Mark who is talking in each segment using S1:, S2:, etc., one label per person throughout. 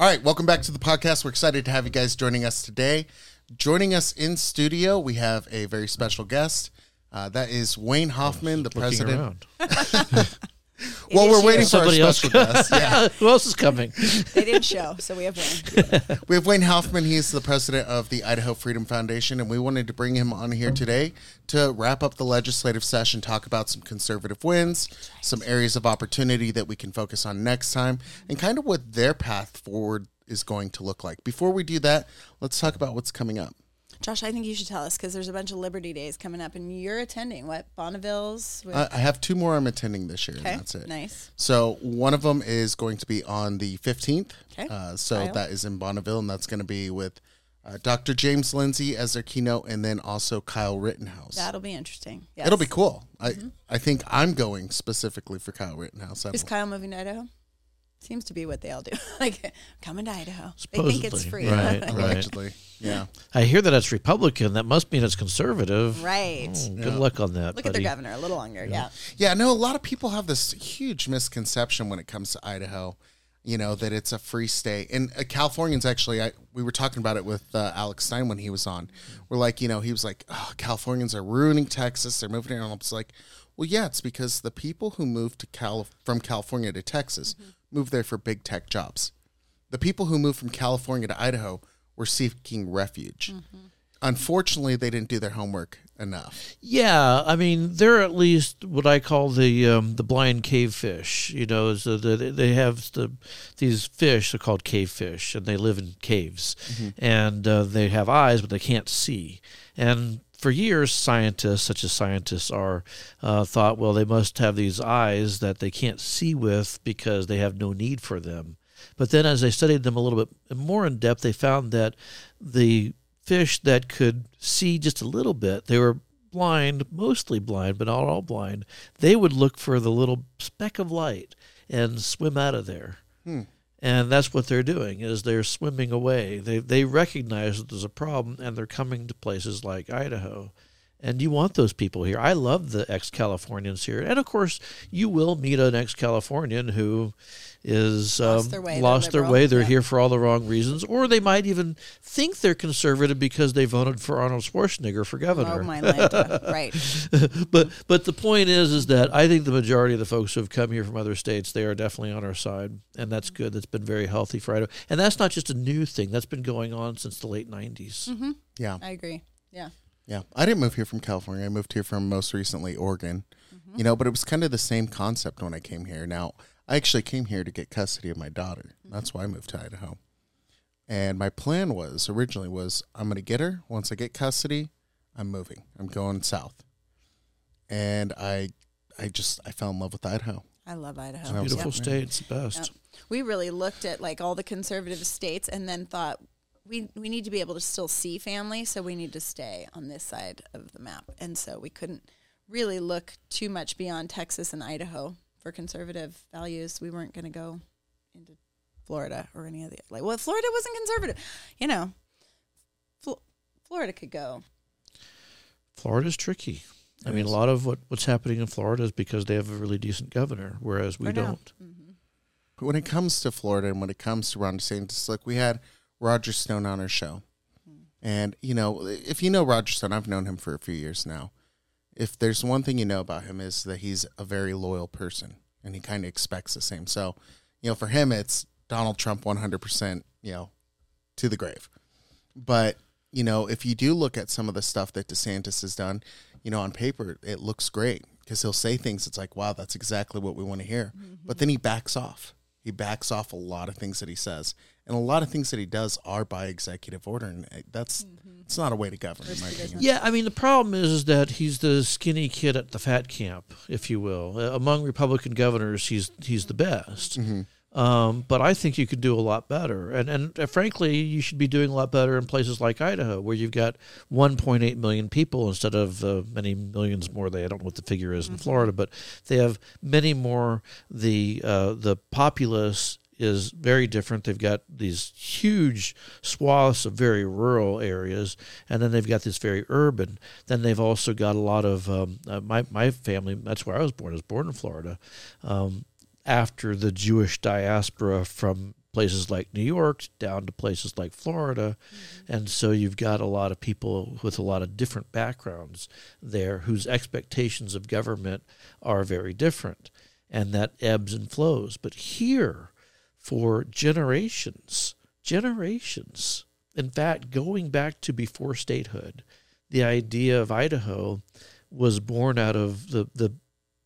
S1: All right, welcome back to the podcast. We're excited to have you guys joining us today. Joining us in studio, we have a very special guest. Uh, that is Wayne Hoffman, the
S2: Looking
S1: president.
S2: around.
S1: Well, we're
S3: you.
S1: waiting for our
S2: Somebody else.
S1: special guest. Yeah.
S2: Who else is coming?
S3: They didn't show, so we have Wayne.
S1: We have Wayne Hoffman. He's the president of the Idaho Freedom Foundation, and we wanted to bring him on here today to wrap up the legislative session, talk about some conservative wins, some areas of opportunity that we can focus on next time, and kind of what their path forward is going to look like. Before we do that, let's talk about what's coming up.
S3: Josh, I think you should tell us because there's a bunch of Liberty Days coming up, and you're attending. What Bonneville's? With,
S1: I I have two more I'm attending this year,
S3: okay,
S1: that's it.
S3: nice.
S1: So one of them is going to be on the 15th.
S3: Okay.
S1: Uh, so
S3: Kyle?
S1: that is in Bonneville, and that's going to be with uh, Dr. James Lindsay as their keynote, and then also Kyle Rittenhouse.
S3: That'll be interesting. Yes.
S1: It'll be cool. I
S3: Mm-hmm.
S1: I think I'm going specifically for Kyle Rittenhouse. I
S3: Is Kyle moving to Idaho? Seems to be what they all do. like coming to Idaho. They think it's free.
S2: right.
S1: allegedly, yeah.
S2: I hear that it's Republican. That must mean it's conservative.
S3: right.
S2: Oh, good luck on that.
S3: Look at
S2: buddy.
S3: their governor a little longer. Yeah.
S1: Yeah, no, a lot of people have this huge misconception when it comes to Idaho, you know, that it's a free state. And uh, Californians actually, I, we were talking about it with uh, Alex Stein when he was on. We're like, you know, he was like, oh, Californians are ruining Texas. They're moving here. And I was like, well, yeah, it's because the people who moved to Cal- from California to Texas moved there for big tech jobs. The people who moved from California to Idaho were seeking refuge. Unfortunately, they didn't do their homework enough.
S2: Yeah, I mean they're at least what I call the um, the blind cave fish. You know, so the, they have the these fish are called cave fish, and they live in caves, and uh, they have eyes but they can't see. And for years, scientists, such as scientists are, uh, thought, well, they must have these eyes that they can't see with because they have no need for them. But then, as they studied them a little bit more in depth, they found that the fish that could see just a little bit, they were blind, mostly blind, but not all blind. They would look for the little speck of light and swim out of there. And that's what they're doing is they're swimming away. They they recognize that there's a problem and they're coming to places like Idaho. And you want those people here. I love the ex-Californians here. And of course, you will meet an ex-Californian who is
S3: Lost
S2: um,
S3: their way, they're
S2: their way. They're
S3: Yeah.
S2: here for all the wrong reasons, or they might even think they're conservative because they voted for Arnold Schwarzenegger for governor.
S3: Oh my Lanta. right.
S2: but but the point is is that I think the majority of the folks who have come here from other states they are definitely on our side, and that's good. That's been very healthy for Idaho, and that's not just a new thing. That's been going on since the late '90s.
S1: Yeah.
S3: I agree. Yeah.
S1: Yeah, I didn't move here from California. I moved here from most recently Oregon. You know, but it was kind of the same concept when I came here. Now, I actually came here to get custody of my daughter. Mm-hmm. That's why I moved to Idaho. And my plan was originally was I'm going to get her. Once I get custody, I'm moving. I'm going south. And I I just I fell in love with Idaho.
S3: I love Idaho.
S1: Was
S2: Beautiful
S1: Yeah.
S2: state, it's the best.
S3: Yep. We really looked at like all the conservative states and then thought we we need to be able to still see family, so we need to stay on this side of the map. And so we couldn't really look too much beyond Texas and Idaho for conservative values. We weren't going to go into Florida or any of the like. Well, Florida wasn't conservative, you know. Fl- Florida could go.
S2: Florida's tricky. I mean,
S1: is.
S2: a lot of what, what's happening in Florida is because they have a really decent governor, whereas we
S3: for
S2: don't. Mm-hmm.
S1: But when it comes to Florida and when it comes to Ron DeSantis, look, we had Roger Stone on our show. Hmm. And, you know, if you know Roger Stone, I've known him for a few years now. If there's one thing you know about him is that he's a very loyal person and he kind of expects the same. So, you know, for him, it's Donald Trump 100%, you know, to the grave. But, you know, if you do look at some of the stuff that DeSantis has done, you know, on paper, it looks great because he'll say things. It's like, wow, that's exactly what we want to hear. Mm-hmm. But then he backs off. He backs off a lot of things that he says, and a lot of things that he does are by executive order, and that's it's not a way to govern, in my opinion.
S2: Yeah, I mean the problem is, is that he's the skinny kid at the fat camp, if you will. Uh, among Republican governors, he's he's the best. Um, but I think you could do a lot better, and and uh, frankly, you should be doing a lot better in places like Idaho, where you've got 1.8 million people instead of uh, many millions more. They I don't know what the figure is in Florida, but they have many more. The uh, the populace is very different. They've got these huge swaths of very rural areas, and then they've got this very urban. Then they've also got a lot of um, uh, my my family. That's where I was born. I was born in Florida. Um, after the Jewish diaspora from places like New York down to places like Florida. And so you've got a lot of people with a lot of different backgrounds there whose expectations of government are very different. And that ebbs and flows. But here, for generations, generations, in fact, going back to before statehood, the idea of Idaho was born out of the, the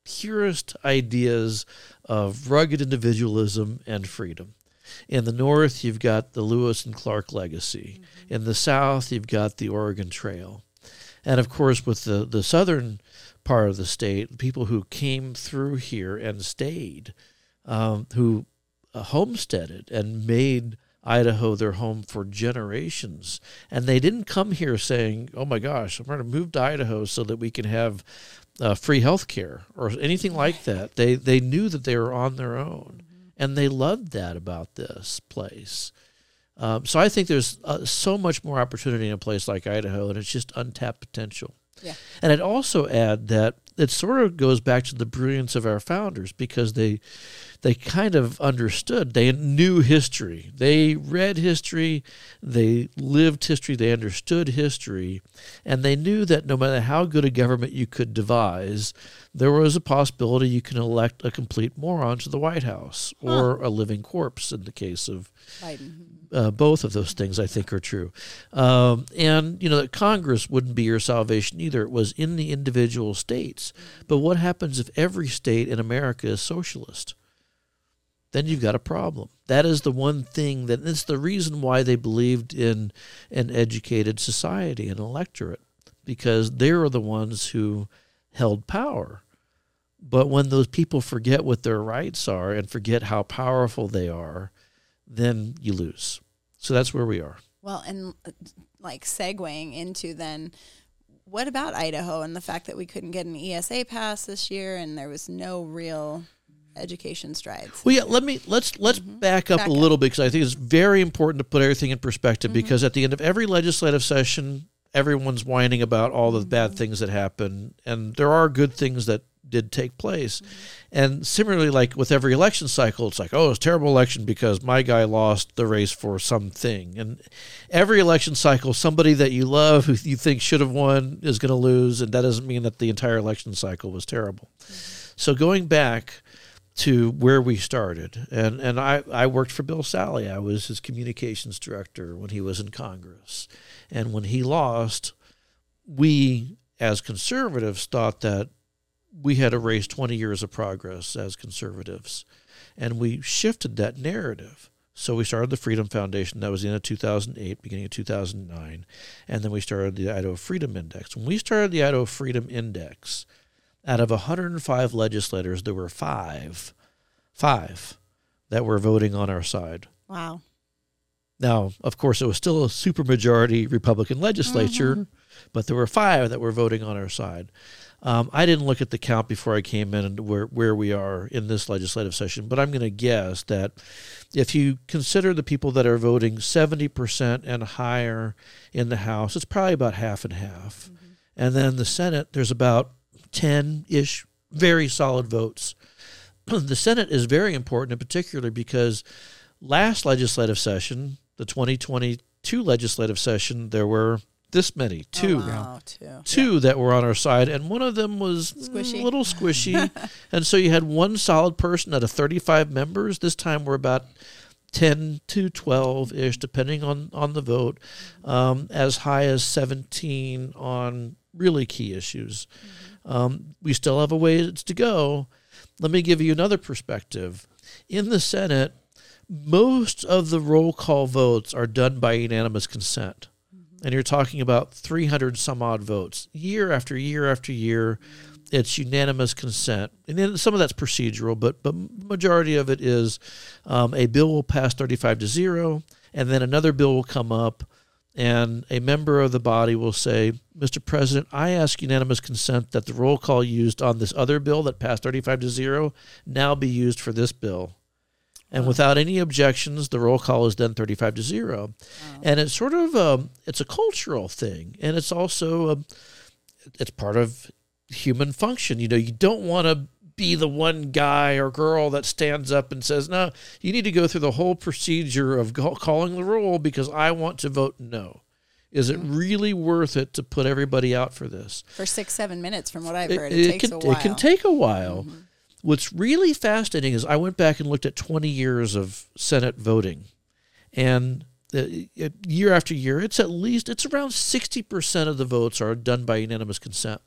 S2: purest ideas of rugged individualism and freedom. In the north, you've got the Lewis and Clark legacy. Mm-hmm. In the south, you've got the Oregon Trail. And of course, with the, the southern part of the state, people who came through here and stayed, um, who homesteaded and made Idaho their home for generations. And they didn't come here saying, oh my gosh, I'm going to move to Idaho so that we can have uh, free health care or anything like that. They, they knew that they were on their own. And they loved that about this place. Um, so I think there's uh, so much more opportunity in a place like Idaho, and it's just untapped potential.
S3: Yeah.
S2: And I'd also add that it sort of goes back to the brilliance of our founders because they they kind of understood they knew history they read history they lived history they understood history and they knew that no matter how good a government you could devise there was a possibility you can elect a complete moron to the white house or a living corpse in the case of. Uh, both of those things I think are true. Um, and, you know, that Congress wouldn't be your salvation either. It was in the individual states. But what happens if every state in America is socialist? Then you've got a problem. That is the one thing that it's the reason why they believed in an educated society, an electorate, because they are the ones who held power. But when those people forget what their rights are and forget how powerful they are, then you lose. So that's where we are.
S3: Well, and uh, like segueing into then, what about Idaho and the fact that we couldn't get an ESA pass this year and there was no real education strides?
S2: Well, yeah. Let me let's let's mm-hmm. back up
S3: Back
S2: a
S3: up.
S2: little bit because I think it's very important to put everything in perspective. Mm-hmm. Because at the end of every legislative session, everyone's whining about all the mm-hmm. bad things that happen, and there are good things that did take place. And similarly, like with every election cycle, it's like, oh, it's a terrible election because my guy lost the race for something. And every election cycle, somebody that you love, who you think should have won, is going to lose, and that doesn't mean that the entire election cycle was terrible. So going back to where we started. And and I, I worked for Bill Sali. I was his communications director when he was in Congress. And when he lost, we as conservatives thought that we had erased 20 years of progress as conservatives. And we shifted that narrative. So we started the Freedom Foundation. That was the end of 2008, beginning of 2009. And then we started the Idaho Freedom Index. When we started the Idaho Freedom Index, out of 105 legislators, there were five, five that were voting on our side.
S3: Wow.
S2: Now, of course, it was still a supermajority Republican legislature, mm-hmm. but there were five that were voting on our side. Um, I didn't look at the count before I came in and where, where we are in this legislative session, but I'm going to guess that if you consider the people that are voting 70% and higher in the House, it's probably about half and half. And then the Senate, there's about 10 ish very solid votes. the Senate is very important in particular because last legislative session, the 2022 legislative session, there were this many, two.
S3: Oh, wow, two.
S2: Two that were on our side, and one of them was
S3: Squishy.
S2: a little squishy. and so you had one solid person out of 35 members. This time we're about 10 to 12 ish, depending on, on the vote, um, as high as 17 on really key issues. Um, we still have a ways to go. Let me give you another perspective. In the Senate, most of the roll call votes are done by unanimous consent. And you're talking about 300 some odd votes. Year after year after year, it's unanimous consent. And then some of that's procedural, but, but majority of it is um, a bill will pass 35 to 0, and then another bill will come up, and a member of the body will say, Mr. President, I ask unanimous consent that the roll call used on this other bill that passed 35 to 0 now be used for this bill. And without any objections, the roll call is done 35 to 0. And it's sort of um, it's a cultural thing, and it's also um, it's part of human function. You know, you don't want to be the one guy or girl that stands up and says, "No, you need to go through the whole procedure of calling the roll because I want to vote no." Is it really worth it to put everybody out for this?
S3: For six, seven minutes, from what I've
S2: It,
S3: heard, it,
S2: it
S3: takes
S2: can,
S3: a while. Mm-hmm.
S2: it can take a while. What's really fascinating is I went back and looked at 20 years of Senate voting, and uh, year after year, it's at least it's around 60% of the votes are done by unanimous consent.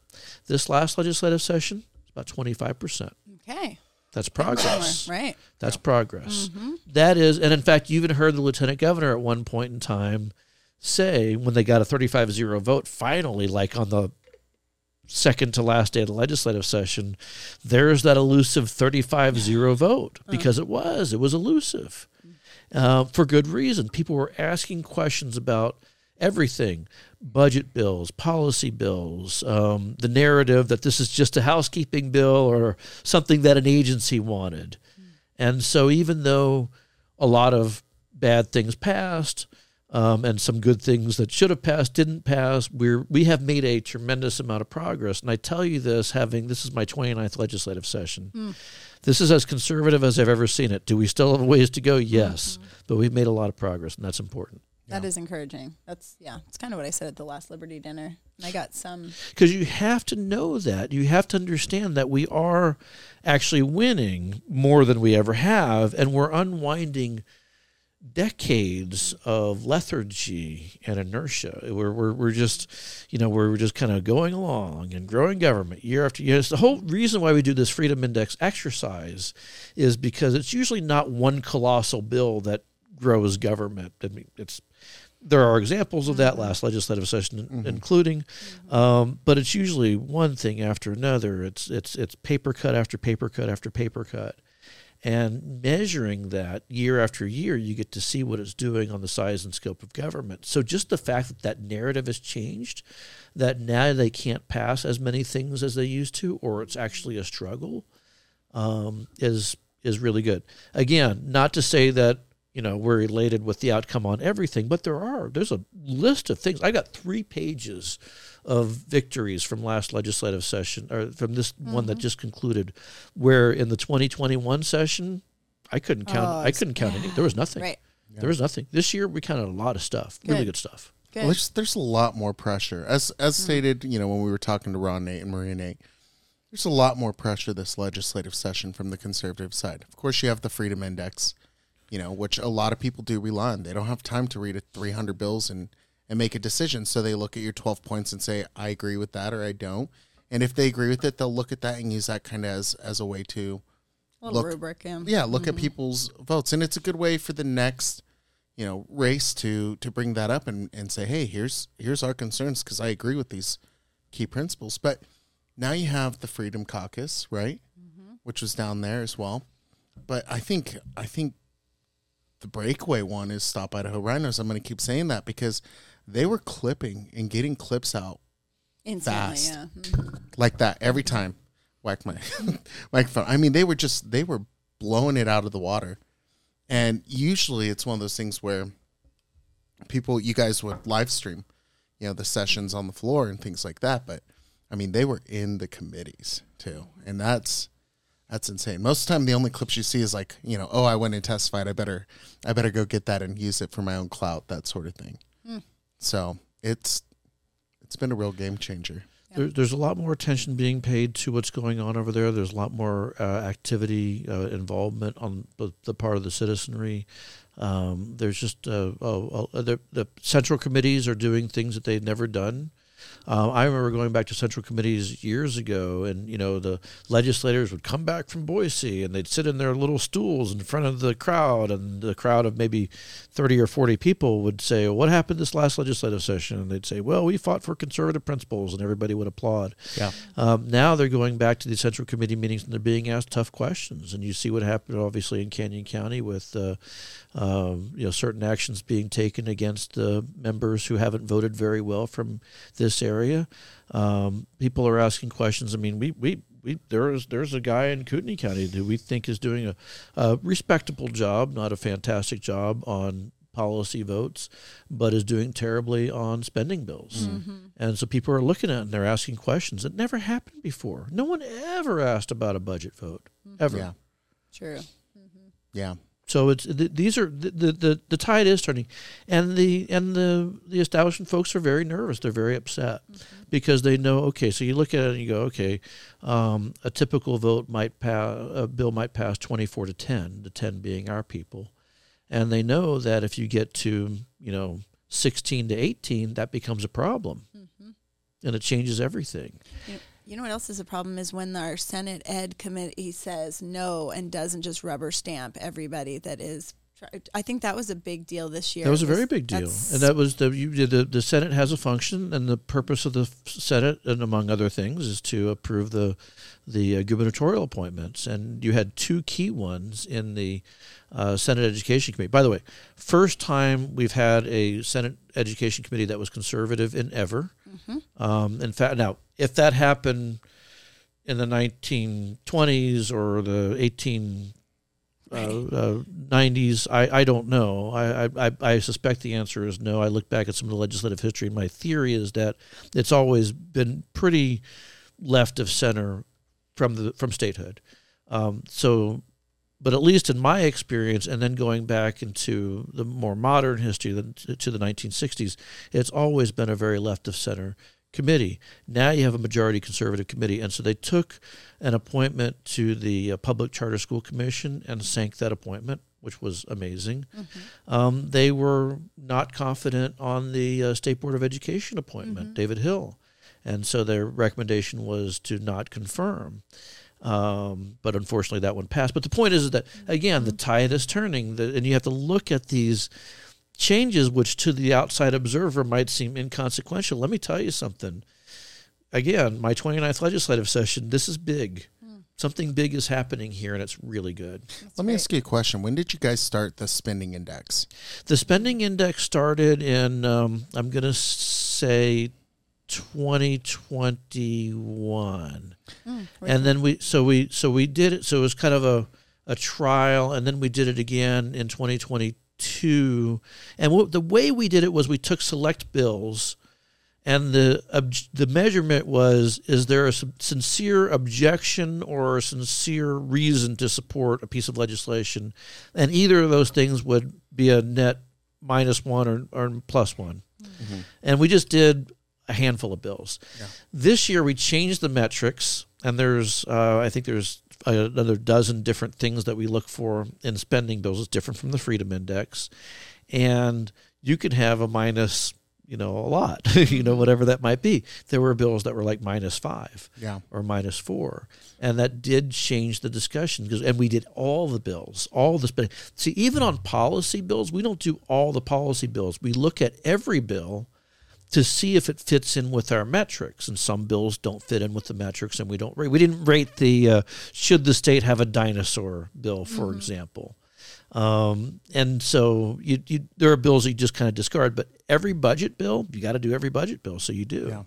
S2: This last legislative session, it's about 25%.
S3: okay.
S2: That's progress.
S3: Right.
S2: That's progress.
S3: Mm-hmm.
S2: That is, and in fact, you even heard the lieutenant governor at one point in time say when they got a 35 0 vote, finally, like on the second to last day of the legislative session, there's that elusive 35 0 vote because it was, it was elusive uh, for good reason. People were asking questions about everything budget bills, policy bills, um, the narrative that this is just a housekeeping bill or something that an agency wanted. And so, even though a lot of bad things passed, um, and some good things that should have passed didn't pass, we're we have made a tremendous amount of progress. And I tell you this, having this is my 29th legislative session. This is as conservative as I've ever seen it. Do we still have ways to go? Yes, but we've made a lot of progress, and that's important.
S3: That is encouraging. That's yeah. It's kind of what I said at the last Liberty dinner. I got some.
S2: because you have to know that you have to understand that we are actually winning more than we ever have and we're unwinding decades of lethargy and inertia. We're, we're, we're just you know we're just kind of going along and growing government year after year. It's the whole reason why we do this freedom index exercise is because it's usually not one colossal bill that grows government. I mean it's there are examples of that mm-hmm. last legislative session, mm-hmm. including, mm-hmm. um, but it's usually one thing after another. It's it's it's paper cut after paper cut after paper cut, and measuring that year after year, you get to see what it's doing on the size and scope of government. So just the fact that that narrative has changed, that now they can't pass as many things as they used to, or it's actually a struggle, um, is is really good. Again, not to say that you know we're elated with the outcome on everything, but there are there's a list of things. I got three pages of victories from last legislative session or from this one that mm-hmm. just concluded, where in the 2021 session, I couldn't count.
S3: Oh,
S2: I couldn't count any. There was nothing.
S3: Right.
S2: There was nothing. This year we counted a lot of stuff. Really
S3: Good.
S2: good stuff.
S3: Good.
S1: Well, there's there's a lot more pressure, as as mm-hmm. stated. You know, when we were talking to Ron Nate and Maria Nate, there's a lot more pressure this legislative session from the conservative side. Of course, you have the Freedom Index, you know, which a lot of people do rely on. They don't have time to read a 300 bills and and make a decision, so they look at your 12 points and say, I agree with that or I don't. And if they agree with it, they'll look at that and use that kind of as as a way to
S3: a
S1: look-
S3: rubric. Yeah.
S1: yeah look at mm-hmm. people's votes. And it's a good way for the next you know race to to bring that up and and say hey here's here's our concerns because i agree with these key principles. But now you have the freedom caucus right? Mm-hmm. Which was down there as well. But i think i think the breakaway one is stop idaho rhinos. I'm going to keep saying that because they were clipping and getting clips out
S3: Instantly.
S1: fast.
S3: Yeah. Mhm.
S1: like that every time. Whack my microphone. I mean, they were just they were blowing it out of the water, and usually it's one of those things where people, you guys would live stream, you know, the sessions on the floor and things like that. But I mean, they were in the committees too, and that's that's insane. Most of the time, the only clips you see is like, you know, oh, I went and testified. I better, I better go get that and use it for my own clout, that sort of thing. So it's it's been a real game changer.
S2: There, there's a lot more attention being paid to what's going on over there. There's a lot more uh, activity, uh, involvement on the, the part of the citizenry. Um, there's just uh, oh, oh, the, the central committees are doing things that they've never done. Uh, I remember going back to central committees years ago, and you know the legislators would come back from Boise, and they'd sit in their little stools in front of the crowd, and the crowd of maybe thirty or forty people would say, "What happened this last legislative session?" And they'd say, "Well, we fought for conservative principles," and everybody would applaud.
S1: Yeah.
S2: Um, now they're going back to the central committee meetings and they're being asked tough questions. And you see what happened, obviously, in Canyon County with uh, um, you know certain actions being taken against uh, members who haven't voted very well from this area. Um, people are asking questions. I mean, we we. We, there is there's a guy in Kootenai County who we think is doing a, a respectable job, not a fantastic job on policy votes, but is doing terribly on spending bills. And so people are looking at it and they're asking questions that never happened before. No one ever asked about a budget vote, ever.
S1: Yeah.
S3: True.
S1: Yeah.
S2: So it's th- these are the, the the the tide is turning, and the and the the establishment folks are very nervous. They're very upset because they know. Okay, so you look at it and you go, okay, um, a typical vote might pass, a bill might pass twenty four to ten, the ten being our people, and they know that if you get to you know sixteen to eighteen, that becomes a problem, and it changes everything.
S3: You, you know what else is a problem is when our Senate Ed committee says no and doesn't just rubber stamp everybody that is. I think that was a big deal this year.
S2: That was a very big deal, and that was the you, the the Senate has a function, and the purpose of the Senate, and among other things, is to approve the the uh, gubernatorial appointments. And you had two key ones in the uh, Senate Education Committee. By the way, first time we've had a Senate Education Committee that was conservative in ever. Um, in fact, now if that happened in the 1920s or the 18 uh, uh, 90s I, I don't know. I, I I suspect the answer is no. I look back at some of the legislative history and my theory is that it's always been pretty left of center from the from statehood. Um, so but at least in my experience and then going back into the more modern history the, to the 1960s it's always been a very left of center committee. Now you have a majority conservative committee. And so they took an appointment to the uh, public charter school commission and sank that appointment which was amazing. Um, they were not confident on the uh, state board of education appointment david hill. And so their recommendation was to not confirm. Um, but unfortunately that one passed. But the point is that again the tide is turning. The, and you have to look at these changes which to the outside observer might seem inconsequential. Let me tell you something. Again my 29th legislative session this is big. Something big is happening here and it's really good.
S1: Let me ask you a question. When did you guys start the spending index?
S2: the spending index started in um, i'm going to say 2021 and then we so we so we did it so it was kind of a a trial and then we did it again in 2022 and what, the way we did it was we took select bills and the obj- the measurement was is there a sincere objection or a sincere reason to support a piece of legislation? And either of those things would be a net minus one or, or plus one. And we just did a handful of bills. This year we changed the metrics and there's uh, i think there's another dozen different things that we look for in spending bills. Is different from the freedom index. And you could have a minus you know a lot you know whatever that might be. There were bills that were like minus five
S1: Yeah.
S2: or minus four. And that did change the discussion because and we did all the bills all the spending see even on policy bills we don't do all the policy bills. We look at every bill to see if it fits in with our metrics. And some bills don't fit in with the metrics and we don't rate we didn't rate the uh, should the state have a dinosaur bill for example. Um, and so you, you there are bills that you just kind of discard but every budget bill you got to do every budget bill so you do.
S1: Yeah.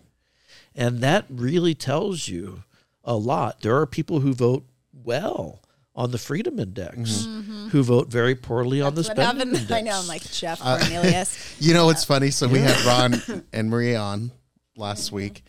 S2: and that really tells you a lot. There are people who vote well on the freedom index who vote very poorly on the
S3: Mm-hmm.
S2: Spending index
S3: I know. I'm like Jeff
S2: Uh,
S3: Cornilles.
S1: You know what's funny? So we had Ron and Maria on last week,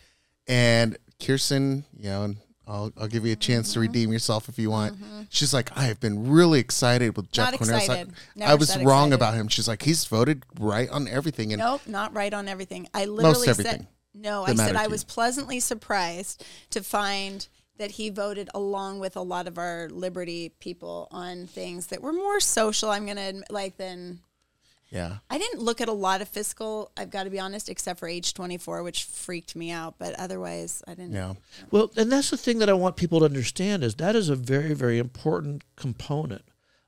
S1: and Kirsten, you know, and I'll, I'll give you a chance
S3: Mm-hmm.
S1: to redeem yourself if you want. She's like, I have been really excited with Jeff
S3: Not
S1: Cornilles. I-
S3: excited.
S1: I
S3: Never
S1: was wrong
S3: excited.
S1: about him. She's like, he's voted right on everything, and
S3: Nope, not right on everything. I literally
S1: everything
S3: said no. I said I was
S1: you.
S3: pleasantly surprised to find that he voted along with a lot of our liberty people on things that were more social. I'm gonna admit, like than
S1: yeah,
S3: I didn't look at a lot of fiscal. I've got to be honest, except for age 24, which freaked me out. But otherwise, I didn't.
S1: yeah,
S2: Well, and that's the thing that I want people to understand is that is a very, very important component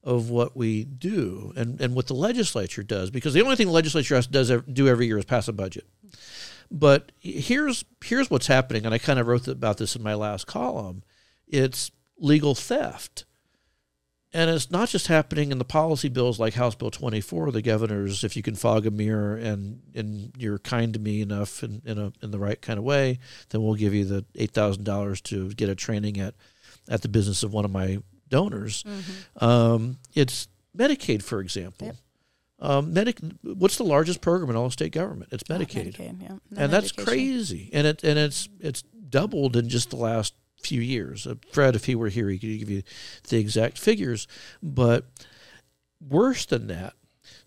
S2: of what we do and, and what the legislature does because the only thing the legislature has does do every year is pass a budget. But here's here's what's happening, and I kind of wrote about this in my last column. It's legal theft. And it's not just happening in the policy bills like House Bill 24, the governor's, if you can fog a mirror and, and you're kind to me enough in, in, a, in the right kind of way, then we'll give you the $8,000 to get a training at, at the business of one of my donors. Um, it's Medicaid, for example. Um, Medic, what's the largest program in all state government? It's Medicaid,
S3: Medicaid, yeah.
S2: and that's
S3: education.
S2: crazy. And it and it's it's doubled in just the last few years. Uh, Fred, if he were here, he could give you the exact figures. But worse than that,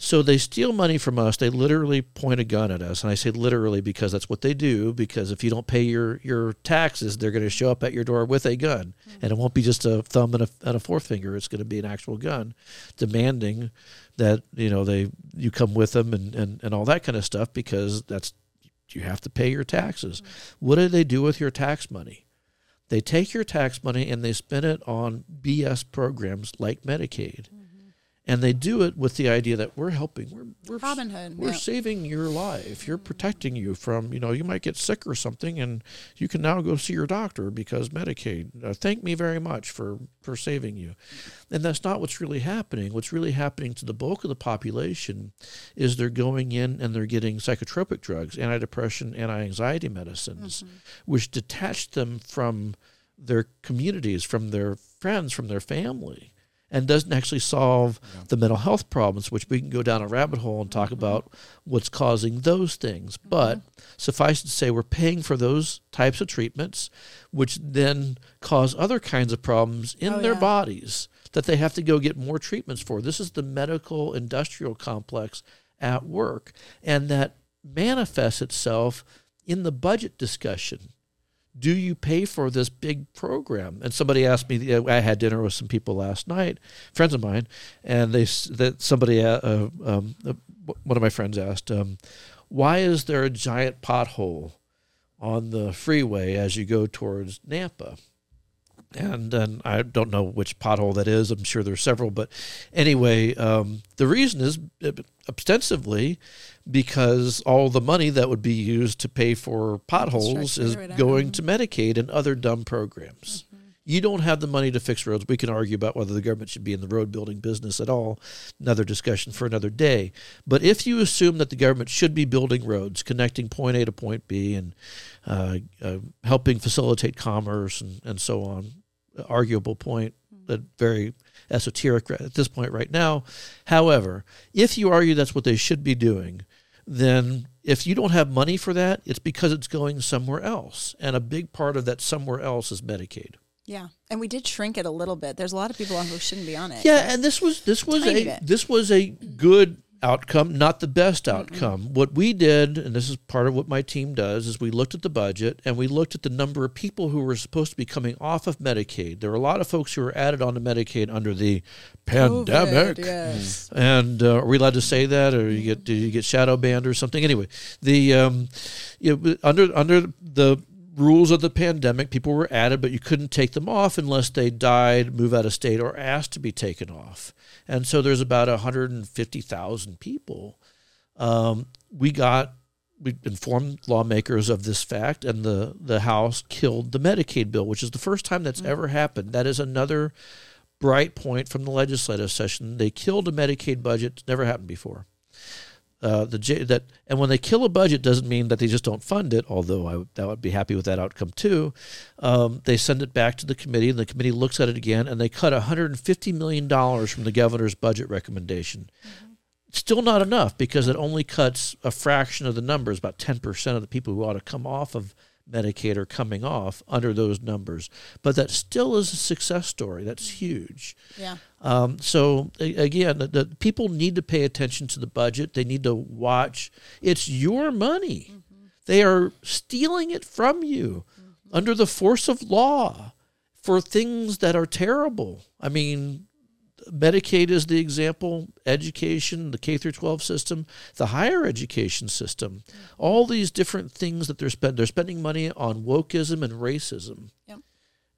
S2: so they steal money from us. They literally point a gun at us, and I say literally because that's what they do. Because if you don't pay your your taxes, they're going to show up at your door with a gun, hmm. and it won't be just a thumb and a, and a forefinger. It's going to be an actual gun, demanding that you know they you come with them and and and all that kind of stuff because that's you have to pay your taxes. Hmm. What do they do with your tax money? They take your tax money and they spend it on BS programs like Medicaid hmm. And they do it with the idea that we're helping we're we're,
S3: Robin Hood,
S2: we're
S3: yeah.
S2: saving your life. You're protecting you from you know you might get sick or something and you can now go see your doctor because medicaid. Uh, thank me very much for for saving you. And that's not what's really happening. What's really happening to the bulk of the population is they're going in and they're getting psychotropic drugs antidepressant anti-anxiety medicines which detach them from their communities from their friends from their family and doesn't actually solve the mental health problems, which we can go down a rabbit hole and talk mm-hmm. about what's causing those things. Mm-hmm. But suffice to say, we're paying for those types of treatments, which then cause other kinds of problems in
S3: Oh,
S2: their
S3: yeah.
S2: bodies that they have to go get more treatments for. This is the medical industrial complex at work, and that manifests itself in the budget discussion do you pay for this big program? And somebody asked me. I had dinner with some people last night, friends of mine, and they that somebody, uh, uh, um, uh, one of my friends asked, um, "Why is there a giant pothole on the freeway as you go towards Nampa?" And then I don't know which pothole that is. I'm sure there's several, but anyway, um, the reason is ostensibly because all the money that would be used to pay for potholes is going to Medicaid and other dumb programs. You don't have the money to fix roads. We can argue about whether the government should be in the road building business at all. Another discussion for another day. But if you assume that the government should be building roads, connecting point A to point B, and uh, uh, helping facilitate commerce and, and so on, arguable point, that very esoteric at this point right now. However, if you argue that's what they should be doing, then if you don't have money for that, it's because it's going somewhere else. And a big part of that somewhere else is Medicaid.
S3: Yeah, and we did shrink it a little bit. There's a lot of people who shouldn't be on it.
S2: Yeah, and this was this was
S3: Tiny
S2: a
S3: bit.
S2: this was a good outcome, not the best outcome. What we did, and this is part of what my team does, is we looked at the budget and we looked at the number of people who were supposed to be coming off of Medicaid. There were a lot of folks who were added onto Medicaid under the pandemic.
S3: COVID, yes.
S2: And uh, are we allowed to say that, or you get do you get shadow banned or something? Anyway, the um, you know, under under the rules of the pandemic, people were added, but you couldn't take them off unless they died, move out of state, or asked to be taken off. And so there's about 150,000 people. Um, we got we informed lawmakers of this fact, and the the House killed the Medicaid bill, which is the first time that's ever happened. That is another bright point from the legislative session. They killed a Medicaid budget; it's never happened before. Uh, the J, that and when they kill a budget doesn't mean that they just don't fund it. Although I would, that would be happy with that outcome too. Um, they send it back to the committee, and the committee looks at it again, and they cut 150 million dollars from the governor's budget recommendation. Still not enough because it only cuts a fraction of the numbers. About 10 percent of the people who ought to come off of Medicaid are coming off under those numbers. But that still is a success story. That's mm. huge.
S3: Yeah.
S2: Um, so again, the, the people need to pay attention to the budget. They need to watch. It's your money. Mm-hmm. They are stealing it from you mm-hmm. under the force of law for things that are terrible. I mean, Medicaid is the example, education, the K through 12 system, the higher education system, all these different things that they're spending. They're spending money on wokeism and racism.
S3: Yep.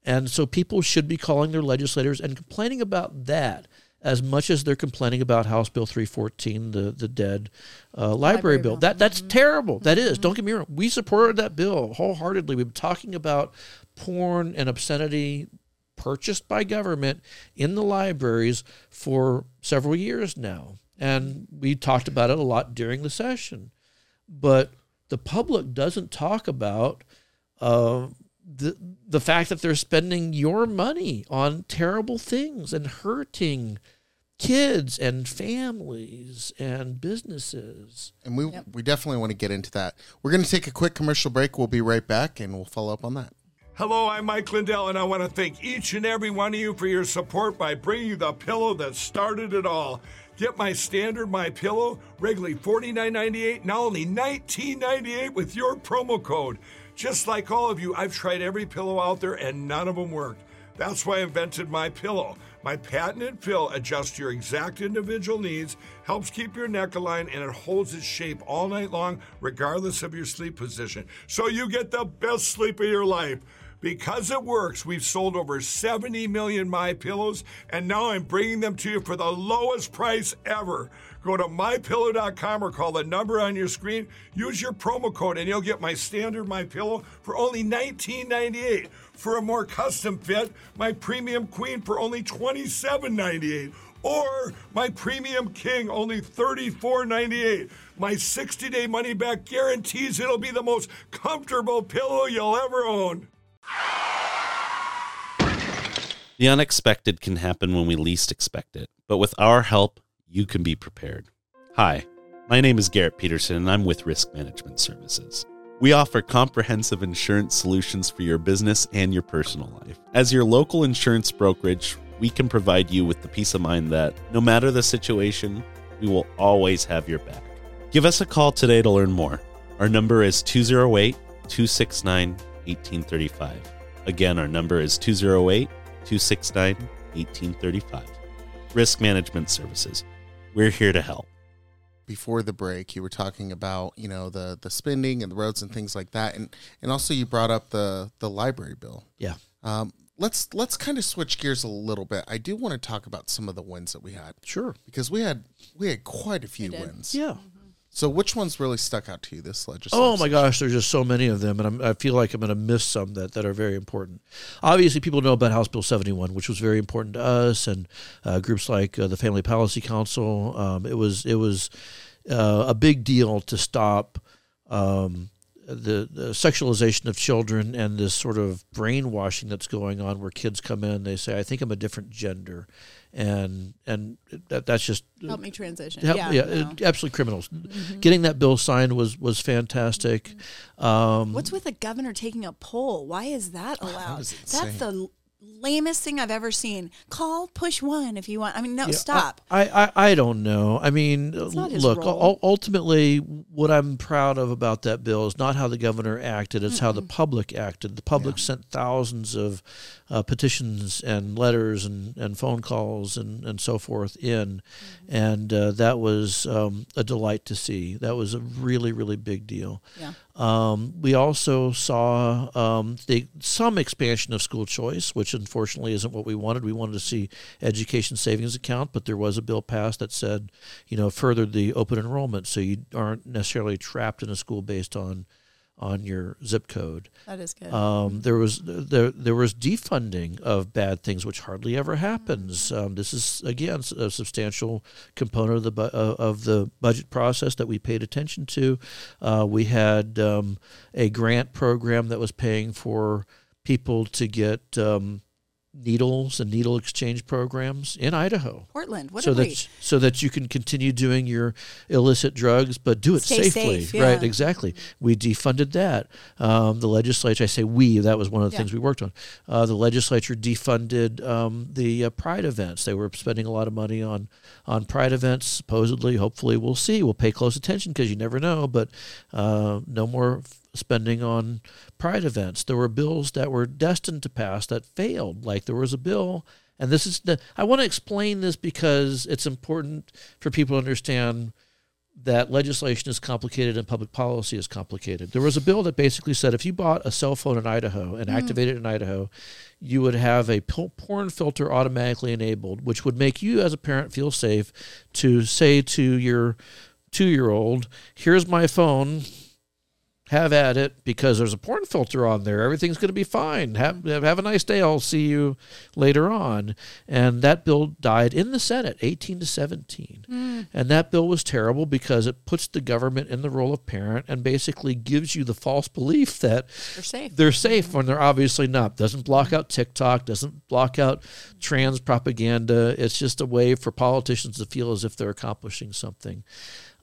S2: And so people should be calling their legislators and complaining about that as much as they're complaining about House Bill 314, the the dead uh, library,
S3: Library
S2: bill.
S3: bill.
S2: That that's terrible. That is. Don't get me wrong. We supported that bill wholeheartedly. We've been talking about porn and obscenity purchased by government in the libraries for several years now. And we talked about it a lot during the session. But the public doesn't talk about uh, the, the fact that they're spending your money on terrible things and hurting kids and families and businesses.
S1: And we
S3: Yep.
S1: we definitely want to get into that. We're going to take a quick commercial break. We'll be right back and we'll follow up on that.
S4: Hello, I'm Mike Lindell, and I want to thank each and every one of you for your support by bringing you the pillow that started it all. Get my standard My Pillow, regularly $49.98, now only $19.98 with your promo code. Just like all of you, I've tried every pillow out there and none of them worked. That's why I invented My Pillow. My patented pill adjusts your exact individual needs, helps keep your neck aligned, and it holds its shape all night long, regardless of your sleep position. So you get the best sleep of your life. Because it works, we've sold over 70 million My Pillows, and now I'm bringing them to you for the lowest price ever. Go to mypillow.com or call the number on your screen. Use your promo code, and you'll get my standard My Pillow for only $19.98. For a more custom fit, my Premium Queen for only $27.98. Or my Premium King, only $34.98. My 60 day money back guarantees it'll be the most comfortable pillow you'll ever own.
S5: The unexpected can happen when we least expect it, but with our help, you can be prepared. Hi, my name is Garrett Peterson, and I'm with Risk Management Services. We offer comprehensive insurance solutions for your business and your personal life. As your local insurance brokerage, we can provide you with the peace of mind that no matter the situation, we will always have your back. Give us a call today to learn more. Our number is 208 269 1835. Again, our number is 208 269 1835. Risk Management Services. We're here to help.
S1: Before the break, you were talking about you know the the spending and the roads and things like that, and and also you brought up the the library bill.
S2: Yeah.
S1: Um, let's let's kind of switch gears a little bit. I do want to talk about some of the wins that we had
S2: Sure.
S1: because we had we had quite a few wins.
S2: Yeah.
S1: So which ones really stuck out to you this legislation?
S2: Oh my gosh, there's just so many of them, and I'm, I feel like I'm going to miss some that, that are very important. Obviously, people know about House Bill 71, which was very important to us, and uh, groups like uh, the Family Policy Council. Um, it was it was uh, a big deal to stop um, the, the sexualization of children and this sort of brainwashing that's going on, where kids come in, they say, "I think I'm a different gender," and and that, that's just uh,
S3: Help me transition.
S2: Help-
S3: yeah.
S2: yeah,
S3: no.
S2: it- absolutely criminals. Mm-hmm. Getting that bill signed was was fantastic. Mm-hmm. Um,
S3: What's with the governor taking a poll? Why is that oh, allowed?
S1: was
S3: That's the lamest thing I've ever seen. Call push one if you want. I mean, no,
S2: yeah,
S3: stop.
S2: I, I I don't know. I mean, look.
S3: role.
S2: ultimately, what I'm proud of about that bill is not how the governor acted; it's how the public acted. The public sent thousands of uh, petitions and letters and, and phone calls and, and so forth in,
S3: Mm-hmm.
S2: and uh, that was um, a delight to see. That was a really really big deal.
S3: yeah.
S2: Um, we also saw um, the, some expansion of school choice, which unfortunately isn't what we wanted. We wanted to see education savings account, but there was a bill passed that said, you know, furthered the open enrollment, so you aren't necessarily trapped in a school based on on your zip code.
S3: That is good.
S2: Um, there was there there was defunding of bad things, which hardly ever happens. Um, this is again a substantial component of the bu- uh, of the budget process that we paid attention to. Uh, we had um, a grant program that was paying for people to get um, needles and needle exchange programs in Idaho
S3: Portland. What
S2: so that so that you can continue doing your illicit drugs, but do it
S3: Stay
S2: safely.
S3: safe,
S2: Right? Exactly. We defunded that. Um, the legislature. I say we. That was one of the
S3: Yeah.
S2: things we worked on. Uh, the legislature defunded um, the uh, Pride events. They were spending a lot of money on on Pride events. Supposedly, hopefully, we'll see. We'll pay close attention because you never know. But uh, no more spending on Pride events. There were bills that were destined to pass that failed. Like there was a bill, and this is the. I want to explain this because it's important for people to understand that legislation is complicated and public policy is complicated. There was a bill that basically said if you bought a cell phone in Idaho and mm-hmm. activated it in Idaho, you would have a porn filter automatically enabled, which would make you as a parent feel safe to say to your two year old, Here's my phone. Have at it because there's a porn filter on there. Everything's going to be fine. Have, have a nice day. I'll see you later on. And that bill died in the Senate, 18 to 17.
S3: Mm.
S2: And that bill was terrible because it puts the government in the role of parent and basically gives you the false belief that
S3: They're safe.
S2: they're safe when they're obviously not. Doesn't block out TikTok, doesn't block out trans propaganda. It's just a way for politicians to feel as if they're accomplishing something.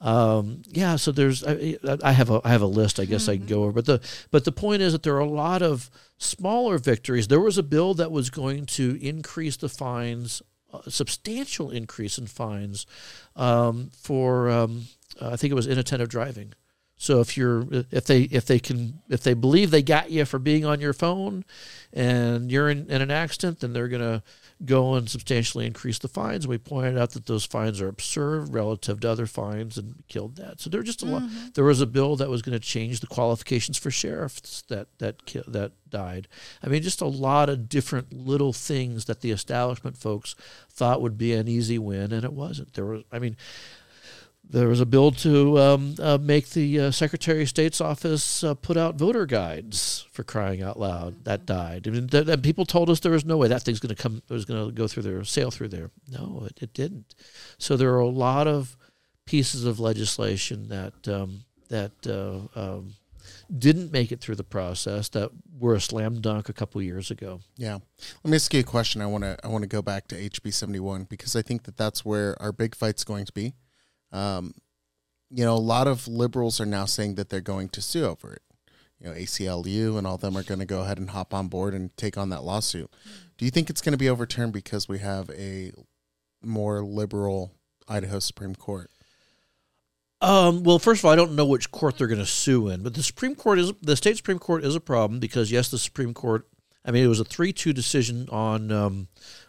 S2: Um, yeah, so there's I, I have a I have a list I guess I can go over, but the but the point is that there are a lot of smaller victories. There was a bill that was going to increase the fines, a substantial increase in fines um, for um, I think it was inattentive driving. So if you're if they if they can if they believe they got you for being on your phone and you're in, in an accident, then they're gonna go and substantially increase the fines. We pointed out that those fines are absurd relative to other fines and killed that. So there were just a lot. Mm-hmm. There was a bill that was going to change the qualifications for sheriffs that that ki- that died. I mean, just a lot of different little things that the establishment folks thought would be an easy win, and it wasn't. There was, I mean. There was a bill to um, uh, make the uh, Secretary of State's office uh, put out voter guides for crying out loud. That died. I mean, th- th- people told us there was no way that thing's going to come. It was going to go through there, sail through there. No, it, it didn't. So there are a lot of pieces of legislation that um, that uh, um, didn't make it through the process that were a slam dunk a couple years ago.
S1: Yeah. Let me ask you a question. I want to I want to go back to HB 71 because I think that that's where our big fight's going to be. Um, you know, a lot of liberals are now saying that they're going to sue over it. You know, ACLU and all them are going to go ahead and hop on board and take on that lawsuit. Do you think it's going to be overturned because we have a more liberal Idaho Supreme Court?
S2: Um, well, first of all, I don't know which court they're going to sue in, but the Supreme Court is the state Supreme Court is a problem because yes, the Supreme Court. I mean, it was a three-two decision on um,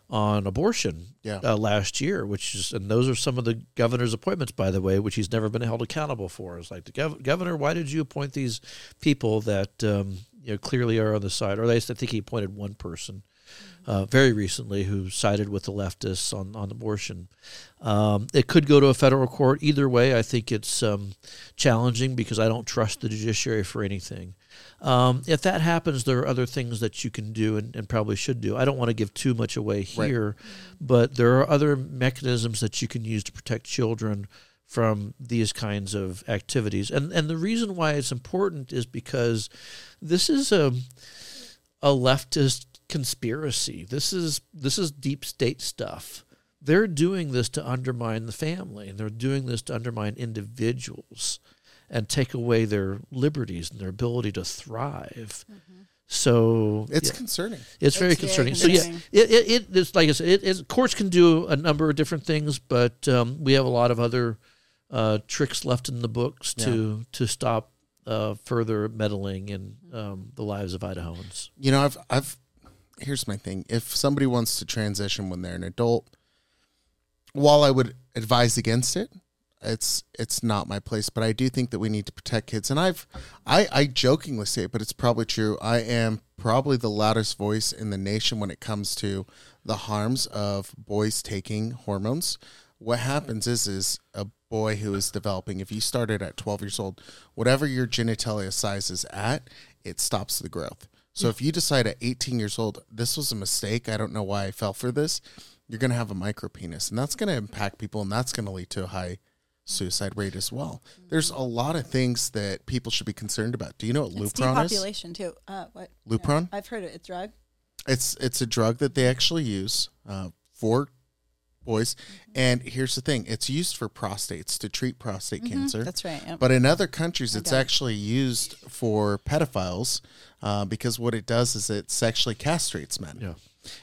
S2: on abortion
S1: Yeah.
S2: uh, last year, which is and those are some of the governor's appointments, by the way, which he's never been held accountable for. It's like the gov- governor, why did you appoint these people that um, you know clearly are on the side? Or at least I think he appointed one person uh, very recently who sided with the leftists on, on abortion. Um, it could go to a federal court. Either way, I think it's um, challenging because I don't trust the judiciary for anything. Um, if that happens, there are other things that you can do and, and probably should do. I don't want to give too much away
S1: Right.
S2: here, but there are other mechanisms that you can use to protect children from these kinds of activities. And and the reason why it's important is because this is a a leftist conspiracy. This is this is deep state stuff. They're doing this to undermine the family, and they're doing this to undermine individuals and take away their liberties and their ability to thrive. So
S1: It's
S2: yeah.
S1: concerning.
S2: It's very
S3: It's very
S2: concerning. So yeah, it, it, it it's like I said, it, it, courts can do a number of different things, but um, we have a lot of other uh, tricks left in the books to to stop uh, further meddling in um, the lives of Idahoans.
S1: you know, I've I've here's my thing. If somebody wants to transition when they're an adult, while I would advise against it, it's it's not my place. But I do think that we need to protect kids. And I've I, I jokingly say it, but it's probably true. I am probably the loudest voice in the nation when it comes to the harms of boys taking hormones. What happens is is a boy who is developing, if you started at twelve years old, whatever your genitalia size is at, it stops the growth. So if you decide at 18 years old, this was a mistake, I don't know why I fell for this, you're going to have a micro penis. And that's going to impact people and that's going to lead to a high suicide rate as well. There's a lot of things that people should be concerned about. Do you know what
S3: It's
S1: Lupron is?
S3: depopulation too. Uh, what?
S1: Lupron?
S3: I've heard it. It's drug.
S1: It's it's a drug that they actually use uh, for boys. And here's the thing: it's used for prostates to treat prostate cancer.
S3: That's right. Yep.
S1: But in other countries, it's actually used for pedophiles uh, because what it does is it sexually castrates men.
S2: Yeah.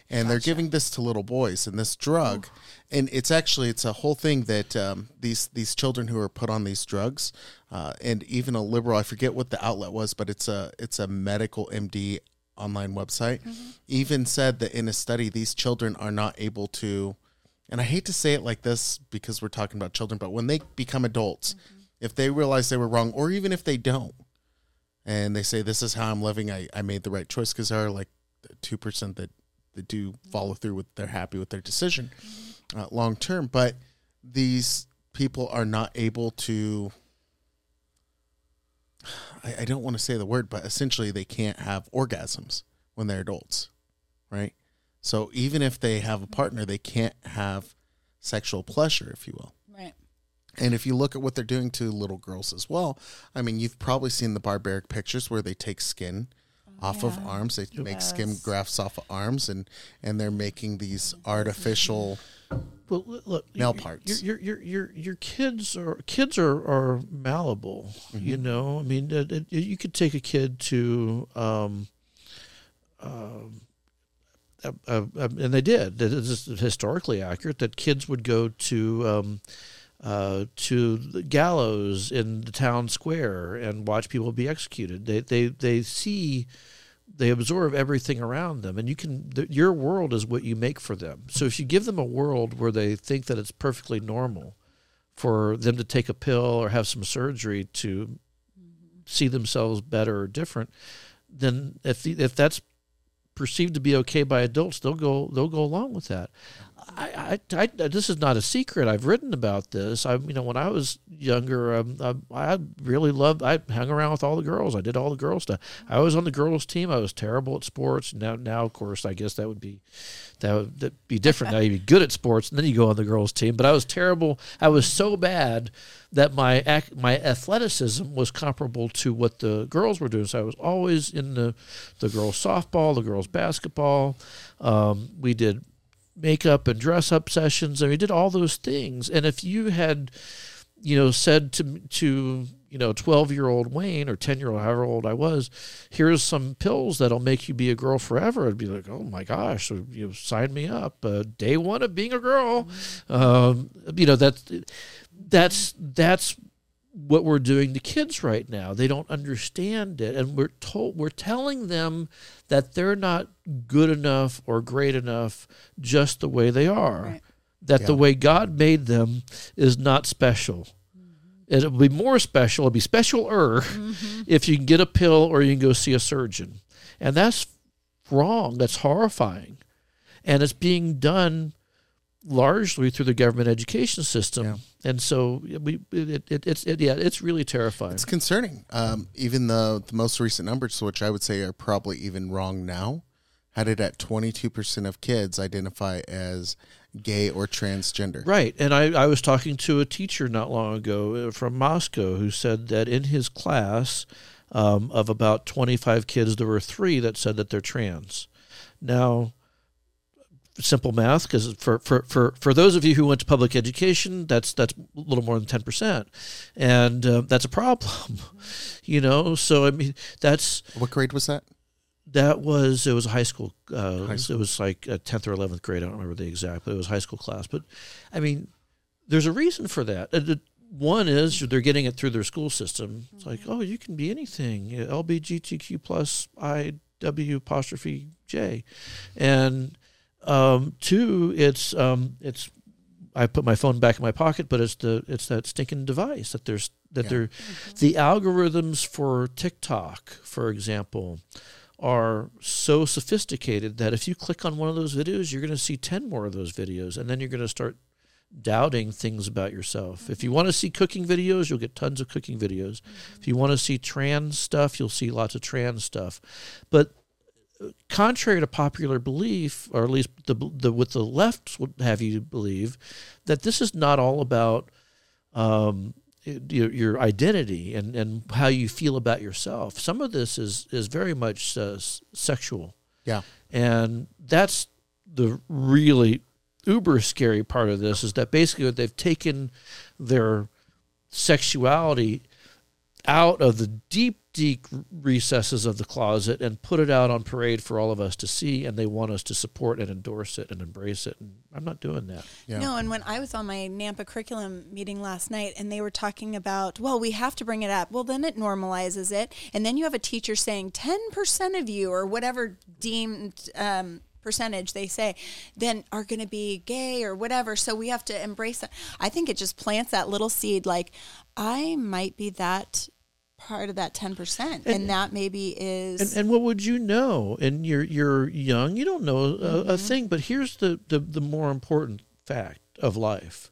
S1: And they're giving this to little boys, and this drug, and it's actually it's a whole thing that um, these these children who are put on these drugs, uh, and even a liberal, I forget what the outlet was, but it's a it's a medical MD online website, even said that in a study these children are not able to and I hate to say it like this because we're talking about children, but when they become adults, if they realize they were wrong, or even if they don't, and they say, This is how I'm living, I, I made the right choice, because there are like 2% that, that do follow through with, they're happy with their decision uh, long term. But these people are not able to, I, I don't want to say the word, but essentially they can't have orgasms when they're adults, right? So even if they have a partner, they can't have sexual pleasure, if you will.
S3: Right.
S1: And if you look at what they're doing to little girls as well, I mean, you've probably seen the barbaric pictures where they take skin off of arms. They make skin grafts off of arms, and and they're making these artificial.
S2: Well, look, look
S1: Male
S2: your-
S1: parts.
S2: Your your your your, your kids are kids are are malleable. You
S1: Mm-hmm.
S2: know, I mean, it, it, you could take a kid to, um, um, uh, uh, uh, and they did. It is historically accurate that kids would go to. Um, uh, to the gallows in the town square and watch people be executed. They they they see they absorb everything around them and you can th- your world is what you make for them. So if you give them a world where they think that it's perfectly normal for them to take a pill or have some surgery to see themselves better or different then if the, if that's perceived to be okay by adults they'll go they'll go along with that I, I, I this is not a secret. I've written about this. I you know when I was younger um, I, I really loved I hung around with all the girls. I did all the girls stuff. I was on the girls team. I was terrible at sports. Now now of course I guess that would be that would that'd be different. Now you'd be good at sports and then you go on the girls team. But I was terrible. I was so bad that my my athleticism was comparable to what the girls were doing. So I was always in the the girls softball the girls basketball. Um, we did makeup and dress up sessions. And we did all those things. And if you had you know said to to you know 12 year old wayne or 10 year old however old i was here's some pills that'll make you be a girl forever i'd be like oh my gosh so you sign me up uh, day one of being a girl. Um, you know that's that's that's what we're doing to kids right now. They don't understand it, and we're told we're telling them that they're not good enough or great enough just the way they are.
S3: Right.
S2: That the way God made them is not special. Mm-hmm. It'll be more special. It'll be specialer mm-hmm. if you can get a pill or you can go see a surgeon, and that's wrong. That's horrifying, and it's being done largely through the government education system.
S1: Yeah.
S2: And so we it, it, it's it, yeah it's really terrifying.
S1: It's concerning. Um, even the the most recent numbers, which I would say are probably even wrong now, had it at twenty two percent of kids identify as gay or transgender.
S2: Right. And I, I was talking to a teacher not long ago uh, from Moscow who said that in his class um, of about 25 kids, there were three that said that they're trans. Now, simple math, because for, for, for, for those of you who went to public education, that's, that's a little more than 10%. And uh, that's a problem, you know? So, I mean, that's,
S1: What grade was that?
S2: that was it was a high school. Uh,
S1: High
S2: It was like a tenth or eleventh grade. I don't remember the exact, but it was high school class. But I mean, there's a reason for that. Uh, the- One is they're getting it through their school system. It's like, oh, you can be anything. Yeah, LBGTQ plus IW apostrophe J, and um, two, it's um, it's I put my phone back in my pocket, but it's the it's that stinking device that there's that
S1: Yeah.
S2: they're the algorithms for TikTok, for example, are so sophisticated that if you click on one of those videos, you're going to see 10 more of those videos and then you're going to start doubting things about yourself. If you want to see cooking videos, you'll get tons of cooking videos. If you want to see trans stuff, you'll see lots of trans stuff. But contrary to popular belief, or at least the, the what the left would have you believe, that this is not all about um, your, your identity and, and how you feel about yourself. Some of this is is very much uh, sexual,
S1: Yeah.
S2: and that's the really uber scary part of this is that basically they've taken their sexuality out of the deep deep recesses of the closet and put it out on parade for all of us to see and they want us to support and endorse it and embrace it and i'm not doing that
S1: Yeah.
S3: No, and when I was on my NAMPA curriculum meeting last night and they were talking about, well, we have to bring it up. Well, then it normalizes it. And then you have a teacher saying 10% of you or whatever deemed um, percentage they say, then are going to be gay or whatever. So we have to embrace that. I think it just plants that little seed like, I might be that part of that 10%. And, that maybe is.
S2: And, and what would you know? And you're you're young. You don't know a,
S3: Mm-hmm.
S2: a thing. But here's the, the the more important fact of life.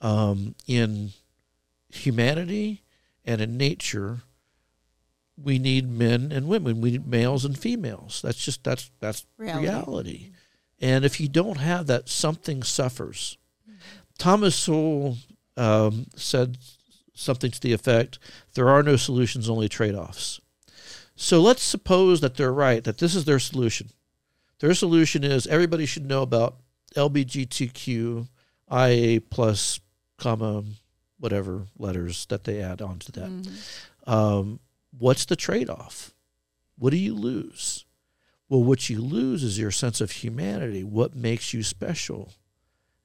S2: Um, in humanity and in nature, we need men and women. We need males and females. That's just that's that's
S3: Reality.
S2: reality. And if you don't have that, something suffers. Thomas Sowell um, said something to the effect: "There are no solutions, only trade-offs." So let's suppose that they're right, that this is their solution. Their solution is everybody should know about LBGTQ, IA plus, comma, whatever letters that they add onto that. Um, what's the trade off? What do you lose? Well, what you lose is your sense of humanity. What makes you special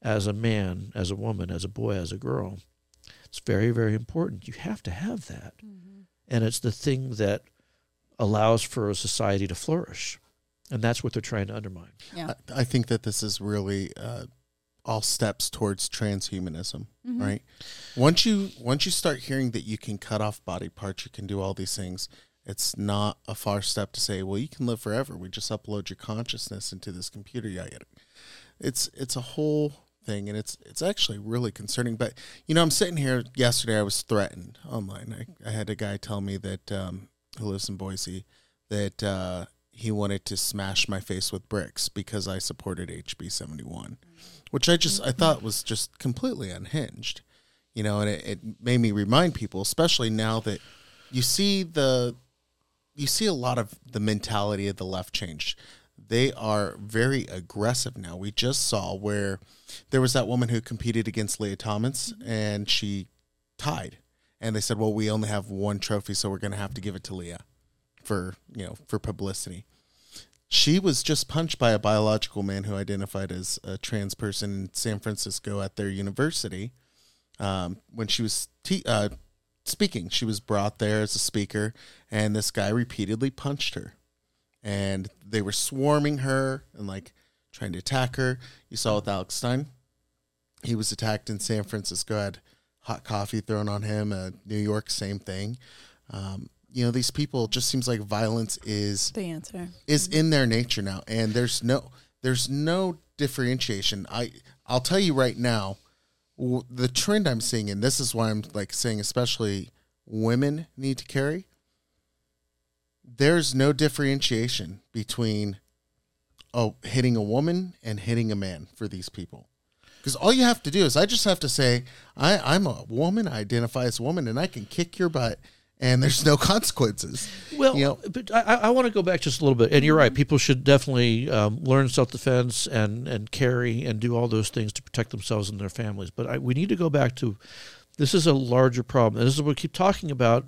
S2: as a man, as a woman, as a boy, as a girl? It's very, very important. You have to have that. And it's the thing that allows for a society to flourish. And that's what they're trying to undermine.
S3: Yeah.
S1: I, I think that this is really uh, all steps towards transhumanism, right? Once you once you start hearing that you can cut off body parts, you can do all these things. It's not a far step to say, well, you can live forever. We just upload your consciousness into this computer. Yeah, yeah. It's it's a whole thing, and it's it's actually really concerning. But you know, I'm sitting here. Yesterday, I was threatened online. I, I had a guy tell me that um, who lives in Boise that uh, he wanted to smash my face with bricks because I supported HB 71, which I just I thought was just completely unhinged, you know, and it, it made me remind people, especially now that you see the you see a lot of the mentality of the left change. They are very aggressive now. We just saw where there was that woman who competed against Lia Thomas and she tied. And they said, "Well, we only have one trophy, so we're going to have to give it to Lia for, you know, for publicity." She was just punched by a biological man who identified as a trans person in San Francisco at their university. Um, when she was te- uh, speaking, she was brought there as a speaker, and this guy repeatedly punched her. And they were swarming her and like trying to attack her. You saw with Alex Stein, he was attacked in San Francisco, had hot coffee thrown on him. Uh, New York, same thing. Um, you know, these people just seems like violence is
S3: The answer.
S1: is in their nature now and there's no there's no differentiation i i'll tell you right now w- the trend i'm seeing and this is why i'm like saying especially women need to carry there's no differentiation between oh hitting a woman and hitting a man for these people because all you have to do is i just have to say I, i'm a woman i identify as a woman and i can kick your butt and there's no consequences
S2: Well,
S1: you know
S2: but I, I want to go back just a little bit, and you're right. People should definitely um, learn self defense and and carry and do all those things to protect themselves and their families. But I, we need to go back to this is a larger problem. And this is what we keep talking about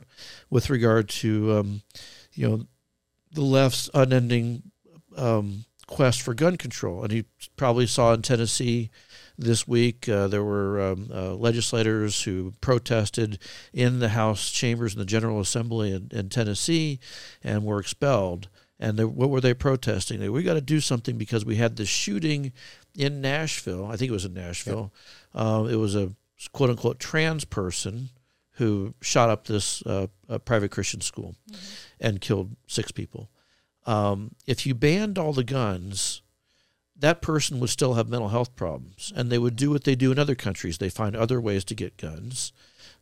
S2: with regard to um, you know the left's unending um, quest for gun control. And you probably saw in Tennessee this week uh, there were um, uh, legislators who protested in the House chambers in the General Assembly in, in Tennessee and were expelled. And they, what were they protesting? They, we got to do something because we had this shooting in Nashville. I think it was in Nashville. Uh, it was a quote unquote trans person who shot up this uh, private Christian school and killed six people. Um, if you banned all the guns, that person would still have mental health problems, and they would do what they do in other countries. They find other ways to get guns.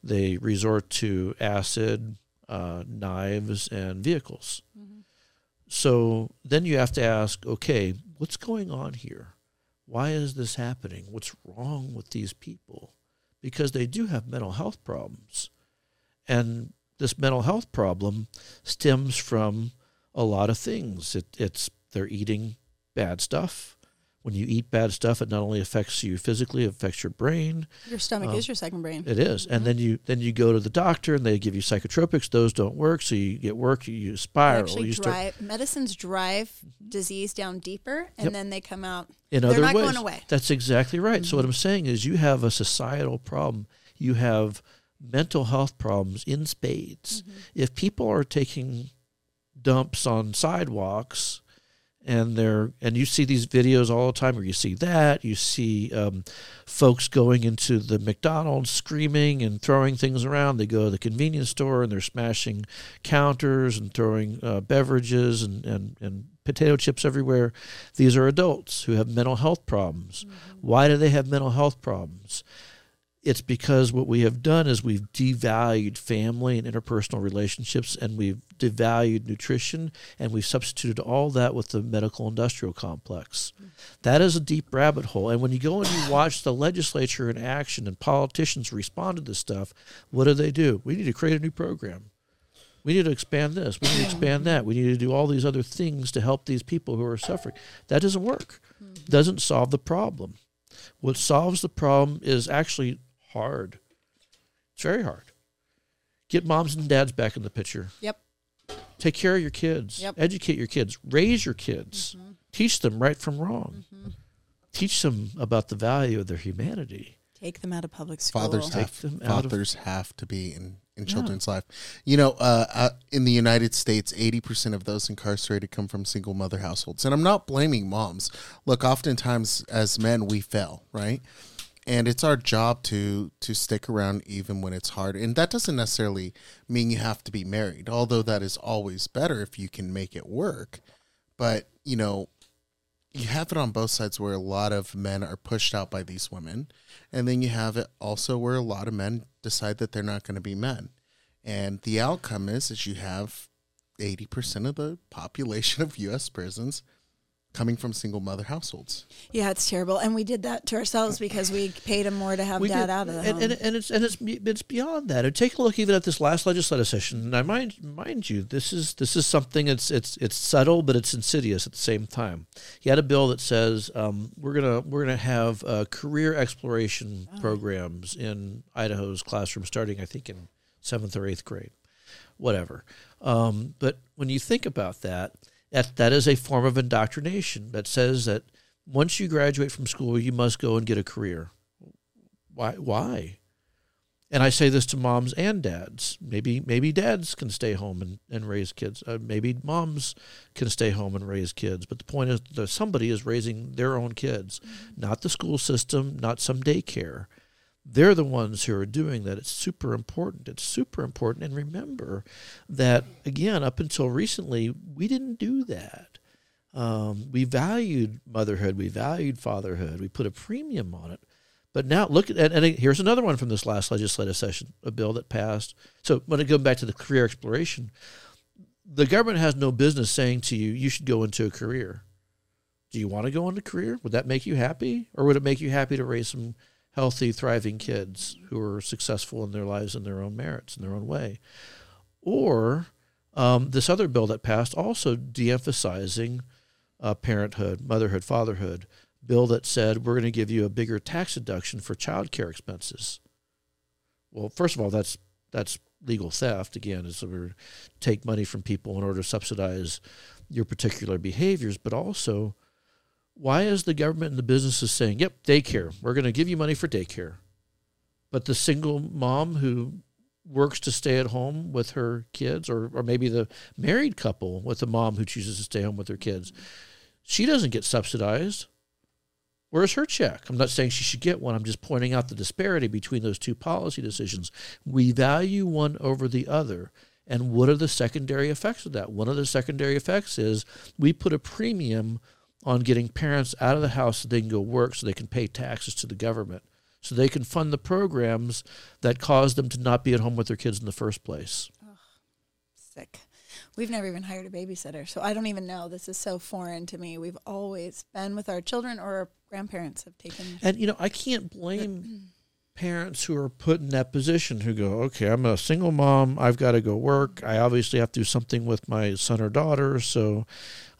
S2: They resort to acid, uh, knives, and vehicles. So then you have to ask, okay, what's going on here? Why is this happening? What's wrong with these people? Because they do have mental health problems. And this mental health problem stems from a lot of things. It, it's they're eating bad stuff. When you eat bad stuff, it not only affects you physically, it affects your brain.
S3: Your stomach
S2: Um,
S3: is your second brain.
S2: It is. and mm-hmm. then you then you go to the doctor and they give you psychotropics. Those don't work, so you get work. You, you spiral.
S3: actually
S2: You start
S3: medicines drive mm-hmm. disease down deeper, and
S2: Yep.
S3: then they come out.
S2: in
S3: They're
S2: other
S3: not
S2: ways.
S3: going away.
S2: That's exactly right. So mm-hmm. what I'm saying is, you have a societal problem. You have mental health problems in spades. If people are taking dumps on sidewalks and they're and you see these videos all the time where you see that you see um, folks going into the mcdonald's screaming and throwing things around they go to the convenience store and they're smashing counters and throwing uh, beverages and, and, and potato chips everywhere. These are adults who have mental health problems. Why do they have mental health problems it's because what we have done is we've devalued family and interpersonal relationships and we've devalued nutrition and we've substituted all that with the medical industrial complex. That is a deep rabbit hole. And when you go and you watch the legislature in action and politicians respond to this stuff, what do they do? We need to create a new program. We need to expand this. We need to expand that. We need to do all these other things to help these people who are suffering. That doesn't work. Mm-hmm. Doesn't solve the problem. What solves the problem is actually hard. It's very hard. Get moms and dads back in the picture.
S3: Yep.
S2: Take care of your kids.
S3: Yep.
S2: Educate your kids. Raise your kids. Teach them right from wrong. Teach them about the value of their humanity.
S3: Take them out of public school.
S1: fathers
S2: Take
S1: have
S2: them out of-
S1: fathers have to be in in children's life. You know, uh, uh, in the United States, eighty percent of those incarcerated come from single mother households, and I'm not blaming moms. Look, oftentimes as men we fail, right? And it's our job to to stick around even when it's hard, and that doesn't necessarily mean you have to be married. Although that is always better if you can make it work. But you know, you have it on both sides where a lot of men are pushed out by these women and then you have it also where a lot of men decide that they're not going to be men and the outcome is is you have 80% of the population of us prisons coming from single mother households
S3: Yeah, it's terrible, and we did that to ourselves because we paid them more to have
S2: We
S3: dad
S2: did-
S3: out of the
S2: and,
S3: home.
S2: and, and it's and it's it's beyond that. And take a look even at this last legislative session. And I mind mind you, this is this is something. It's it's it's subtle, but it's insidious at the same time. He had a bill that says um, we're gonna we're gonna have uh, career exploration programs in Idaho's classroom starting, I think, in seventh or eighth grade, whatever. Um, but when you think about that, that that is a form of indoctrination that says that once you graduate from school, you must go and get a career. Why why? And i say this to moms and dads. Maybe maybe dads can stay home and, and raise kids. Uh, maybe moms can stay home and raise kids. But the point is that somebody is raising their own kids not the school system not some daycare they're the ones who are doing that it's super important it's super important and remember that again up until recently we didn't do that um, we valued motherhood we valued fatherhood we put a premium on it but now look at and, here's another one from this last legislative session, a bill that passed. So when I go back to the career exploration, the government has no business saying to you, you should go into a career. Do you want to go into a career? Would that make you happy? Or would it make you happy to raise some healthy, thriving kids who are successful in their lives in their own merits, in their own way? Or um, this other bill that passed also de emphasizing uh, parenthood, motherhood, fatherhood bill that said we're going to give you a bigger tax deduction for child care expenses. Well, first of all, that's that's legal theft again, is we take money from people in order to subsidize your particular behaviors, but also why is the government and the businesses saying, "Yep, daycare. We're going to give you money for daycare," but the single mom who works to stay at home with her kids, or or maybe the married couple with the mom who chooses to stay home with her kids, she doesn't get subsidized. Where's her check? I'm not saying she should get one. I'm just pointing out the disparity between those two policy decisions. We value one over the other. And what are the secondary effects of that? One of the secondary effects is we put a premium on getting parents out of the house so they can go work so they can pay taxes to the government, so they can fund the programs that cause them to not be at home with their kids in the first place.
S3: Sick. We've never even hired a babysitter, so I don't even know. This is so foreign to me. We've always been with our children, or our grandparents have taken.
S2: And you know, I can't blame parents who are put in that position who go, okay, I'm a single mom. I've got to go work. I obviously have to do something with my son or daughter, so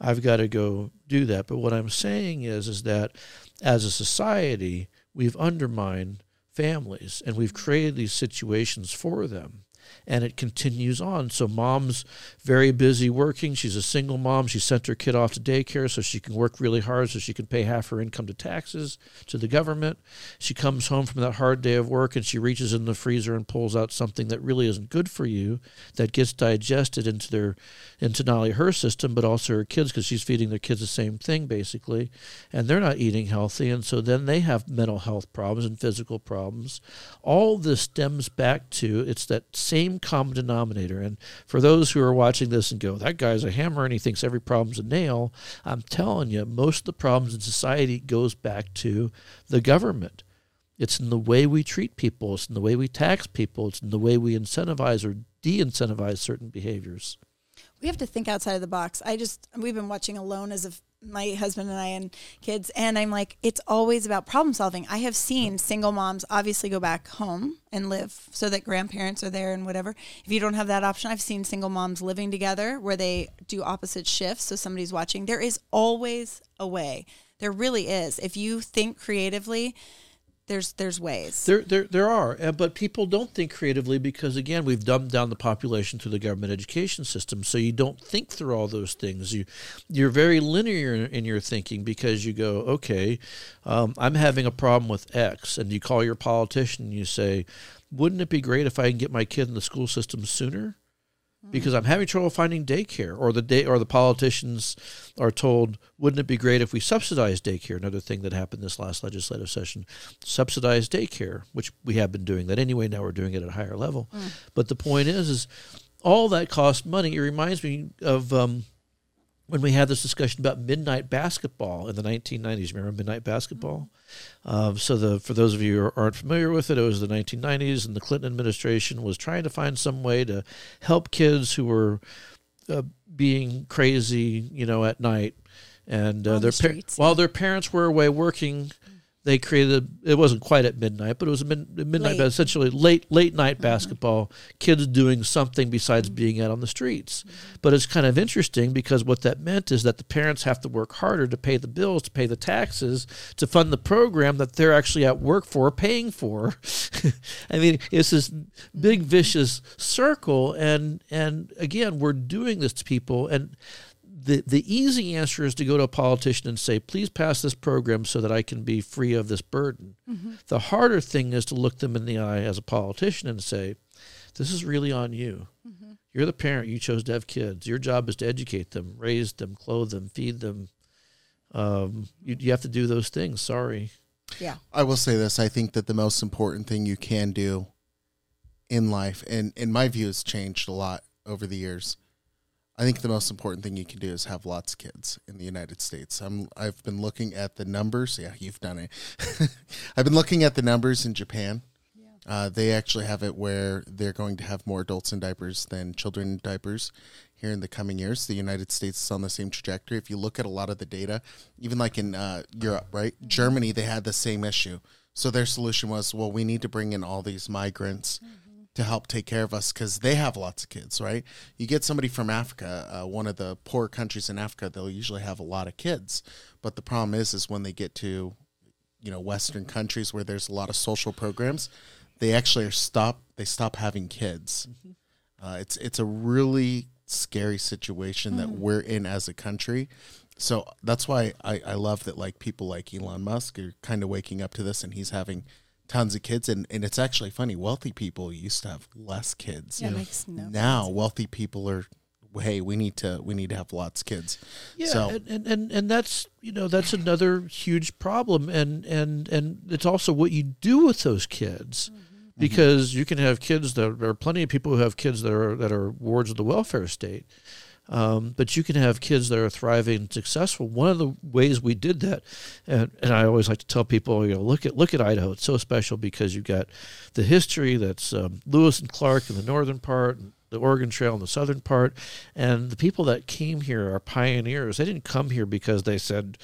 S2: I've got to go do that. But what I'm saying is, is that as a society, we've undermined families and we've created these situations for them and it continues on. So mom's very busy working. She's a single mom. She sent her kid off to daycare so she can work really hard so she can pay half her income to taxes to the government. She comes home from that hard day of work and she reaches in the freezer and pulls out something that really isn't good for you that gets digested into their into not only her system but also her kids because she's feeding their kids the same thing basically and they're not eating healthy and so then they have mental health problems and physical problems. All this stems back to it's that same common denominator. And for those who are watching this and go, that guy's a hammer and he thinks every problem's a nail, I'm telling you, most of the problems in society goes back to the government. It's in the way we treat people. It's in the way we tax people. It's in the way we incentivize or de-incentivize certain behaviors.
S3: We have to think outside of the box. I just we've been watching Alone as of my husband and I and kids, and I'm like, it's always about problem solving. I have seen single moms obviously go back home and live so that grandparents are there and whatever. If you don't have that option, I've seen single moms living together where they do opposite shifts, so somebody's watching. There is always a way. There really is. If you think creatively, there's there's ways.
S2: There, there, there are, but people don't think creatively because again, we've dumbed down the population through the government education system. So you don't think through all those things. You, you're very linear in your thinking because you go, okay, um, I'm having a problem with X, and you call your politician and you say, wouldn't it be great if I can get my kid in the school system sooner? Because I'm having trouble finding daycare, or the day, or the politicians are told, wouldn't it be great if we subsidized daycare? Another thing that happened this last legislative session, subsidized daycare, which we have been doing that anyway. Now we're doing it at a higher level. Mm. But the point is, is all that costs money. It reminds me of um, when we had this discussion about midnight basketball in the 1990s. Remember midnight basketball? Mm-hmm. Um, so the for those of you who aren't familiar with it, it was the 1990s, and the Clinton administration was trying to find some way to help kids who were uh, being crazy, you know, at night, and uh, their
S3: the streets,
S2: yeah. while their parents were away working they created it wasn't quite at midnight but it was a mid, midnight late. but essentially late late night mm-hmm. basketball kids doing something besides mm-hmm. being out on the streets mm-hmm. but it's kind of interesting because what that meant is that the parents have to work harder to pay the bills to pay the taxes to fund the program that they're actually at work for paying for i mean it's this big mm-hmm. vicious circle and and again we're doing this to people and the, the easy answer is to go to a politician and say, please pass this program so that I can be free of this burden. Mm-hmm. The harder thing is to look them in the eye as a politician and say, this is really on you. Mm-hmm. You're the parent. You chose to have kids. Your job is to educate them, raise them, clothe them, feed them. Um, you, you have to do those things. Sorry.
S3: Yeah.
S1: I will say this. I think that the most important thing you can do in life, and in my view, has changed a lot over the years, I think the most important thing you can do is have lots of kids in the United States. I'm I've been looking at the numbers. Yeah, you've done it. I've been looking at the numbers in Japan. Yeah. Uh, they actually have it where they're going to have more adults in diapers than children in diapers here in the coming years. The United States is on the same trajectory. If you look at a lot of the data, even like in uh, Europe, right? Mm-hmm. Germany, they had the same issue. So their solution was, well, we need to bring in all these migrants. Mm-hmm to help take care of us because they have lots of kids, right? You get somebody from Africa, uh, one of the poor countries in Africa, they'll usually have a lot of kids. But the problem is, is when they get to, you know, Western countries where there's a lot of social programs, they actually are stop. They stop having kids. Mm-hmm. Uh, it's it's a really scary situation mm. that we're in as a country. So that's why I, I love that like people like Elon Musk are kind of waking up to this, and he's having tons of kids and, and it's actually funny wealthy people used to have less kids.
S3: Yeah, makes no
S1: now
S3: sense.
S1: wealthy people are hey we need to we need to have lots of kids.
S2: Yeah so, and, and, and and that's you know that's another huge problem and and and it's also what you do with those kids mm-hmm. because you can have kids that there are plenty of people who have kids that are that are wards of the welfare state um, but you can have kids that are thriving and successful. One of the ways we did that, and, and I always like to tell people, you know, look at look at Idaho. It's so special because you've got the history that's um, Lewis and Clark in the northern part, the Oregon Trail in the southern part, and the people that came here are pioneers. They didn't come here because they said,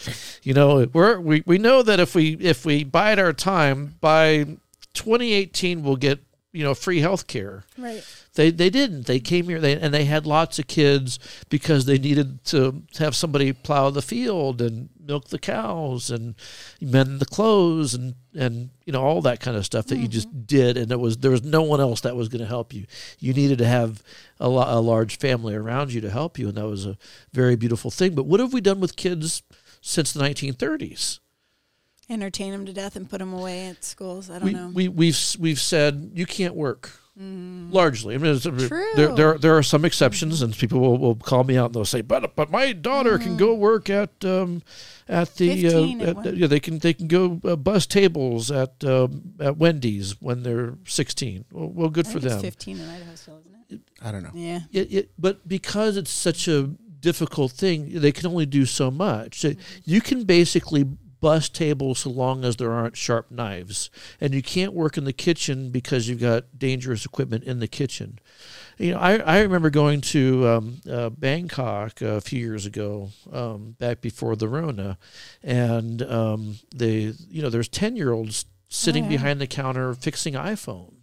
S2: you know, we're, we we know that if we if we bide our time by 2018 we'll get you know free health care.
S3: Right.
S2: They they didn't. They came here they, and they had lots of kids because they needed to have somebody plow the field and milk the cows and mend the clothes and and you know all that kind of stuff that mm-hmm. you just mm-hmm. did and it was there was no one else that was going to help you. You needed to have a, lo- a large family around you to help you and that was a very beautiful thing. But what have we done with kids since the 1930s?
S3: entertain them to death and put them away at schools. I don't
S2: we,
S3: know.
S2: We we've we've said you can't work. Mm. Largely, I mean,
S3: True.
S2: there, there there are some exceptions, and people will, will call me out and they'll say, "But but my daughter mm. can go work at um, at the uh, at, at, yeah they can they can go uh, bus tables at um, at Wendy's when they're 16. Well, well good for them.
S3: 15 in Idaho still, isn't it?
S1: I don't know.
S3: Yeah.
S2: It, it, but because it's such a difficult thing, they can only do so much. Mm-hmm. You can basically bust tables so long as there aren't sharp knives. And you can't work in the kitchen because you've got dangerous equipment in the kitchen. You know, I, I remember going to um, uh, Bangkok a few years ago, um, back before the Rona, and um, they, you know, there's 10 year olds sitting behind the counter fixing iPhones.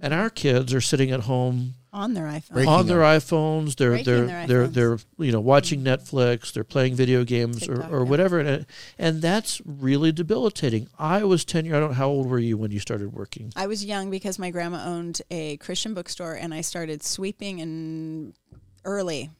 S2: And our kids are sitting at home
S3: on their iPhone.
S1: Breaking
S2: on their
S1: them.
S2: iPhones. They're
S3: Breaking
S2: they're
S3: their
S2: they're they're you know watching mm-hmm. Netflix. They're playing video games or,
S3: TikTok,
S2: or
S3: yeah.
S2: whatever, and, and that's really debilitating. I was ten years. I don't. How old were you when you started working?
S3: I was young because my grandma owned a Christian bookstore, and I started sweeping and early.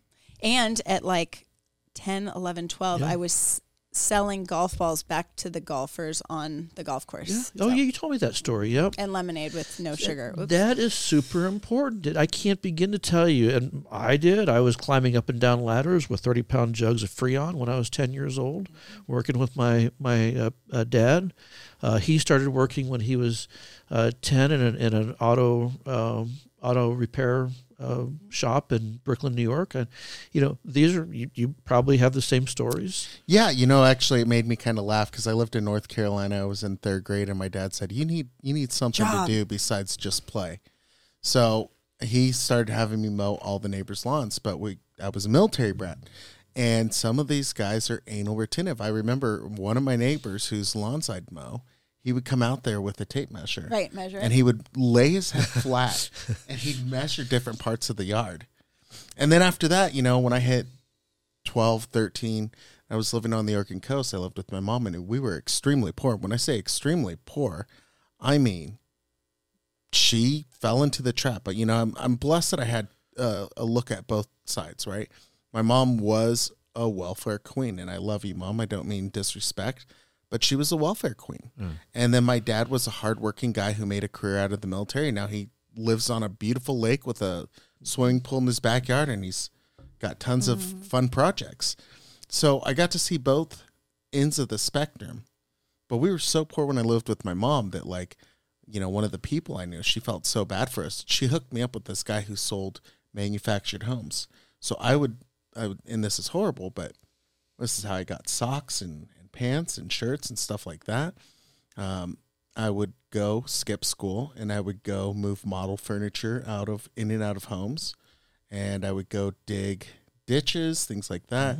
S3: And at like 10, 11, 12,
S2: Yeah.
S3: I was s- selling golf balls back to the golfers on the golf course.
S2: Oh
S3: So-
S2: yeah, you told me that story. Yep.
S3: And lemonade with no sugar. Oops.
S2: That is super important. I can't begin to tell you. And I did. I was climbing up and down ladders with 30 pound jugs of Freon when I was 10 years old, working with my, my uh, uh, dad. Uh, he started working when he was uh, 10 in an, in an auto, um, auto repair uh, shop in Brooklyn, New York. And, you know, these are, you, you probably have the same stories.
S1: Yeah, you know, actually, it made me kind of laugh because I lived in North Carolina. I was in third grade, and my dad said, "You need you need something
S3: Job.
S1: to do besides just play." So he started having me mow all the neighbors' lawns. But we, I was a military brat, and some of these guys are anal retentive. I remember one of my neighbors whose lawns I'd mow. He would come out there with a tape measure,
S3: Right, measure
S1: and he would lay his head flat, and he'd measure different parts of the yard. And then after that, you know, when I hit 12, 13, I was living on the Oregon coast. I lived with my mom, and we were extremely poor. When I say extremely poor, I mean she fell into the trap. But you know, I'm I'm blessed that I had uh, a look at both sides. Right, my mom was a welfare queen, and I love you, mom. I don't mean disrespect, but she was a welfare queen. Mm. And then my dad was a hardworking guy who made a career out of the military. Now he lives on a beautiful lake with a swimming pool in his backyard, and he's got tons of mm. fun projects. So I got to see both ends of the spectrum. But we were so poor when I lived with my mom that like, you know, one of the people I knew, she felt so bad for us. She hooked me up with this guy who sold manufactured homes. So I would I would and this is horrible, but this is how I got socks and, and pants and shirts and stuff like that. Um, I would go skip school and I would go move model furniture out of in and out of homes, and I would go dig ditches, things like that.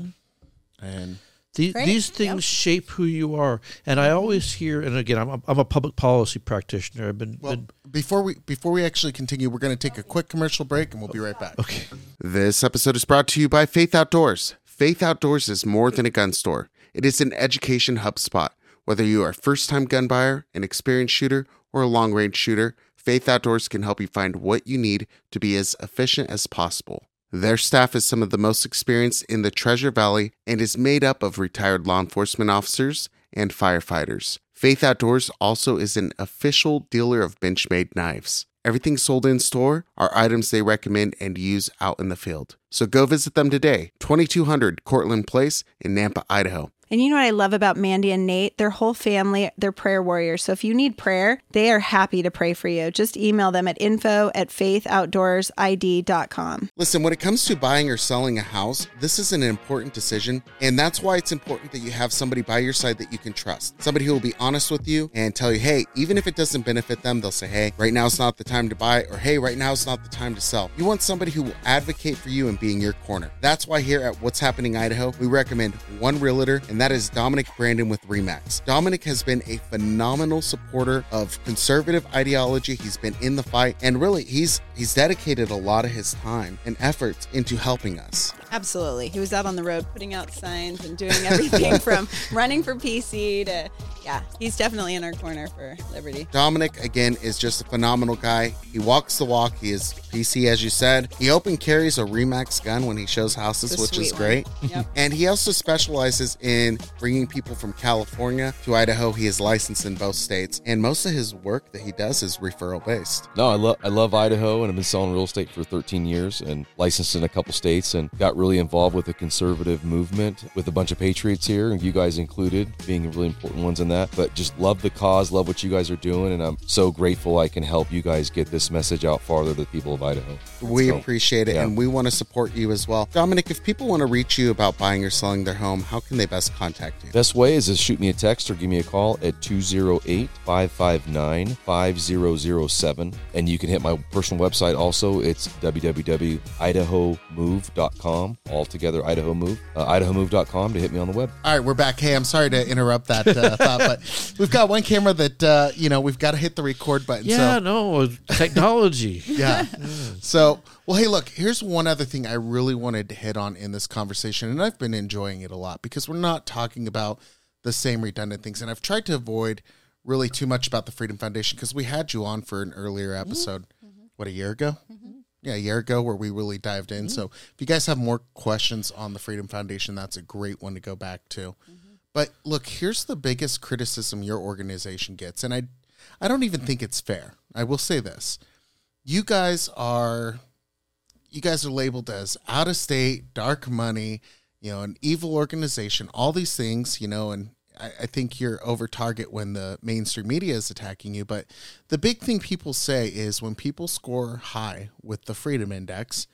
S1: And
S2: The, these things
S3: Yep.
S2: shape who you are. And I always hear, and again, I'm a, I'm a public policy practitioner. I've been,
S1: well,
S2: been
S1: before we before we actually continue, we're going to take a quick commercial break, and we'll be right back.
S2: okay.
S6: This episode is brought to you by Faith Outdoors. Faith Outdoors is more than a gun store. It is an education hub spot. Whether you are a first-time gun buyer, an experienced shooter, or a long-range shooter, Faith Outdoors can help you find what you need to be as efficient as possible. Their staff is some of the most experienced in the Treasure Valley and is made up of retired law enforcement officers and firefighters. Faith Outdoors also is an official dealer of Benchmade knives. Everything sold in store are items they recommend and use out in the field. So go visit them today, 2200 Cortland Place in Nampa, Idaho.
S7: And you know what I love about Mandy and Nate? Their whole family, they're prayer warriors. So if you need prayer, they are happy to pray for you. Just email them at info at faithoutdoorsid.com.
S6: Listen, when it comes to buying or selling a house, this is an important decision, and that's why it's important that you have somebody by your side that you can trust. Somebody who will be honest with you and tell you, hey, even if it doesn't benefit them, they'll say, hey, right now it's not the time to buy, or hey, right now it's not the time to sell. You want somebody who will advocate for you and be in your corner. That's why here at What's Happening Idaho, we recommend one realtor, and that is Dominic Brandon with Remax. Dominic has been a phenomenal supporter of conservative ideology. He's been in the fight, and really, he's he's dedicated a lot of his time and efforts into helping us.
S3: Absolutely. He was out on the road putting out signs and doing everything from running for PC to, yeah, he's definitely in our corner for liberty.
S6: Dominic, again, is just a phenomenal guy. He walks the walk. He is PC, as you said. He open carries a Remax gun when he shows houses, which is
S3: one.
S6: great.
S3: Yep.
S6: And he also specializes in bringing people from California to Idaho. He is licensed in both states, and most of his work that he does is referral based.
S8: No, I love I love Idaho, and I've been selling real estate for 13 years and licensed in a couple states, and got really really involved with the conservative movement with a bunch of patriots here, and you guys included, being really important ones in that. But just love the cause, love what you guys are doing, and I'm so grateful I can help you guys get this message out farther to the people of Idaho.
S6: We
S8: So,
S6: appreciate it,
S8: yeah.
S6: and we want to support you as well. Dominic, if people want to reach you about buying or selling their home, how can they best contact you?
S8: Best way is to shoot me a text or give me a call at 208 559 5007. And you can hit my personal website also. It's www.idahomove.com. Altogether, Idaho Move. Uh, idahomove.com to hit me on the web.
S1: All right, we're back. Hey, I'm sorry to interrupt that uh, thought, but we've got one camera that uh, you know we've got to hit the record button.
S2: Yeah,
S1: so,
S2: no technology.
S1: yeah. So, well, hey, look. Here's one other thing I really wanted to hit on in this conversation, and I've been enjoying it a lot because we're not talking about the same redundant things, and I've tried to avoid really too much about the Freedom Foundation because we had you on for an earlier episode, what a year ago. Yeah, a year ago, where we really dived in. So, mm-hmm. if you guys have more questions on the Freedom Foundation, that's a great one to go back to. Mm-hmm. But look, here's the biggest criticism your organization gets, and I, I don't even think it's fair. I will say this: you guys are, you guys are labeled as out of state, dark money, you know, an evil organization, all these things, you know, and I, I think you're over target when the mainstream media is attacking you. But the big thing people say is when people score high with the Freedom Index,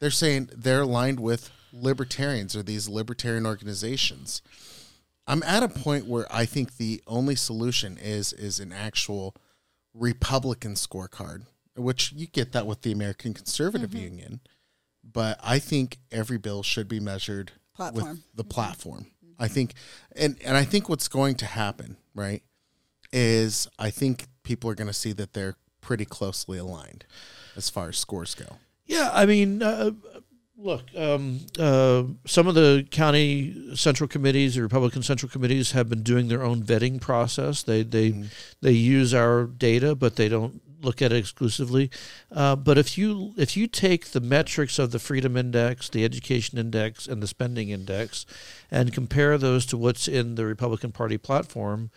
S1: they're saying they're aligned with libertarians or these libertarian organizations. I'm at a point where I think the only solution is is an actual Republican scorecard, which you get that with the American Conservative mm-hmm. Union. But I think every bill should be measured
S3: Platform.
S1: with the mm-hmm. platform. I think, and and I think what's going to happen, right, is I think people are going to see that they're pretty closely aligned as far as scores go.
S2: Yeah, I mean, uh, look, um, uh, some of the county central committees, the Republican central committees, have been doing their own vetting process. They they they use our data, but they don't look at it exclusively. Uh, but if you if you take the metrics of the Freedom Index, the Education Index, and the Spending Index, and compare those to what's in the Republican Party platform.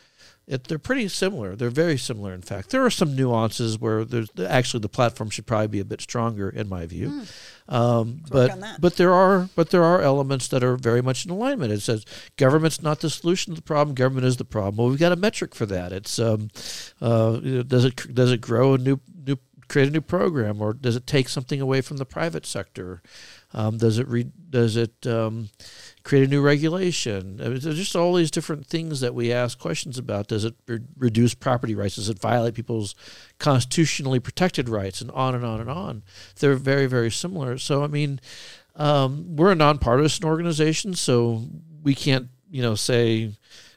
S2: It, they're pretty similar. They're very similar, in fact. There are some nuances where there's actually the platform should probably be a bit stronger, in my view. Um, but but there are but there are elements that are very much in alignment. It says government's not the solution to the problem. Government is the problem. Well, we've got a metric for that. It's um, uh, you know, does it does it grow a new new create a new program or does it take something away from the private sector? Um, does it re, does it um, create a new regulation? I mean, there's just all these different things that we ask questions about. Does it re- reduce property rights? Does it violate people's constitutionally protected rights? And on and on and on. They're very very similar. So I mean, um, we're a nonpartisan organization, so we can't you know say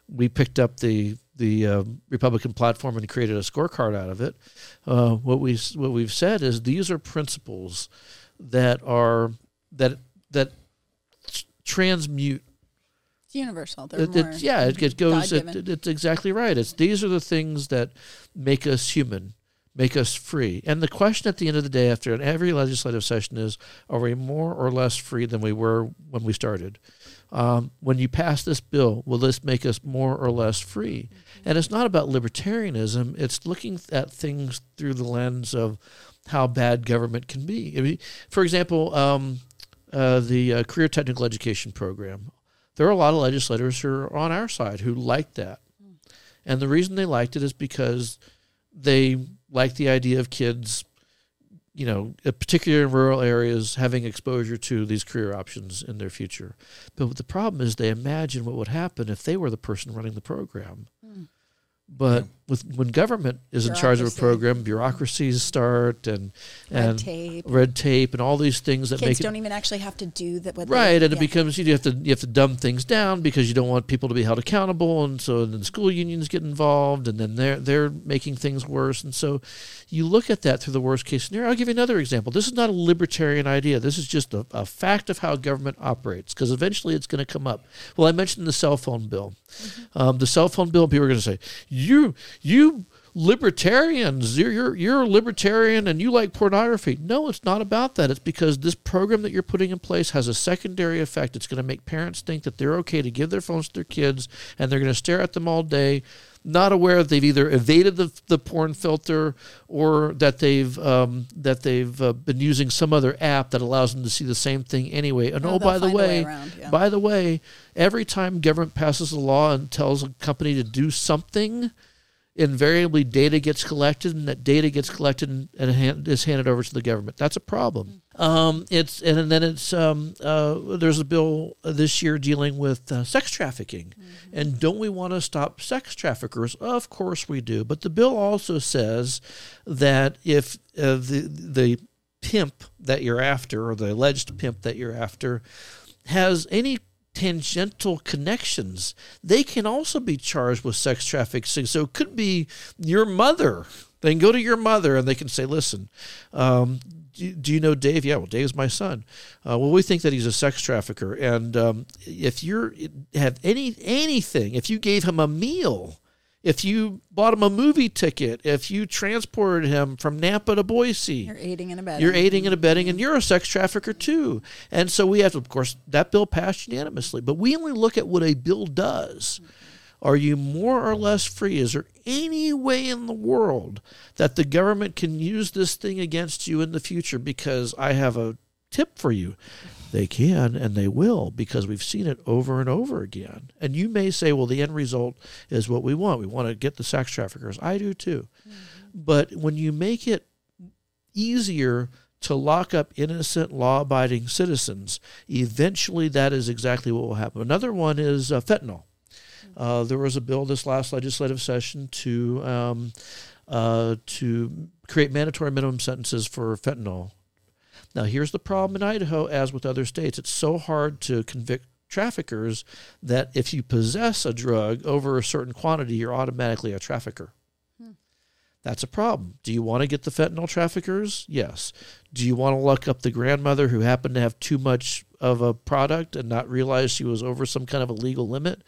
S2: we picked up the the uh, Republican platform and created a scorecard out of it. Uh, what we what we've said is these are principles that are that that transmute
S3: It's universal. They're
S2: it, it, yeah, it, it goes. It, it- it's exactly right. It's these are the things that make us human, make us free. And the question at the end of the day, after every legislative session, is: Are we more or less free than we were when we started? Um, when you pass this bill, will this make us more or less free? And it's not about libertarianism. It's looking at things through the lens of how bad government can be. I mean, for example, um, uh, the uh, career technical education program. There are a lot of legislators who are on our side who liked that. And the reason they liked it is because they like the idea of kids, you know, uh, particularly in rural areas, having exposure to these career options in their future. But the problem is they imagine what would happen if they were the person running the program. But with when government is in charge of a program, bureaucracies start and
S3: Red
S2: and
S3: tape.
S2: red tape and all these things that
S3: Kids
S2: make it
S3: don't even actually have to do that. What they-
S2: right and it becomes you have to you have to dumb things down because you don't want people to be held accountable and so then school unions get involved and then they're they're making things worse and so you look at that through the worst case scenario. I'll give you another example. This is not a libertarian idea. This is just a, a fact of how government operates because eventually it's going to come up. Well i mentioned the cell phone bill. Um, the cell phone bill people are going to say you you libertarians, you're, you're you're a libertarian and you like pornography. No, it's not about that. It's because this program that you're putting in place has a secondary effect. It's going to make parents think that they're okay to give their phones to their kids and they're going to stare at them all day, not aware that they've either evaded the, the porn filter or that they've um, that they've uh, been using some other app that allows them to see the same thing anyway. And
S3: Oh,
S2: oh, by the
S3: way
S2: way,
S3: around, yeah.
S2: by the way, every time government passes a law and tells a company to do something, invariably data gets collected, and that data gets collected and, and hand, is handed over to the government. That's a problem. Um, it's and then it's um, uh, there's a bill this year dealing with uh, sex trafficking, and don't we want to stop sex traffickers? Of course we do. But the bill also says that if uh, the the pimp that you're after, or the alleged pimp that you're after, has any tangential connections, they can also be charged with sex trafficking. So it could be your mother. They can go to your mother and they can say, listen, um, do, do you know Dave? Yeah, well, Dave's my son. Uh, well, we think that he's a sex trafficker. And um, if you're have any anything, if you gave him a meal, if you bought him a movie ticket, if you transported him from Nampa to Boise,
S3: You're aiding and abetting.
S2: you're aiding and abetting, and you're a sex trafficker too. And so we have to, of course, that bill passed unanimously. But we only look at what a bill does. Are you more or less free? Is there any way in the world that the government can use this thing against you in the future? Because I have a tip for you. They can and they will because we've seen it over and over again. And you may say, well, the end result is what we want. We want to get the sex traffickers. I do too. But when you make it easier to lock up innocent law abiding citizens, eventually that is exactly what will happen. Another one is uh, fentanyl. Uh, there was a bill this last legislative session to um, uh, to create mandatory minimum sentences for fentanyl. Now, here's the problem in Idaho, as with other states. It's so hard to convict traffickers that if you possess a drug over a certain quantity, you're automatically a trafficker. Hmm. That's a problem. Do you want to get the fentanyl traffickers? Yes. Do you want to look up the grandmother who happened to have too much of a product and not realize she was over some kind of a legal limit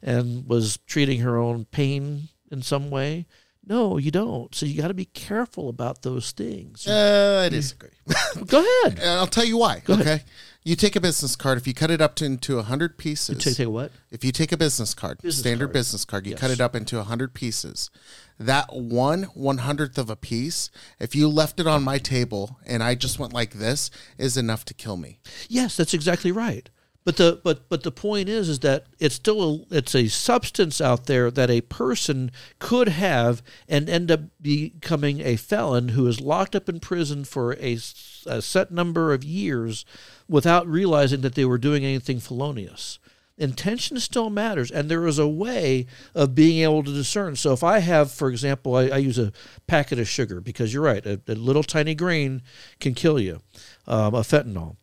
S2: and was treating her own pain in some way? No, you don't. So you got to be careful about those things.
S1: Uh, I disagree.
S2: Go ahead.
S1: And I'll tell you why.
S2: Go ahead.
S1: okay. You take a business card, if you cut it up to, into 100 pieces.
S2: Take, take what?
S1: If you take a business card,
S2: Business
S1: standard
S2: card.
S1: business card, you
S2: Yes.
S1: cut it up into 100 pieces. That one one hundredth of a piece, if you left it on my table and I just went like this, is enough to kill me.
S2: Yes, that's exactly right. But the but but the point is is that it's still a, it's a substance out there that a person could have and end up becoming a felon who is locked up in prison for a set number of years without realizing that they were doing anything felonious. Intention still matters, and there is a way of being able to discern. So, if I have, for example, I, I use a packet of sugar because you're right, a, a little tiny grain can kill you, um, a fentanyl.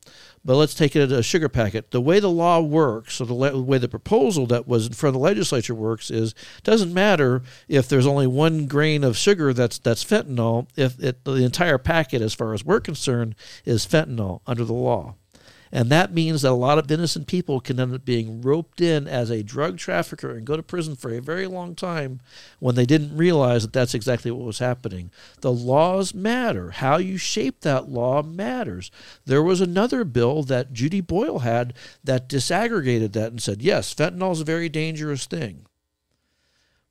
S2: But let's take it a sugar packet. The way the law works, or the le- way the proposal that was in front of the legislature works, is doesn't matter if there's only one grain of sugar that's that's fentanyl. If it, the entire packet, as far as we're concerned, is fentanyl under the law. And that means that a lot of innocent people can end up being roped in as a drug trafficker and go to prison for a very long time when they didn't realize that that's exactly what was happening. The laws matter. How you shape that law matters. There was another bill that Judy Boyle had that disaggregated that and said, yes, fentanyl is a very dangerous thing,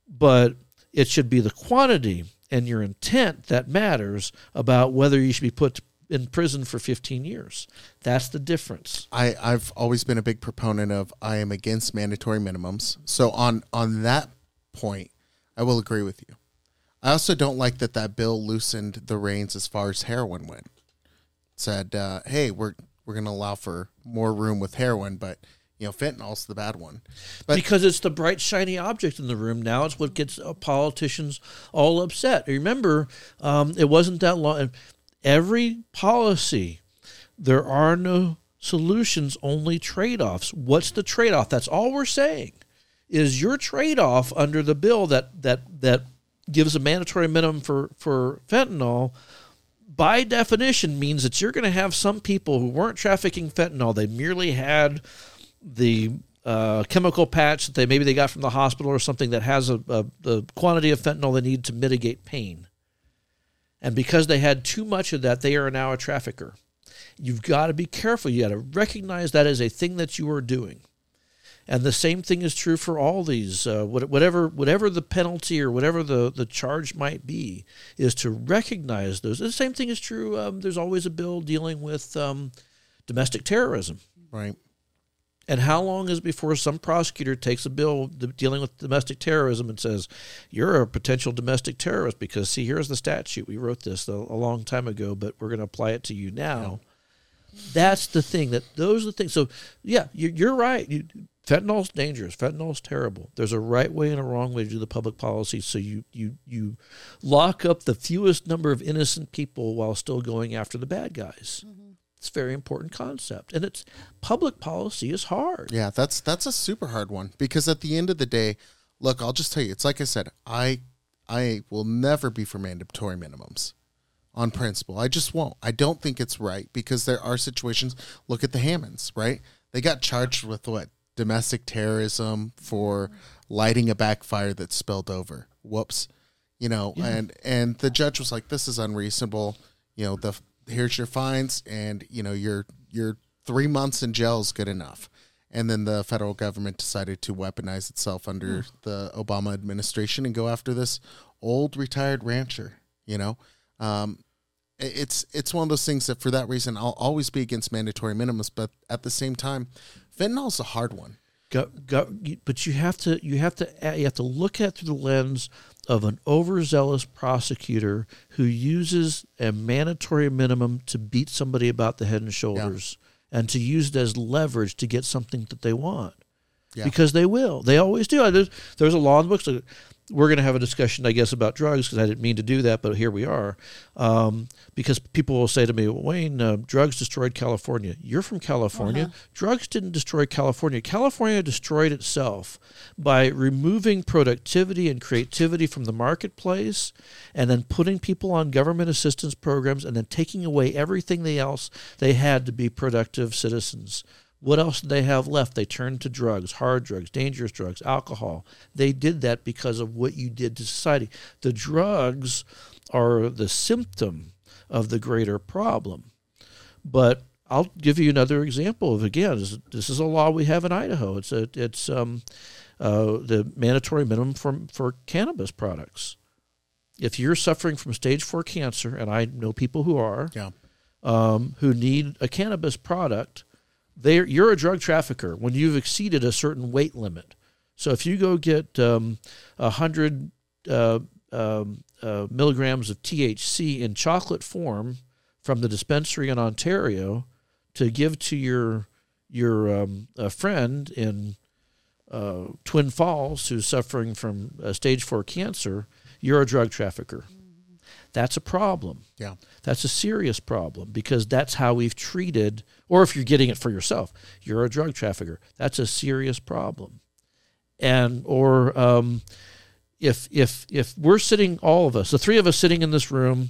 S2: but it should be the quantity and your intent that matters about whether you should be put in prison for 15 years. That's the difference.
S1: I, I've always been a big proponent of I am against mandatory minimums. So on on that point, I will agree with you. I also don't like that that bill loosened the reins as far as heroin went. Said, uh, hey, we're we're going to allow for more room with heroin, but you know, fentanyl's the bad one. But
S2: because it's the bright shiny object in the room now it's what gets uh, politicians all upset remember um, it wasn't that long every policy there are no solutions only trade-offs. What's the trade-off? That's all we're saying is your trade-off under the bill that that that gives a mandatory minimum for for fentanyl by definition means that you're going to have some people who weren't trafficking fentanyl. They merely had the uh, chemical patch that they maybe they got from the hospital or something that has a, a the quantity of fentanyl they need to mitigate pain. And because they had too much of that, they are now a trafficker. You've got to be careful. You got to recognize that as a thing that you are doing. And the same thing is true for all these, uh, whatever whatever the penalty or whatever the, the charge might be, is to recognize those. The same thing is true. Um, there's always a bill dealing with um, domestic terrorism.
S1: Right.
S2: And how long is before some prosecutor takes a bill dealing with domestic terrorism and says, "You're a potential domestic terrorist"? Because see, here's the statute. We wrote this a, long time ago, but we're going to apply it to you now. Yeah. That's the thing. That those are the things. So yeah, you're, you're right. You, fentanyl's dangerous. Fentanyl's terrible. There's a right way and a wrong way to do the public policy. So you you you lock up the fewest number of innocent people while still going after the bad guys. Mm-hmm. It's a very important concept, and it's public policy is hard.
S1: Yeah, that's that's a super hard one because at the end of the day, look, I'll just tell you, it's like I said, I I will never be for mandatory minimums on principle. I just won't. I don't think it's right because there are situations. Look at the Hammonds, right? They got charged with what domestic terrorism for lighting a backfire that spilled over. Whoops, you know, yeah. and and the judge was like, "This is unreasonable." You know, the here's your fines and you know your your three months in jail is good enough. And then the federal government decided to weaponize itself under mm. the obama administration and go after this old retired rancher you know? Um, it's it's one of those things that for that reason i'll always be against mandatory minimums but at the same time fentanyl's a hard one.
S2: Go, go, but you have to you have to you have to look at through the lens of an overzealous prosecutor who uses a mandatory minimum to beat somebody about the head and shoulders yeah. and to use it as leverage to get something that they want. Yeah. Because they will. They always do. There's, there's a law in the books we're going to have a discussion, I guess, about drugs because I didn't mean to do that, but here we are. Um, because people will say to me, Wayne, uh, drugs destroyed California. You're from California. Uh-huh. Drugs didn't destroy California. California destroyed itself by removing productivity and creativity from the marketplace and then putting people on government assistance programs and then taking away everything they else they had to be productive citizens. What else did they have left? They turned to drugs, hard drugs, dangerous drugs, alcohol. They did that because of what you did to society. The drugs are the symptom of the greater problem. But I'll give you another example of again. This, is a law we have in Idaho. It's a, it's um, uh, the mandatory minimum for for cannabis products. If you're suffering from stage four cancer, and I know people who are,
S1: yeah.
S2: um, who need a cannabis product, they you're a drug trafficker when you've exceeded a certain weight limit. So if you go get um, 100 uh, um, uh, milligrams of THC in chocolate form from the dispensary in Ontario to give to your your um, friend in uh, Twin Falls who's suffering from stage four cancer, you're a drug trafficker. That's a problem.
S1: Yeah.
S2: That's a serious problem because that's how we've treated, or if you're getting it for yourself, you're a drug trafficker. That's a serious problem. And, or, um, if, if, if we're sitting, all of us, the three of us sitting in this room,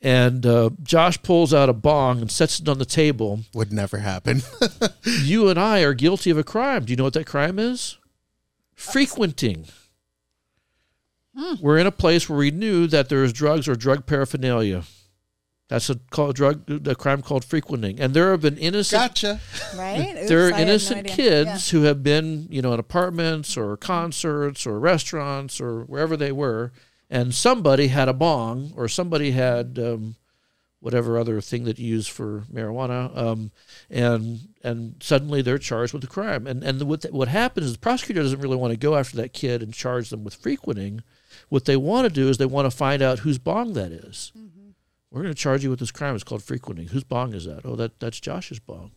S2: and uh, Josh pulls out a bong and sets it on the table.
S1: Would never happen.
S2: you and I are guilty of a crime. Do you know what that crime is? Frequenting. Hmm. We're in a place where we knew that there was drugs or drug paraphernalia. That's a called drug a crime called frequenting, and there have been innocent.
S1: Gotcha.
S3: Right. Oops,
S2: there are innocent no kids yeah. who have been, you know, in apartments or concerts or restaurants or wherever they were, and somebody had a bong or somebody had um, whatever other thing that you use for marijuana, um, and and suddenly they're charged with a crime. And and what what happens is the prosecutor doesn't really want to go after that kid and charge them with frequenting what they want to do is they want to find out whose bong that is. Mm-hmm. We're going to charge you with this crime. It's called frequenting. Whose bong is that? Oh, that that's Josh's bong.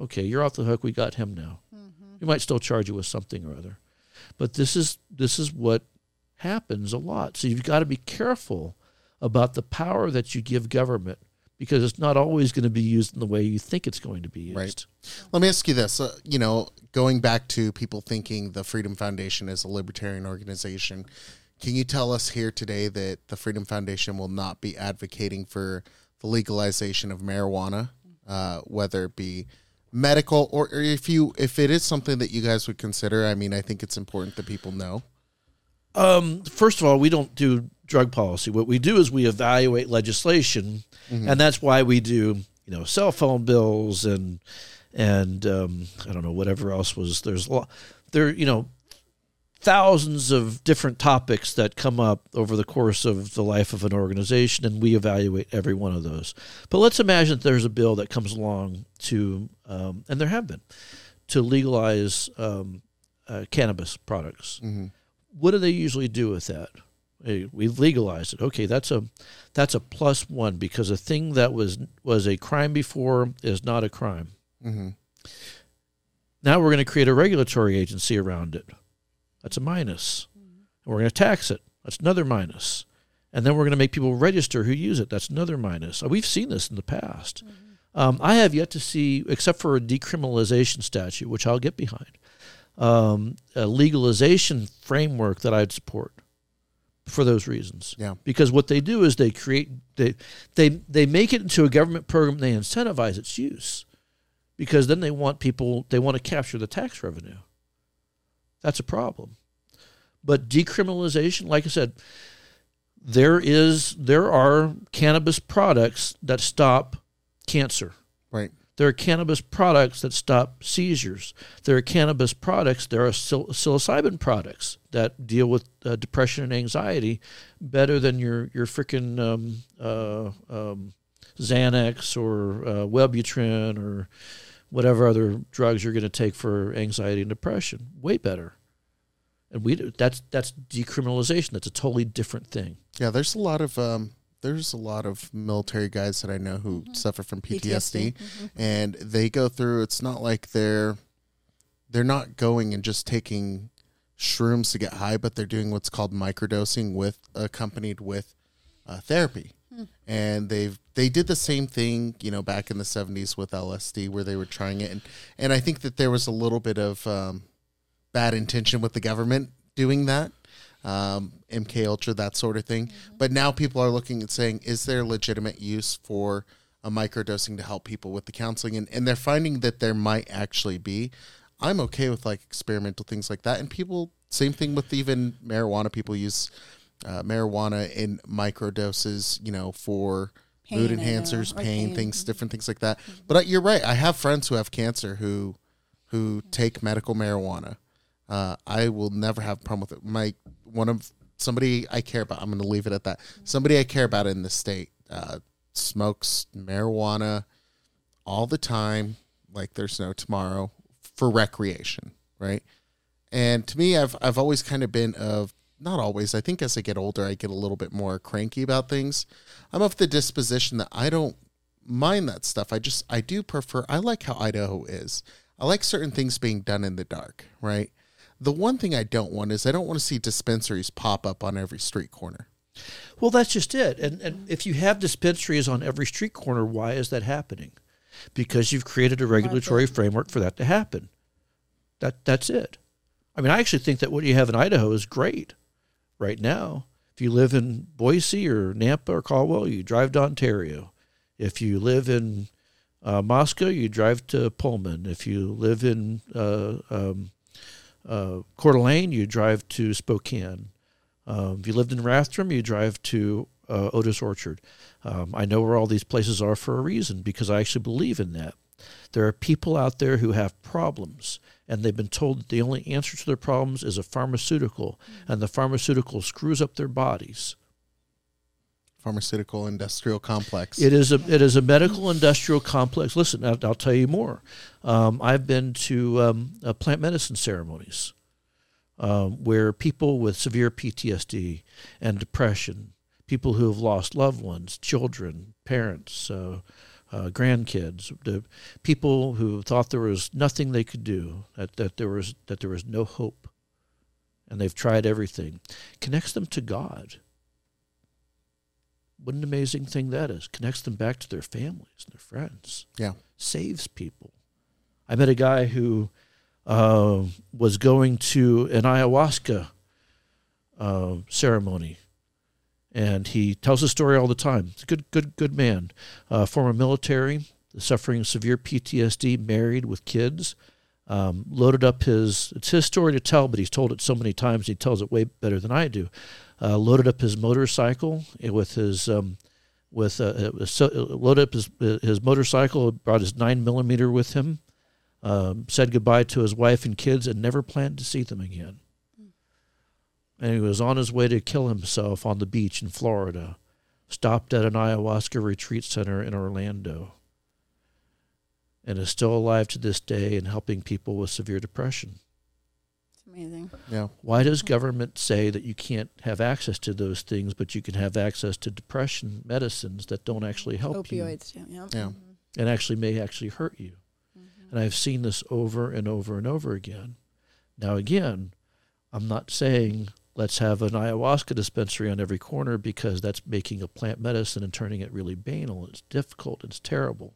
S2: Okay, you're off the hook. We got him now. Mm-hmm. We might still charge you with something or other, but this is this is what happens a lot. So you've got to be careful about the power that you give government because it's not always going to be used in the way you think it's going to be used.
S1: Right. Let me ask you this: uh, you know, going back to people thinking the Freedom Foundation is a libertarian organization, can you tell us here today that the Freedom Foundation will not be advocating for the legalization of marijuana, uh, whether it be medical or, or if you if it is something that you guys would consider i mean i think it's important that people know
S2: Um, first of all, we don't do drug policy. What we do is we evaluate legislation, and that's why we do you know cell phone bills and and um, I don't know whatever else was. There's a lot, there you know thousands of different topics that come up over the course of the life of an organization, and we evaluate every one of those. But let's imagine that there's a bill that comes along to, um, and there have been, to legalize um, uh, cannabis products. What do they usually do with that? Hey, we've legalized it. Okay, that's a that's a plus one because a thing that was was a crime before is not a crime. Now we're going to create a regulatory agency around it. That's a minus. We're going to tax it. That's another minus. And then we're going to make people register who use it. That's another minus. Uh, We've seen this in the past. Um, I have yet to see, except for a decriminalization statute, which I'll get behind, um, a legalization framework that I'd support for those reasons.
S1: Yeah.
S2: Because what they do is they create they they they make it into a government program. They incentivize its use because then they want people they want to capture the tax revenue. That's a problem. But decriminalization, like I said, there is there are cannabis products that stop cancer.
S1: right
S2: There are cannabis products that stop seizures. There are cannabis products. There are psil- psilocybin products that deal with uh, depression and anxiety better than your your freaking um, uh, um, Xanax or uh, Wellbutrin or whatever other drugs you're going to take for anxiety and depression. Way better. And we do- that's that's decriminalization. That's a totally different thing.
S1: Yeah, there's a lot of um, there's a lot of military guys that I know who suffer from PTSD, and they go through. It's not like they're they're not going and just taking shrooms to get high, but they're doing what's called microdosing with accompanied with uh, therapy. And they've they did the same thing, you know, back in the '70s with LSD, where they were trying it, and and I think that there was a little bit of um, bad intention with the government doing that um, mk ultra that sort of thing. But now people are looking at saying is there a legitimate use for a microdosing to help people with the counseling? And, and they're finding that there might actually be. I'm okay with like experimental things like that. And people same thing with even marijuana. People use uh, marijuana in microdoses you know for
S3: Pain,
S1: mood
S3: know,
S1: enhancers pain,
S3: pain.
S1: things different things like that but uh, you're right i have friends who have cancer who who take medical marijuana uh, I will never have a problem with it. My one of somebody I care about. I'm going to leave it at that. Somebody I care about in the state uh, smokes marijuana all the time, like there's no tomorrow, for recreation, right? And to me, I've I've always kind of been of not always. I think as I get older, I get a little bit more cranky about things. I'm of the disposition that I don't mind that stuff. I just I do prefer. I like how Idaho is. I like certain things being done in the dark, right? The one thing I don't want is I don't want to see dispensaries pop up on every street corner.
S2: Well, that's just it. And and if you have dispensaries on every street corner, why is that happening? Because you've created a regulatory framework for that to happen. That that's it. I mean, I actually think that what you have in Idaho is great right now. If you live in Boise or Nampa or Caldwell, you drive to Ontario. If you live in uh, Moscow, you drive to Pullman. If you live in uh, um, uh, Coeur d'Alene, you drive to Spokane. Um, if you lived in Rathdrum, you drive to uh, Otis Orchard. Um, I know where all these places are for a reason because I actually believe in that. There are people out there who have problems, and they've been told that the only answer to their problems is a pharmaceutical, and the pharmaceutical screws up their bodies.
S1: Pharmaceutical industrial complex.
S2: It is a it is a medical industrial complex. Listen, I'll, I'll tell you more. Um, I've been to um, uh, plant medicine ceremonies um, where people with severe PTSD and depression, people who have lost loved ones, children, parents, uh, uh, grandkids, the people who thought there was nothing they could do, that, that there was that there was no hope, and they've tried everything, connects them to God. What an amazing thing that is. Connects them back to their families and their friends.
S1: Yeah.
S2: Saves people. I met a guy who uh, was going to an ayahuasca uh, ceremony, and he tells the story all the time. He's a good, good, good man. Uh, former military, suffering severe PTSD, married with kids. Um, loaded up his, it's his story to tell, but he's told it so many times, he tells it way better than I do. Uh, loaded up his motorcycle with his, um, with uh, uh, so, loaded up his, his motorcycle, brought his nine millimeter with him, um, said goodbye to his wife and kids, and never planned to see them again. And he was on his way to kill himself on the beach in Florida, stopped at an ayahuasca retreat center in Orlando and is still alive to this day and helping people with severe depression.
S3: It's amazing.
S1: Yeah.
S2: Why does government say that you can't have access to those things, but you can have access to depression medicines that don't actually help you
S3: Opioids, too. Yeah.
S1: Yeah. Mm-hmm.
S2: and actually may actually hurt you? Mm-hmm. And I've seen this over and over and over again. Now, again, I'm not saying let's have an ayahuasca dispensary on every corner because that's making a plant medicine and turning it really banal. It's difficult. It's terrible.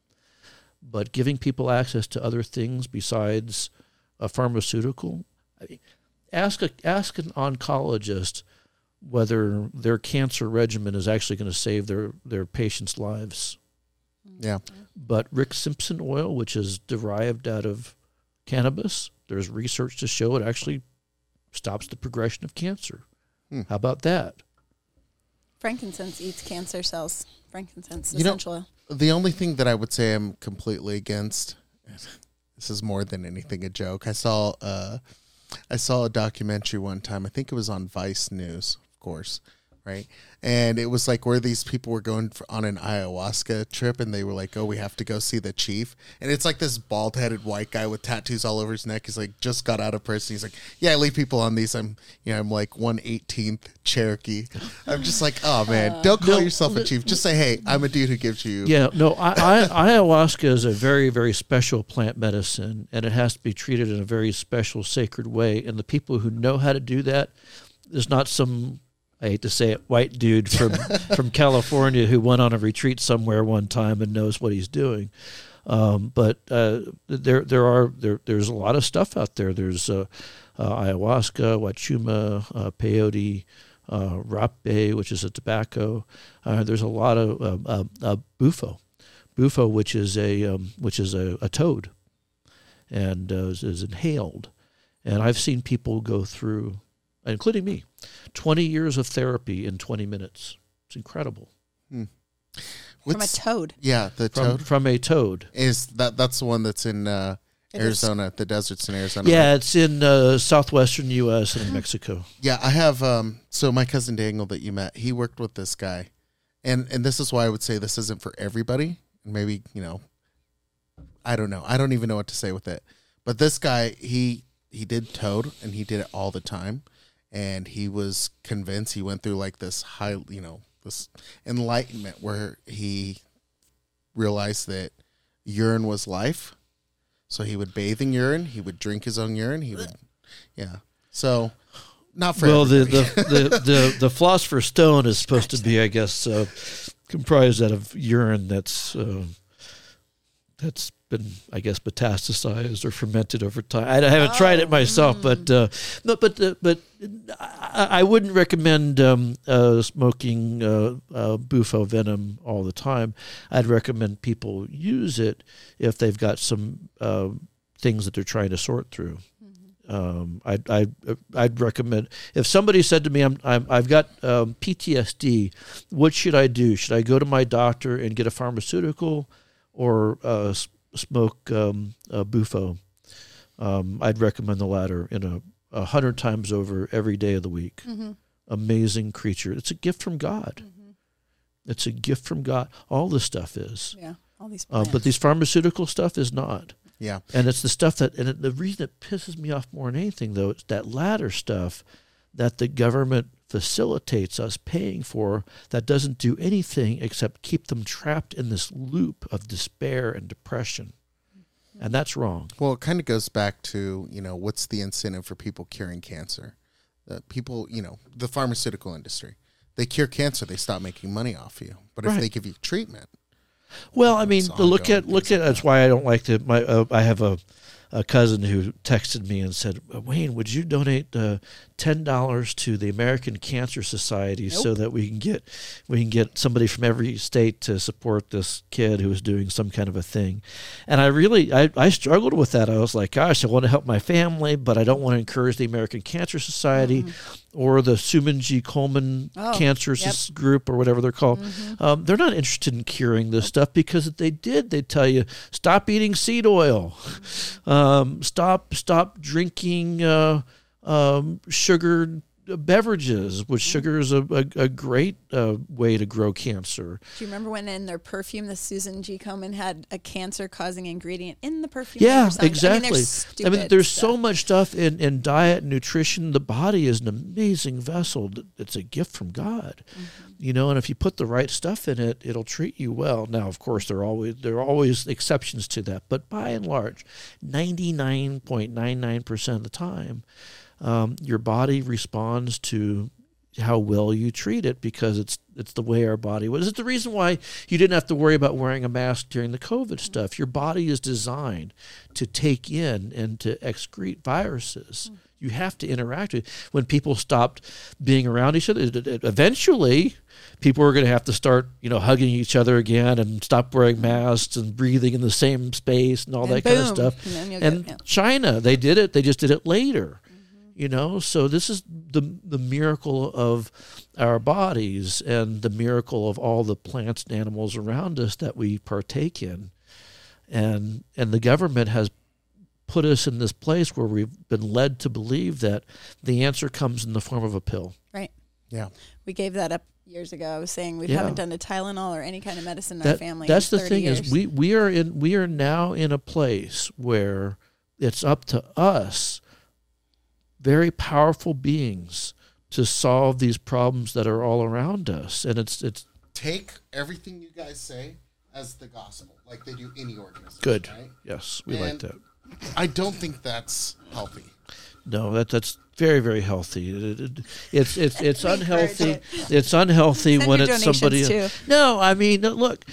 S2: But giving people access to other things besides a pharmaceutical, I mean, ask a, ask an oncologist whether their cancer regimen is actually going to save their, their patients' lives.
S1: Yeah.
S2: But Rick Simpson oil, which is derived out of cannabis, there's research to show it actually stops the progression of cancer.
S1: Hmm.
S2: How about that?
S3: Frankincense eats cancer cells. Frankincense,
S1: You know-
S3: essential oil.
S1: The only thing that I would say I'm completely against. This is more than anything a joke. I saw uh, I saw a documentary one time. I think it was on Vice News, of course, right? And it was like where these people were going for, on an ayahuasca trip, and they were like, "Oh, we have to go see the chief." And it's like this bald-headed white guy with tattoos all over his neck. He's like just got out of prison. He's like, "Yeah, I leave people on these. I'm, you know, I'm like one eighteenth Cherokee." I'm just like, "Oh man, uh, don't call
S2: No,
S1: yourself a chief. Just say, hey, I'm a dude who gives you."
S2: Yeah, no, I, I, ayahuasca is a very, very special plant medicine, and it has to be treated in a very special, sacred way. And the people who know how to do that, there's not some, I hate to say it, white dude from from California who went on a retreat somewhere one time and knows what he's doing. Um, but uh, there, there are there, there's a lot of stuff out there. There's uh, uh, ayahuasca, wachuma, uh, peyote, uh, rapé, which is a tobacco. Uh, there's a lot of uh, bufo, bufo, which is a um, which is a, a toad, and uh, is, is inhaled. And I've seen people go through, including me, 20 years of therapy in 20 minutes. It's incredible.
S3: From a toad.
S1: Yeah, the
S2: From,
S1: toad
S2: from a toad.
S1: is that. That's the one that's in uh,
S3: It is.
S1: Arizona, the deserts in Arizona.
S2: Yeah,
S1: right?
S2: it's in uh, southwestern U.S. and Mexico.
S1: yeah. I have. Um, so my cousin Daniel that you met, he worked with this guy, and and this is why I would say this isn't for everybody. Maybe you know, I don't know. I don't even know what to say with it. But this guy, he he did toad, and he did it all the time, and he was convinced. He went through like this high, you know, this enlightenment where he realized that urine was life. So he would bathe in urine. He would drink his own urine. He would, yeah. So not for
S2: Well, the, the, the, the, the philosopher's stone is supposed to be, I guess, uh, comprised out of urine that's uh, that's been, I guess, metastasized or fermented over time. I, I haven't tried it myself, but uh, no, but uh, but I, I wouldn't recommend um, uh, smoking uh, uh, bufo venom all the time. I'd recommend people use it if they've got some uh, things that they're trying to sort through. Um, I'd, I'd, I'd recommend if somebody said to me, I'm, I'm, I've got um, PTSD, what should I do? Should I go to my doctor and get a pharmaceutical or uh, smoke um, uh, bufo? Um, I'd recommend the latter in a, a hundred times over every day of the week. Amazing creature. It's a gift from God. It's a gift from God. All this stuff is.
S3: Yeah. All these
S2: Uh, but
S3: plants.
S2: these pharmaceutical stuff is not.
S1: yeah.
S2: And it's the stuff that, and it, the reason it pisses me off more than anything, though, it's that latter stuff that the government facilitates us paying for that doesn't do anything except keep them trapped in this loop of despair and depression. And that's wrong.
S1: Well, it kind of goes back to you know what's the incentive for people curing cancer? Uh, people, you know, the pharmaceutical industry. They cure cancer, they stop making money off you. But if they give you treatment,
S2: Well, I mean, look at look at that's why I don't like to. My uh, I have a a cousin who texted me and said, "Wayne, would you donate uh, ten dollars to the American Cancer Society so that we can get we can get somebody from every state to support this kid who is doing some kind of a thing?" And I really I, I struggled with that. I was like, "Gosh, I want to help my family, but I don't want to encourage the American Cancer Society." Or the Susan G. Komen
S3: Mm-hmm. Oh,
S2: Cancer
S3: yep. Mm-hmm.
S2: Group, or whatever they're called. Um, they're not interested in curing this stuff because if they did, they'd tell you stop eating seed oil, um, stop stop drinking uh, um, sugared beverages, which sugar is a, a, a great uh, way to grow cancer.
S3: Do you remember when in their perfume, the Susan G. Komen had a cancer-causing ingredient in the perfume?
S2: Yeah, exactly.
S3: I mean, there's,
S2: I mean, there's so
S3: stuff.
S2: much stuff in, in diet and nutrition. The body is an amazing vessel. It's a gift from God,
S3: Mm-hmm.
S2: you know. And if you put the right stuff in it, it'll treat you well. Now, of course, there are always there are always exceptions to that, but by and large, ninety nine point nine nine percent of the time, um, your body responds to how well you treat it because it's it's the way our body was. It's the reason why you didn't have to worry about wearing a mask during the COVID stuff. Your body is designed to take in and to excrete viruses. You have to interact with. When people stopped being around each other, it- it- eventually people were going to have to start, you know, hugging each other again and stop wearing masks and breathing in the same space and all
S3: And
S2: that kind of stuff.
S3: and
S2: And. China, they did it. They just did it later you know so this is the the miracle of our bodies and the miracle of all the plants and animals around us that we partake in and and the government has put us in this place where we've been led to believe that the answer comes in the form of a pill
S3: Right.
S1: Yeah.
S3: We gave that up years ago. I was saying we
S2: Yeah.
S3: haven't done a Tylenol or any kind of medicine in our family.
S2: that's
S3: in
S2: the thing
S3: years.
S2: is we we are in we are now in a place where it's up to us very powerful beings to solve these problems that are all around us and it's it's
S1: Take everything you guys say as the gospel, like they do any organization.
S2: good
S1: Right?
S2: yes we like that
S1: I don't think that's healthy.
S2: no that that's very very healthy It- it- it's it's it's unhealthy
S3: it.
S2: it's unhealthy
S3: Send
S2: when it's somebody
S3: too.
S2: no i mean look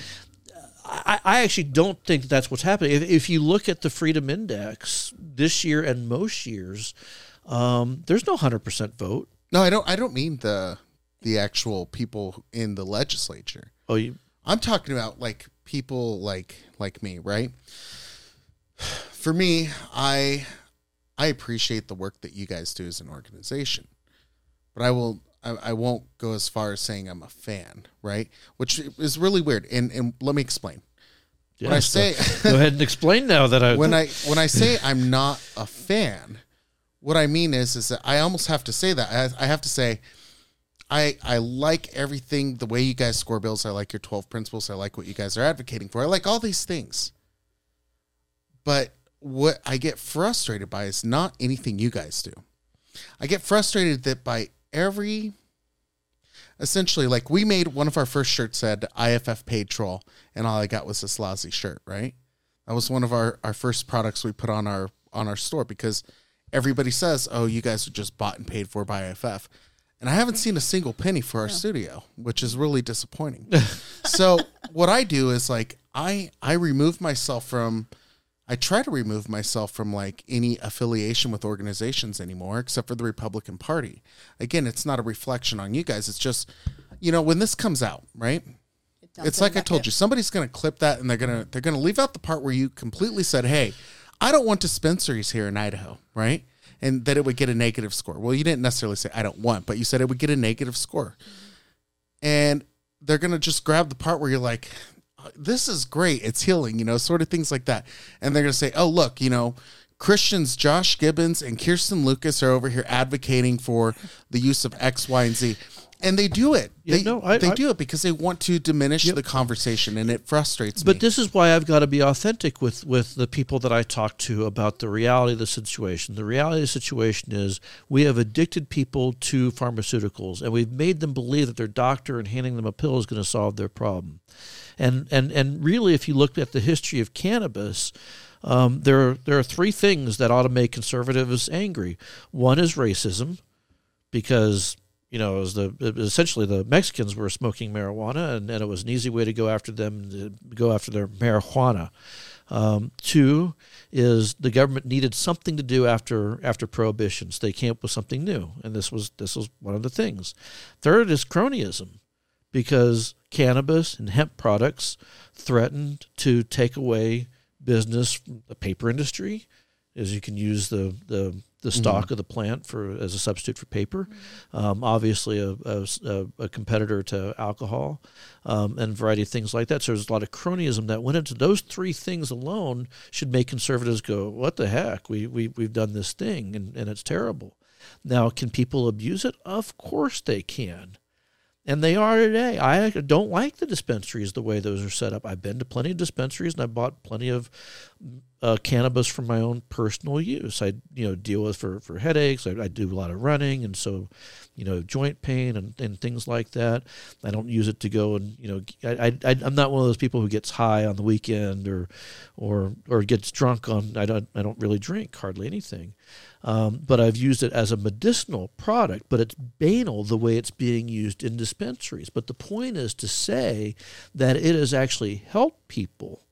S2: I, I actually don't think that's what's happening. If, if you look at the Freedom Index this year and most years, um, there's no hundred percent vote.
S1: No, I don't. I don't mean the the actual people in the legislature.
S2: Oh, you,
S1: I'm talking about like people like like me, right? For me, I I appreciate the work that you guys do as an organization, but I will I, I won't go as far as saying I'm a fan, right? Which is really weird. And and let me explain. when I
S2: so
S1: say
S2: go ahead and explain now that I
S1: when I when I say I'm not a fan, what I mean is is that I almost have to say that I, I have to say I I like everything the way you guys score bills. I like your 12 principles. I like what you guys are advocating for. I like all these things. But what I get frustrated by is not anything you guys do. I get frustrated that by every essentially like we made one of our first shirts said IFF paid troll and all I got was this lousy shirt, right? That was one of our, our first products we put on our on our store because everybody says, "Oh, you guys are just bought and paid for by IFF," and I haven't seen a single penny for our studio, which is really disappointing. so what I do is like I I remove myself from I try to remove myself from like any affiliation with organizations anymore, except for the Republican Party. Again, it's not a reflection on you guys. It's just, you know, when this comes out, right?
S3: Dump
S1: it's like I told you, somebody's going to clip that and they're going to they're going to leave out the part where you completely said, "Hey, I don't want dispensaries here in Idaho," right? And that it would get a negative score. Well, you didn't necessarily say I don't want, but you said it would get a negative score. And they're going to just grab the part where you're like, this is great. It's healing, you know, sort of things like that. And they're going to say, oh, look, you know, Christians Josh Gibbons and Kirsten Lucas are over here advocating for the use of X, Y, and Z. And they do it.
S2: Yeah,
S1: they
S2: no, I-
S1: they
S2: I-
S1: do it because they want to diminish the conversation, and it frustrates
S2: But
S1: me.
S2: But this is why I've got to be authentic with, with the people that I talk to about the reality of the situation. The reality of the situation is we have addicted people to pharmaceuticals, and we've made them believe that their doctor and handing them a pill is going to solve their problem. And and and really, if you look at the history of cannabis, um, there are, there are three things that ought to make conservatives angry. One is racism, because you know, it was the it was essentially the Mexicans were smoking marijuana, and, and it was an easy way to go after them, to go after their marijuana. Um, two is the government needed something to do after after prohibitions. They came up with something new, and this was this was one of the things. Third is cronyism, because cannabis and hemp products threatened to take away business from the paper industry, as you can use the the the stalk of the plant for as a substitute for paper. Um, obviously, a, a, a competitor to alcohol, um, and a variety of things like that. So there's a lot of cronyism that went into those three things alone. Should make conservatives go, "What the heck? We we we've done this thing, and and it's terrible." Now, can people abuse it? Of course they can. And they are today. I don't like the dispensaries the way those are set up. I've been to plenty of dispensaries and I bought plenty of uh, cannabis for my own personal use. I you know deal with for for headaches. I, I, do a lot of running, and so you know joint pain and, and things like that. I don't use it to go and you know I, I I'm not one of those people who gets high on the weekend or or or gets drunk on. I don't I don't really drink hardly anything. Um, but I've used it as a medicinal product, but it's banal the way it's being used in dispensaries. But the point is to say that it has actually helped people.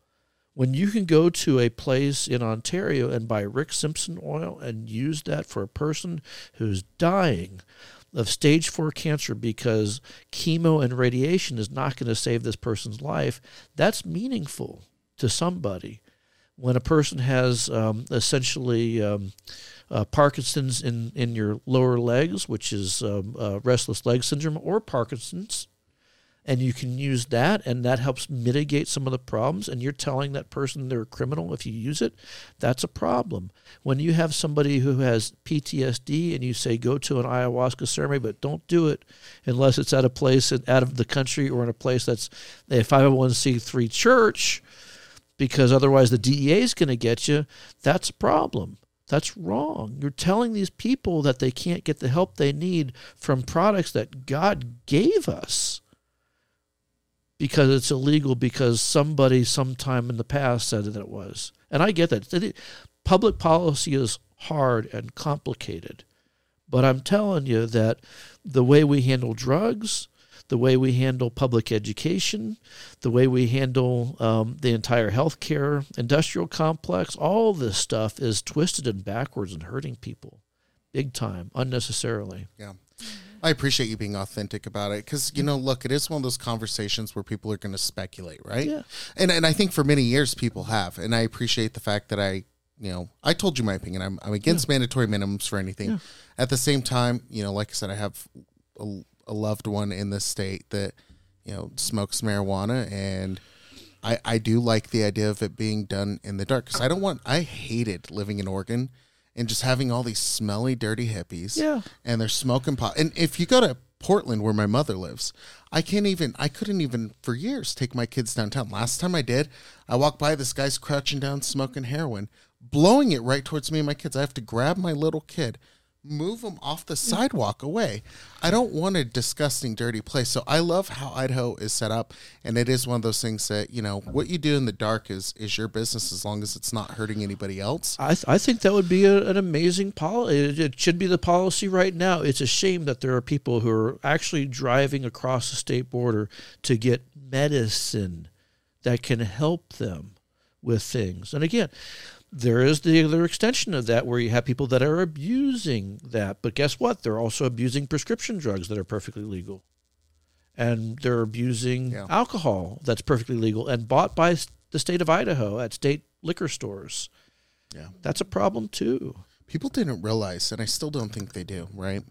S2: When you can go to a place in Ontario and buy Rick Simpson oil and use that for a person who's dying of stage four cancer because chemo and radiation is not going to save this person's life, that's meaningful to somebody. When a person has um, essentially um, uh, Parkinson's in, in your lower legs, which is um, uh, restless leg syndrome, or Parkinson's. And you can use that, and that helps mitigate some of the problems. And you're telling that person they're a criminal if you use it, that's a problem. When you have somebody who has PTSD and you say go to an ayahuasca ceremony, but don't do it unless it's at a place out of the country or in a place that's a 501c3 church, because otherwise the DEA is going to get you, that's a problem. That's wrong. You're telling these people that they can't get the help they need from products that God gave us because it's illegal because somebody sometime in the past said that it was. And I get that. Public policy is hard and complicated. But I'm telling you that the way we handle drugs, the way we handle public education, the way we handle um, the entire healthcare industrial complex, all this stuff is twisted and backwards and hurting people big time, unnecessarily.
S1: Yeah. I appreciate you being authentic about it because you know, mm-hmm. look, it is one of those conversations where people are going to speculate, right?
S2: Yeah.
S1: And and I think for many years people have, and I appreciate the fact that I, you know, I told you my opinion. I'm I'm against yeah. mandatory minimums for anything. Yeah. At the same time, you know, like I said, I have a, a loved one in the state that you know smokes marijuana and I, I do like the idea of it being done in the dark because I don't want I hated living in Oregon and just having all these smelly dirty hippies.
S2: Yeah.
S1: And they're smoking pot. And if you go to Portland where my mother lives I can't even I couldn't even for years take my kids downtown. Last time I did I walked by this guy's crouching down smoking heroin blowing it right towards me and my kids. I have to grab my little kid move them off the sidewalk away. I don't want a disgusting, dirty place. So I love how Idaho is set up, and it is one of those things that you know what you do in the dark is is your business as long as it's not hurting anybody else.
S2: I th- I think that would be a, an amazing policy. It, it should be the policy right now. It's a shame that there are people who are actually driving across the state border to get medicine that can help them with things. And again there is the other extension of that where you have people that are abusing that. But guess what? They're also abusing prescription drugs that are perfectly legal. And they're abusing yeah. alcohol that's perfectly legal and bought by the state of Idaho at state liquor stores.
S1: Yeah.
S2: That's a problem too.
S1: People didn't realize, and I still don't think they do, right?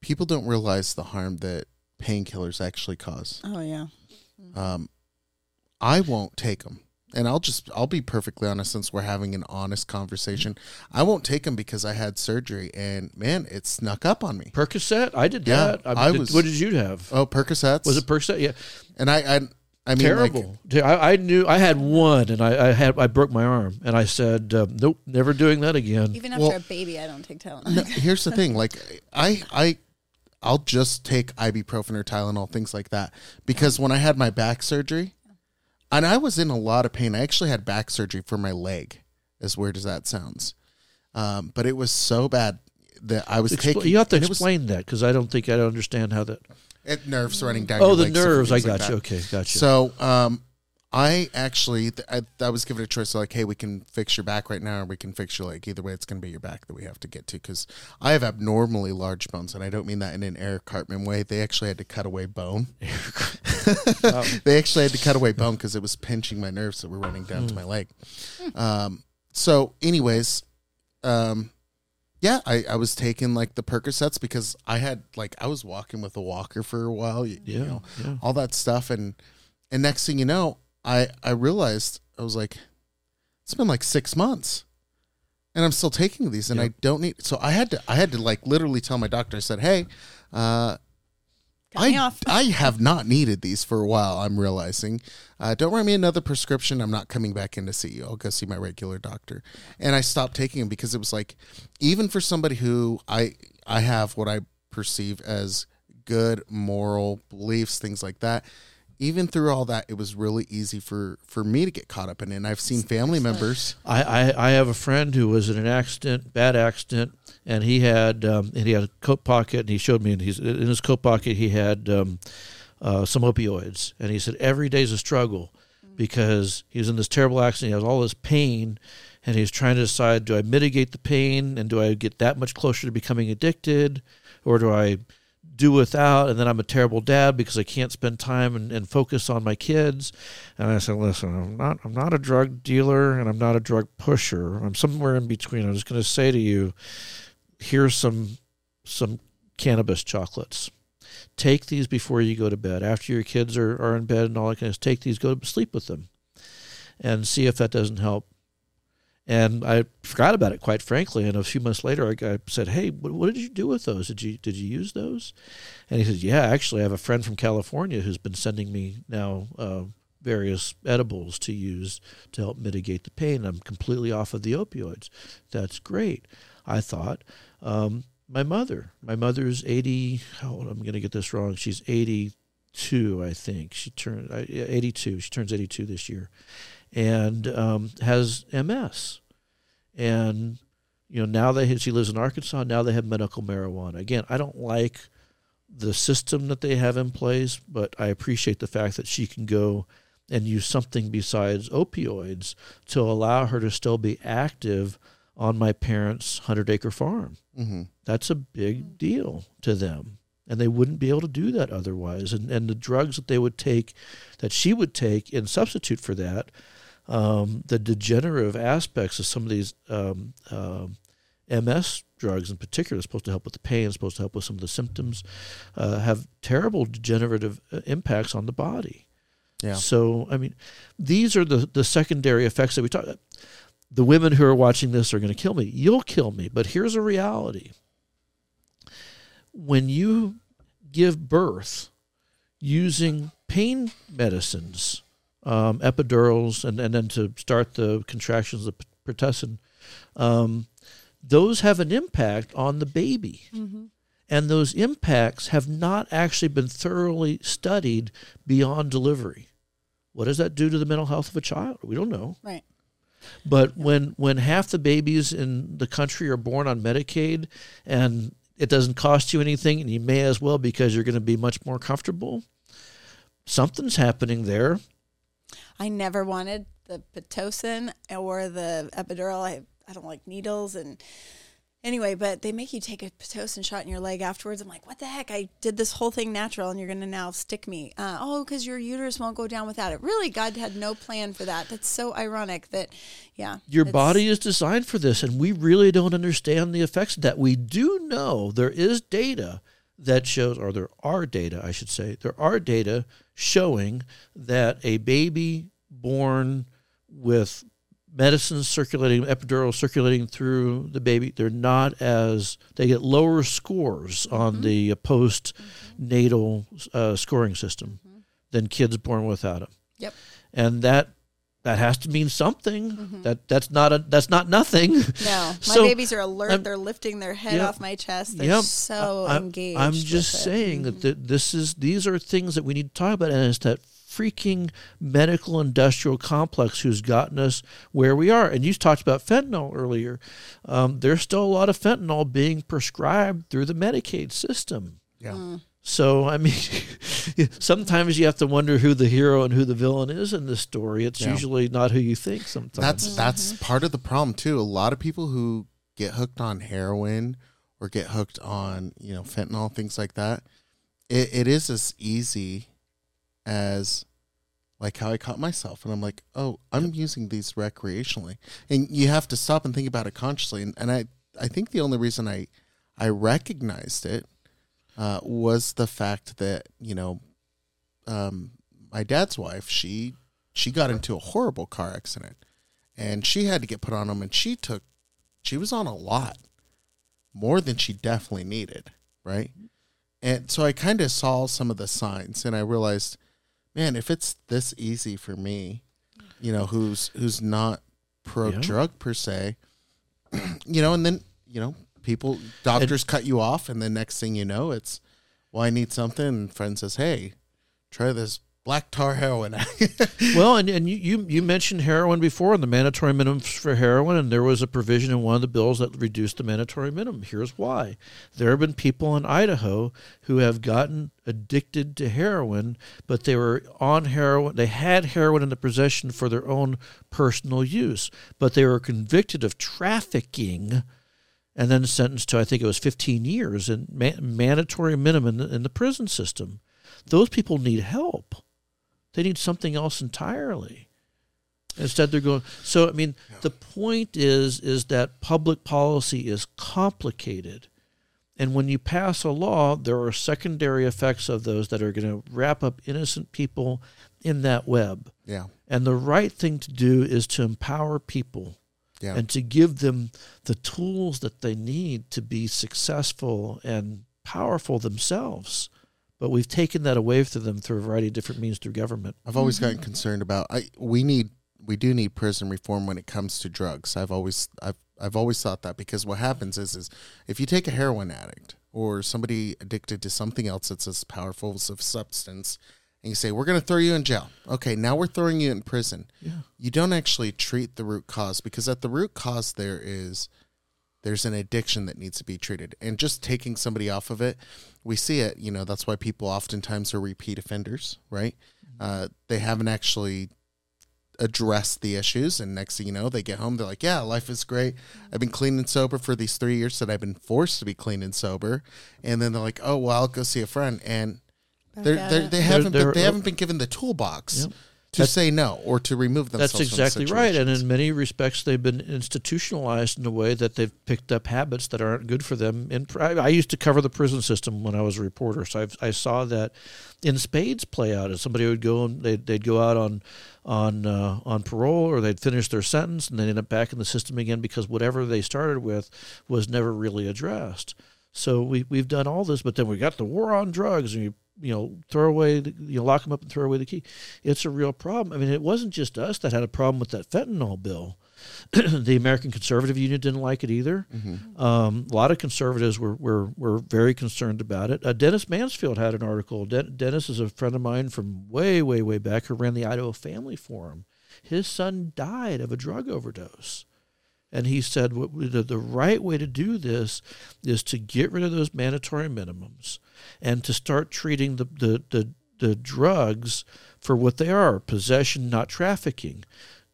S1: People don't realize the harm that painkillers actually cause.
S3: Oh, yeah.
S1: Um, I won't take them and I'll just I'll be perfectly honest since we're having an honest conversation. I won't take them because I had surgery and man, it snuck up on me.
S2: Percocet, I did yeah, that. I, I did, was. What did you have?
S1: Oh, Percocets.
S2: Was it Percocet? Yeah.
S1: And I, I I mean,
S2: terrible. Like, I, I, knew I had one, and I, I, had I broke my arm, and I said, um, "Nope, never doing that again."
S3: Even after well, a baby, I don't take Tylenol.
S1: no, here's the thing: like I, I, I'll just take ibuprofen or Tylenol, things like that, because when I had my back surgery, and I was in a lot of pain. I actually had back surgery for my leg, as weird as that sounds. Um, but it was so bad that I was
S2: Expl-
S1: taking.
S2: You have to explain was, that because I don't think I understand how that.
S1: It nerves running down.
S2: Oh, the nerves. I got like you. Okay, got you.
S1: So um, I actually, th- I, I was given a choice like, hey, we can fix your back right now, or we can fix your leg. Either way, it's going to be your back that we have to get to because I have abnormally large bones, and I don't mean that in an Eric Cartman way. They actually had to cut away bone. they actually had to cut away bone because it was pinching my nerves that were running down to my leg. Um, so, anyways, um, yeah, I, I was taking like the Percocets because I had like I was walking with a walker for a while, you, you
S2: Yeah,
S1: know,
S2: yeah.
S1: all that stuff, and and next thing you know, I I realized I was like, it's been like six months, and I'm still taking these, and I don't need. So I had to I had to like literally tell my doctor. I said, hey, uh, I. I have not needed these for a while. I'm realizing. Uh, don't write me another prescription. I'm not coming back in to see you. I'll go see my regular doctor. And I stopped taking them because it was like, even for somebody who I I have what I perceive as good moral beliefs, things like that. Even through all that, it was really easy for for me to get caught up in it. And I've seen family members.
S2: I, I, I have a friend who was in an accident, bad accident, and he had um, and he had a coat pocket, and he showed me, and he's in his coat pocket he had um, uh, some opioids, and he said every day's a struggle because he was in this terrible accident, he has all this pain, and he's trying to decide: do I mitigate the pain, and do I get that much closer to becoming addicted, or do I do without and then I'm a terrible dad because I can't spend time and, and focus on my kids. And I said, listen, I'm not I'm not a drug dealer and I'm not a drug pusher. I'm somewhere in between. I'm just gonna say to you, here's some some cannabis chocolates. Take these before you go to bed. After your kids are, are in bed and all that kind of stuff, take these, go to sleep with them and see if that doesn't help. And I forgot about it, quite frankly. And a few months later, I, I said, "Hey, what, what did you do with those? Did you did you use those?" And he said, "Yeah, actually, I have a friend from California who's been sending me now uh, various edibles to use to help mitigate the pain. I'm completely off of the opioids. That's great." I thought. Um, my mother, my mother's eighty. How old? I'm going to get this wrong. She's eighty-two, I think. She turned uh, eighty-two. She turns eighty-two this year, and um, has MS. And you know now that she lives in Arkansas. Now they have medical marijuana. Again, I don't like the system that they have in place, but I appreciate the fact that she can go and use something besides opioids to allow her to still be active on my parents' hundred acre farm.
S1: Mm-hmm.
S2: That's a big deal to them. And they wouldn't be able to do that otherwise. And, and the drugs that they would take, that she would take in substitute for that, um, the degenerative aspects of some of these um, um, MS drugs in particular, supposed to help with the pain, supposed to help with some of the symptoms, uh, have terrible degenerative uh, impacts on the body.
S1: Yeah.
S2: So, I mean, these are the, the secondary effects that we talk The women who are watching this are going to kill me. You'll kill me. But here's a reality when you give birth using pain medicines, um, epidurals, and, and then to start the contractions of pitocin, um, those have an impact on the baby. And those impacts have not actually been thoroughly studied beyond delivery. What does that do to the mental health of a child? We don't know.
S3: Right.
S2: But when when half the babies in the country are born on Medicaid and it doesn't cost you anything and you may as well because you're going to be much more comfortable, something's happening there.
S3: I never wanted the pitocin or the epidural. I I don't like needles and anyway, but they make you take a pitocin shot in your leg afterwards. I'm like, what the heck? I did this whole thing natural, and you're going to now stick me. Uh, oh, because your uterus won't go down without it. Really, God had no plan for that. That's so ironic. That yeah,
S2: Your body is designed for this, and we really don't understand the effects of that. We do know there is data that shows, or there are data, I should say, there are data showing that a baby born with medicines circulating, epidural circulating through the baby, they're not as, they get lower scores on mm-hmm. the uh, postnatal uh, scoring system mm-hmm. than kids born without them
S3: Yep.
S2: and that that has to mean something. That that's not a that's not nothing.
S3: Mm-hmm. No, my
S2: So,
S3: babies are alert.
S2: I'm-
S3: They're lifting their head
S2: Yep.
S3: off my chest. They're
S2: Yep.
S3: so
S2: I-
S3: engaged.
S2: I'm just
S3: it. Mm-hmm.
S2: saying that this is these are things that we need to talk about, and it's that freaking medical industrial complex who's gotten us where we are. And you talked about fentanyl earlier. Um, there's still a lot of fentanyl being prescribed through the Medicaid system.
S1: Yeah.
S2: So I mean, sometimes you have to wonder who the hero and who the villain is in this story. It's
S1: Yeah.
S2: usually not who you think. Sometimes
S1: That's mm-hmm. that's part of the problem too. A lot of people who get hooked on heroin or get hooked on you know fentanyl things like that. It, it is as easy as like how I caught myself, and I'm like, oh, I'm using these recreationally, and you have to stop and think about it consciously. And, and I I think the only reason I I recognized it uh, was the fact that you know um, my dad's wife she she got into a horrible car accident and she had to get put on them and she took she was on a lot more than she definitely needed right and so i kind of saw some of the signs and i realized man if it's this easy for me you know who's who's not pro
S2: Yeah.
S1: drug per se you know and then you know people doctors cut you off and the next thing you know it's well i need something and friend says hey try this black tar heroin
S2: well, and, and you, you you mentioned heroin before and the mandatory minimums for heroin, and there was a provision in one of the bills that reduced the mandatory minimum. Here's why: there have been people in Idaho who have gotten addicted to heroin, but they were on heroin. They had heroin in the possession for their own personal use, but they were convicted of trafficking. And then sentenced to, I think it was 15 years and ma- mandatory minimum in the, in the prison system. Those people need help. They need something else entirely. Instead, they're going. So, I mean, the point is is that public policy is complicated, and when you pass a law, there are secondary effects of those that are going to wrap up innocent people in that web.
S1: yeah
S2: And the right thing to do is to empower people
S1: yeah
S2: and to give them the tools that they need to be successful and powerful themselves. But we've taken that away from them through a variety of different means through government.
S1: I've always gotten mm-hmm. concerned about I we need we do need prison reform when it comes to drugs. I've always I've I've always thought that because what happens is is if you take a heroin addict or somebody addicted to something else that's as powerful as a substance and you say we're going to throw you in jail. Okay, now we're throwing you in prison.
S2: Yeah.
S1: You don't actually treat the root cause because at the root cause there is there's an addiction that needs to be treated. And just taking somebody off of it we see it you know that's why people oftentimes are repeat offenders right? Uh, they haven't actually addressed the issues and next thing you know they get home they're like yeah life is great. I've been clean and sober for these three years that i've been forced to be clean and sober. And then they're like oh well i'll go see a friend. And they're, they're,
S3: it.
S1: they haven't
S2: They're-
S1: been, they
S2: they're-
S1: haven't been given the toolbox
S2: Yep.
S1: to
S2: That's-
S1: say no or to remove themselves
S2: That's
S1: from the
S2: exactly right. And in many respects, they've been institutionalized in a way that they've picked up habits that aren't good for them. And I, I used to cover the prison system when I was a reporter, so I've, I saw that in spades play out. As somebody would go and they'd, they'd go out on on uh, on parole or they'd finish their sentence and then end up back in the system again because whatever they started with was never really addressed. So we we've done all this, but then we got the war on drugs and you you know throw away the, you know, lock them up and throw away the key. It's a real problem. I mean, it wasn't just us that had a problem with that fentanyl bill. the American Conservative Union didn't like it either. Um, a lot of conservatives were, were, were very concerned about it. Uh, Dennis Mansfield had an article. De- Dennis is a friend of mine from way, way, way back who ran the Idaho Family Forum. His son died of a drug overdose. And he said what, the, the right way to do this is to get rid of those mandatory minimums and to start treating the, the, the, the drugs for what they are possession, not trafficking.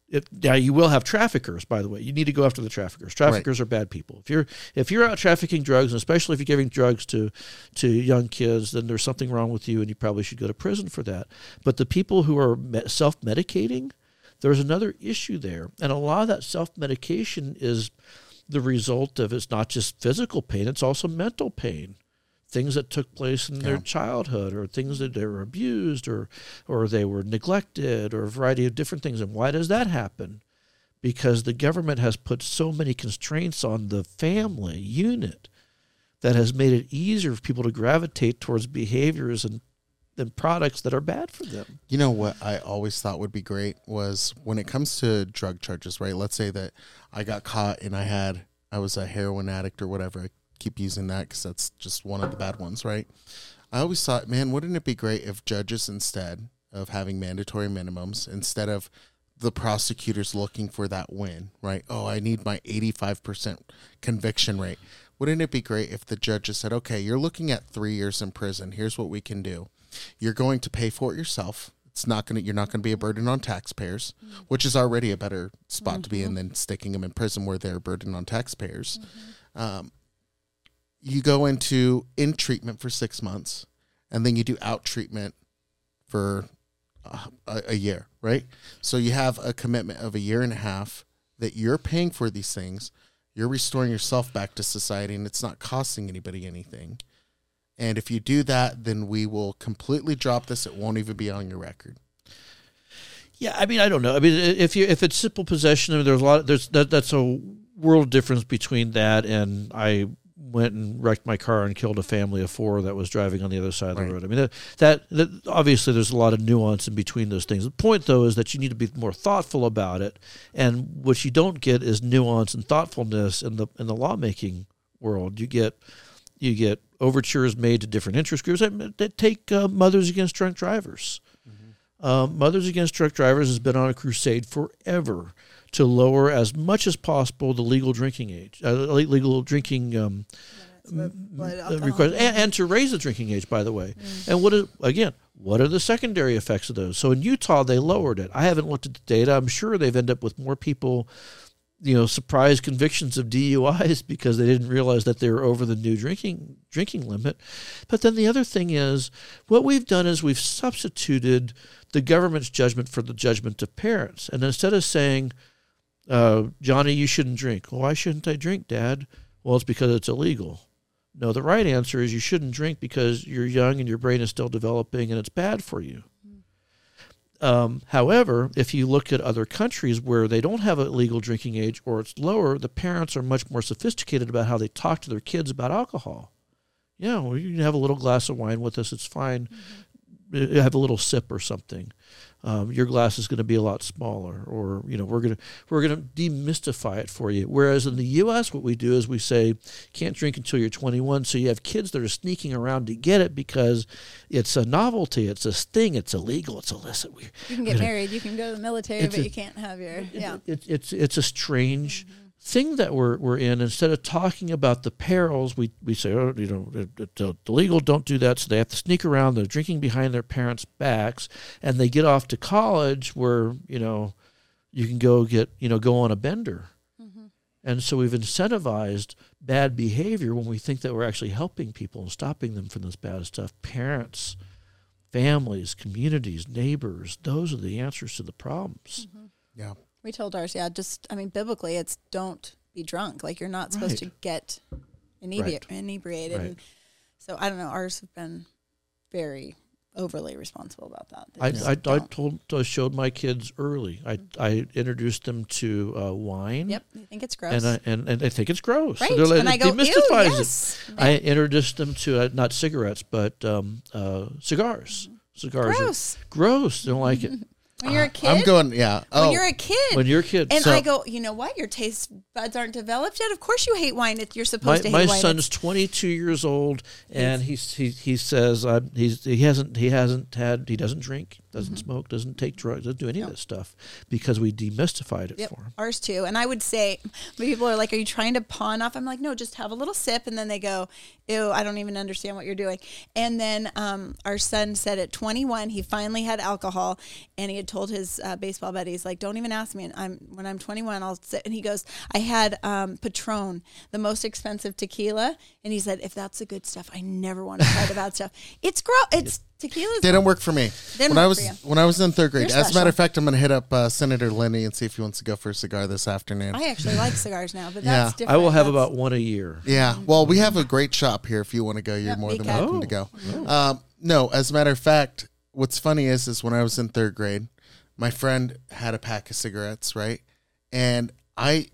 S2: It, now you will have traffickers, by the way. You need to go after the traffickers. Traffickers are bad people. If you're if you're out trafficking drugs, and especially if you're giving drugs to to young kids, then there's something wrong with you, and you probably should go to prison for that. But the people who are self medicating, there's another issue there, and a lot of that self medication is the result of it's not just physical pain; it's also mental pain. Things that took place in their childhood or things that they were abused or or they were neglected or a variety of different things. And why does that happen? Because the government has put so many constraints on the family unit that has made it easier for people to gravitate towards behaviors and and products that are bad for them
S1: You know what I always thought would be great was when it comes to drug charges, right? Let's say that I got caught and I had I was a heroin addict or whatever. I keep using that because that's just one of the bad ones, right? I always thought, man, wouldn't it be great if judges instead of having mandatory minimums, instead of the prosecutors looking for that win, right? Oh, I need my 85% conviction rate. wouldn't it be great if the judges said, okay, you're looking at three years in prison. Here's what we can do. You're going to pay for it yourself. It's not going to, you're not going to be a burden on taxpayers, which is already a better spot to be in than sticking them in prison where they're a burden on taxpayers. Um, you go into in treatment for six months and then you do out treatment for uh, a, a year, right? So you have a commitment of a year and a half that you're paying for these things. You're restoring yourself back to society and it's not costing anybody anything. And if you do that, then we will completely drop this. It won't even be on your record.
S2: Yeah, I mean, I don't know. I mean, if you if it's simple possession, I mean, there's a lot. There's that. That's a world difference between that and I went and wrecked my car and killed a family of four that was driving on the other side of the road. I mean, that, that that obviously there's a lot of nuance in between those things. The point though is that you need to be more thoughtful about it, and what you don't get is nuance and thoughtfulness in the in the lawmaking world. You get you get overtures made to different interest groups that, take uh, mothers against drunk drivers. Um, Mothers Against Drunk Drivers has been on a crusade forever to lower as much as possible the legal drinking age, uh, legal drinking um, uh, request, and, and to raise the drinking age. By the way, and what is again? What are the secondary effects of those? So in Utah, they lowered it. I haven't looked at the data. I'm sure they've ended up with more people, you know, surprise convictions of DUIs because they didn't realize that they were over the new drinking drinking limit. But then the other thing is, what we've done is we've substituted the government's judgment for the judgment of parents, and instead of saying, uh, "Johnny, you shouldn't drink," why shouldn't I drink, Dad? Well, it's because it's illegal. No, the right answer is you shouldn't drink because you're young and your brain is still developing and it's bad for you. Um, however, if you look at other countries where they don't have a legal drinking age or it's lower, the parents are much more sophisticated about how they talk to their kids about alcohol. Yeah, well, you can have a little glass of wine with us; it's fine. Uh, Have a little sip or something. Um, your glass is going to be a lot smaller, or you know, we're gonna we're gonna demystify it for you. Whereas in the U.S., what we do is we say can't drink until you're 21. So you have kids that are sneaking around to get it because it's a novelty, it's a sting, it's illegal, it's illicit. We,
S3: You can get married, you can go to the military, but
S2: a-
S3: you can't have your yeah.
S2: it, it's it's a strange thing that we're we're in. Instead of talking about the perils, we, we say, oh, you know, it- it's uh, illegal, don't do that. So they have to sneak around. They're drinking behind their parents' backs, and they get off to college where you know you can go get you know go on a bender. And so we've incentivized bad behavior when we think that we're actually helping people and stopping them from this bad stuff. Parents, families, communities, neighbors, those are the answers to the problems.
S1: Yeah.
S3: We told ours, yeah, just I mean, biblically, it's don't be drunk. Like you're not supposed
S2: Right.
S3: to get inebri-
S2: Right.
S3: inebriated.
S2: Right.
S3: And so I don't know. Ours have been very overly responsible about that.
S2: I, I, I told I showed my kids early. I, I introduced them to uh, wine.
S3: Yep, I think it's gross.
S2: And I and, and I think it's gross.
S3: right,
S2: So like-
S3: and I
S2: it
S3: go,
S2: demystifies it. I introduced them to uh, not cigarettes but um, uh, cigars. Cigars. are
S3: gross.
S2: Gross. They don't like it.
S3: When you're a kid,
S1: I'm going, yeah.
S3: when
S1: Oh,
S3: you're a kid,
S2: When you're a kid.
S3: and
S1: So-
S3: I go, you know what? Your taste buds aren't developed yet. Of course, you hate wine. If you're
S2: my,
S3: supposed to hate wine.
S2: my
S3: wine.
S2: son's 22 years old, and he's, he he says uh, he's he hasn't he hasn't had he doesn't drink, doesn't
S3: Mm-hmm.
S2: smoke, doesn't take drugs, doesn't do any of this stuff because we demystified it
S3: Yep,
S2: for him.
S3: ours too. And I would say, people are like, "Are you trying to pawn off?" I'm like, "No, just have a little sip." And then they go, "Ew, I don't even understand what you're doing." And then um, our son said at 21, he finally had alcohol, and he had told his uh, baseball buddies, "Like, don't even ask me. And I'm when I'm 21, I'll sit." And he goes, "I had um, Patron, the most expensive tequila," and he said, "If that's the good stuff, I never want to try the bad stuff. It's gross. It's tequila's
S1: didn't work for me.
S3: Didn't
S1: when I was
S3: for you.
S1: when I was in third grade.
S3: You're
S1: As a matter of fact, I'm going to hit up uh, Senator Lenney and see if he wants to go for a cigar this afternoon.
S3: I actually like cigars now, but
S1: Yeah.
S3: different.
S2: I will have
S3: That's-
S2: about one a year.
S1: Yeah. Well, we have a great shop here. If you want to go, you're
S3: Yeah,
S1: more than
S3: can.
S1: welcome to go. Um, no, as a matter of fact, what's funny is, is when I was in third grade, my friend had a pack of cigarettes, right? And I,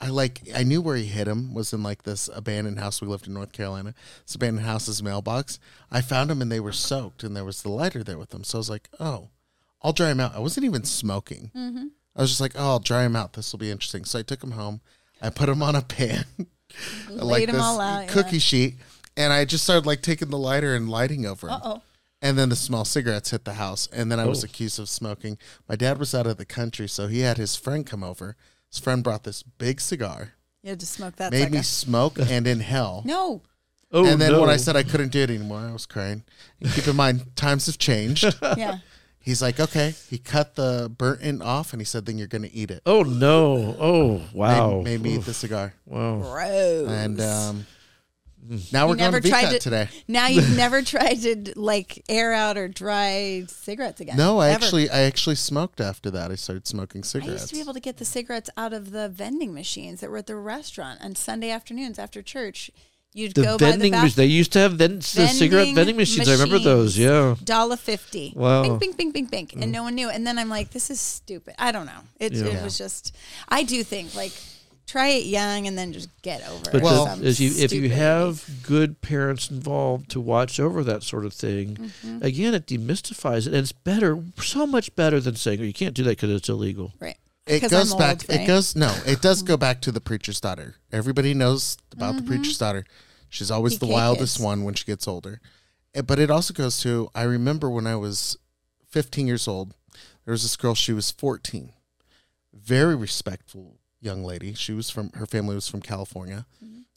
S1: I like, I knew where he hid him was in like this abandoned house. We lived in North Carolina. This abandoned house's mailbox. I found them and they were soaked, and there was the lighter there with them. So I was like, oh, I'll dry them out. I wasn't even smoking. Mm-hmm. I was just like, oh, I'll dry them out. This will be interesting. So I took them home. I put them on a pan, like
S3: 'em
S1: this
S3: all out, yeah.
S1: cookie sheet, and I just started like taking the lighter and lighting over 'em.
S3: Uh-oh.
S1: And then the small cigarettes hit the house, and then I was
S2: Oh.
S1: accused of smoking. My dad was out of the country, so he had his friend come over. His friend brought this big cigar,
S3: You had to smoke that.
S1: made me smoke and inhale.
S3: no.
S2: Oh,
S1: and then when. I said I couldn't do it anymore, I was crying. And keep in mind, times have changed.
S3: Yeah.
S1: He's like, okay. He cut the burnt end off, and he said, then you're going to eat it.
S2: oh no, oh wow,
S1: Made, made me eat the cigar.
S2: wow.
S3: Gross.
S1: And um, now we're
S3: You
S1: going to
S3: tried
S1: VCAT
S3: to-
S1: today.
S3: now you've never tried to like air out or dry cigarettes again.
S1: No, I
S3: Ever.
S1: actually, I actually smoked after that. I started smoking cigarettes.
S3: I used to be able to get the cigarettes out of the vending machines that were at the restaurant on Sunday afternoons after church. You'd
S2: The
S3: go by the
S2: vending machines. They used to have the cigarette vending machines. I remember those. Yeah.
S3: dollar fifty.
S2: Wow.
S3: Bing, bing, bing, bing, bing, and mm. no one knew. And then I'm like, this is stupid. I don't know. It,
S2: Yeah.
S3: it was just. I do think like try it young and then just get over
S2: But
S3: it.
S1: Well-
S2: if you if you have good parents involved to watch over that sort of thing,
S3: Mm-hmm.
S2: again, it demystifies it, and it's better, so much better than saying, "Oh, you can't do that because it's illegal."
S3: right.
S1: it
S3: 'Cause
S1: goes
S3: I'm
S1: back.
S3: old,
S1: It
S3: right?
S1: goes no. It does go back to the preacher's daughter. Everybody knows about the preacher's daughter. She's always the wildest
S3: kids.
S1: one when she gets older. Eh, But it also goes to I remember when I was 15 years old. There was this girl. She was 14. Very respectful young lady. She was from her family was from California,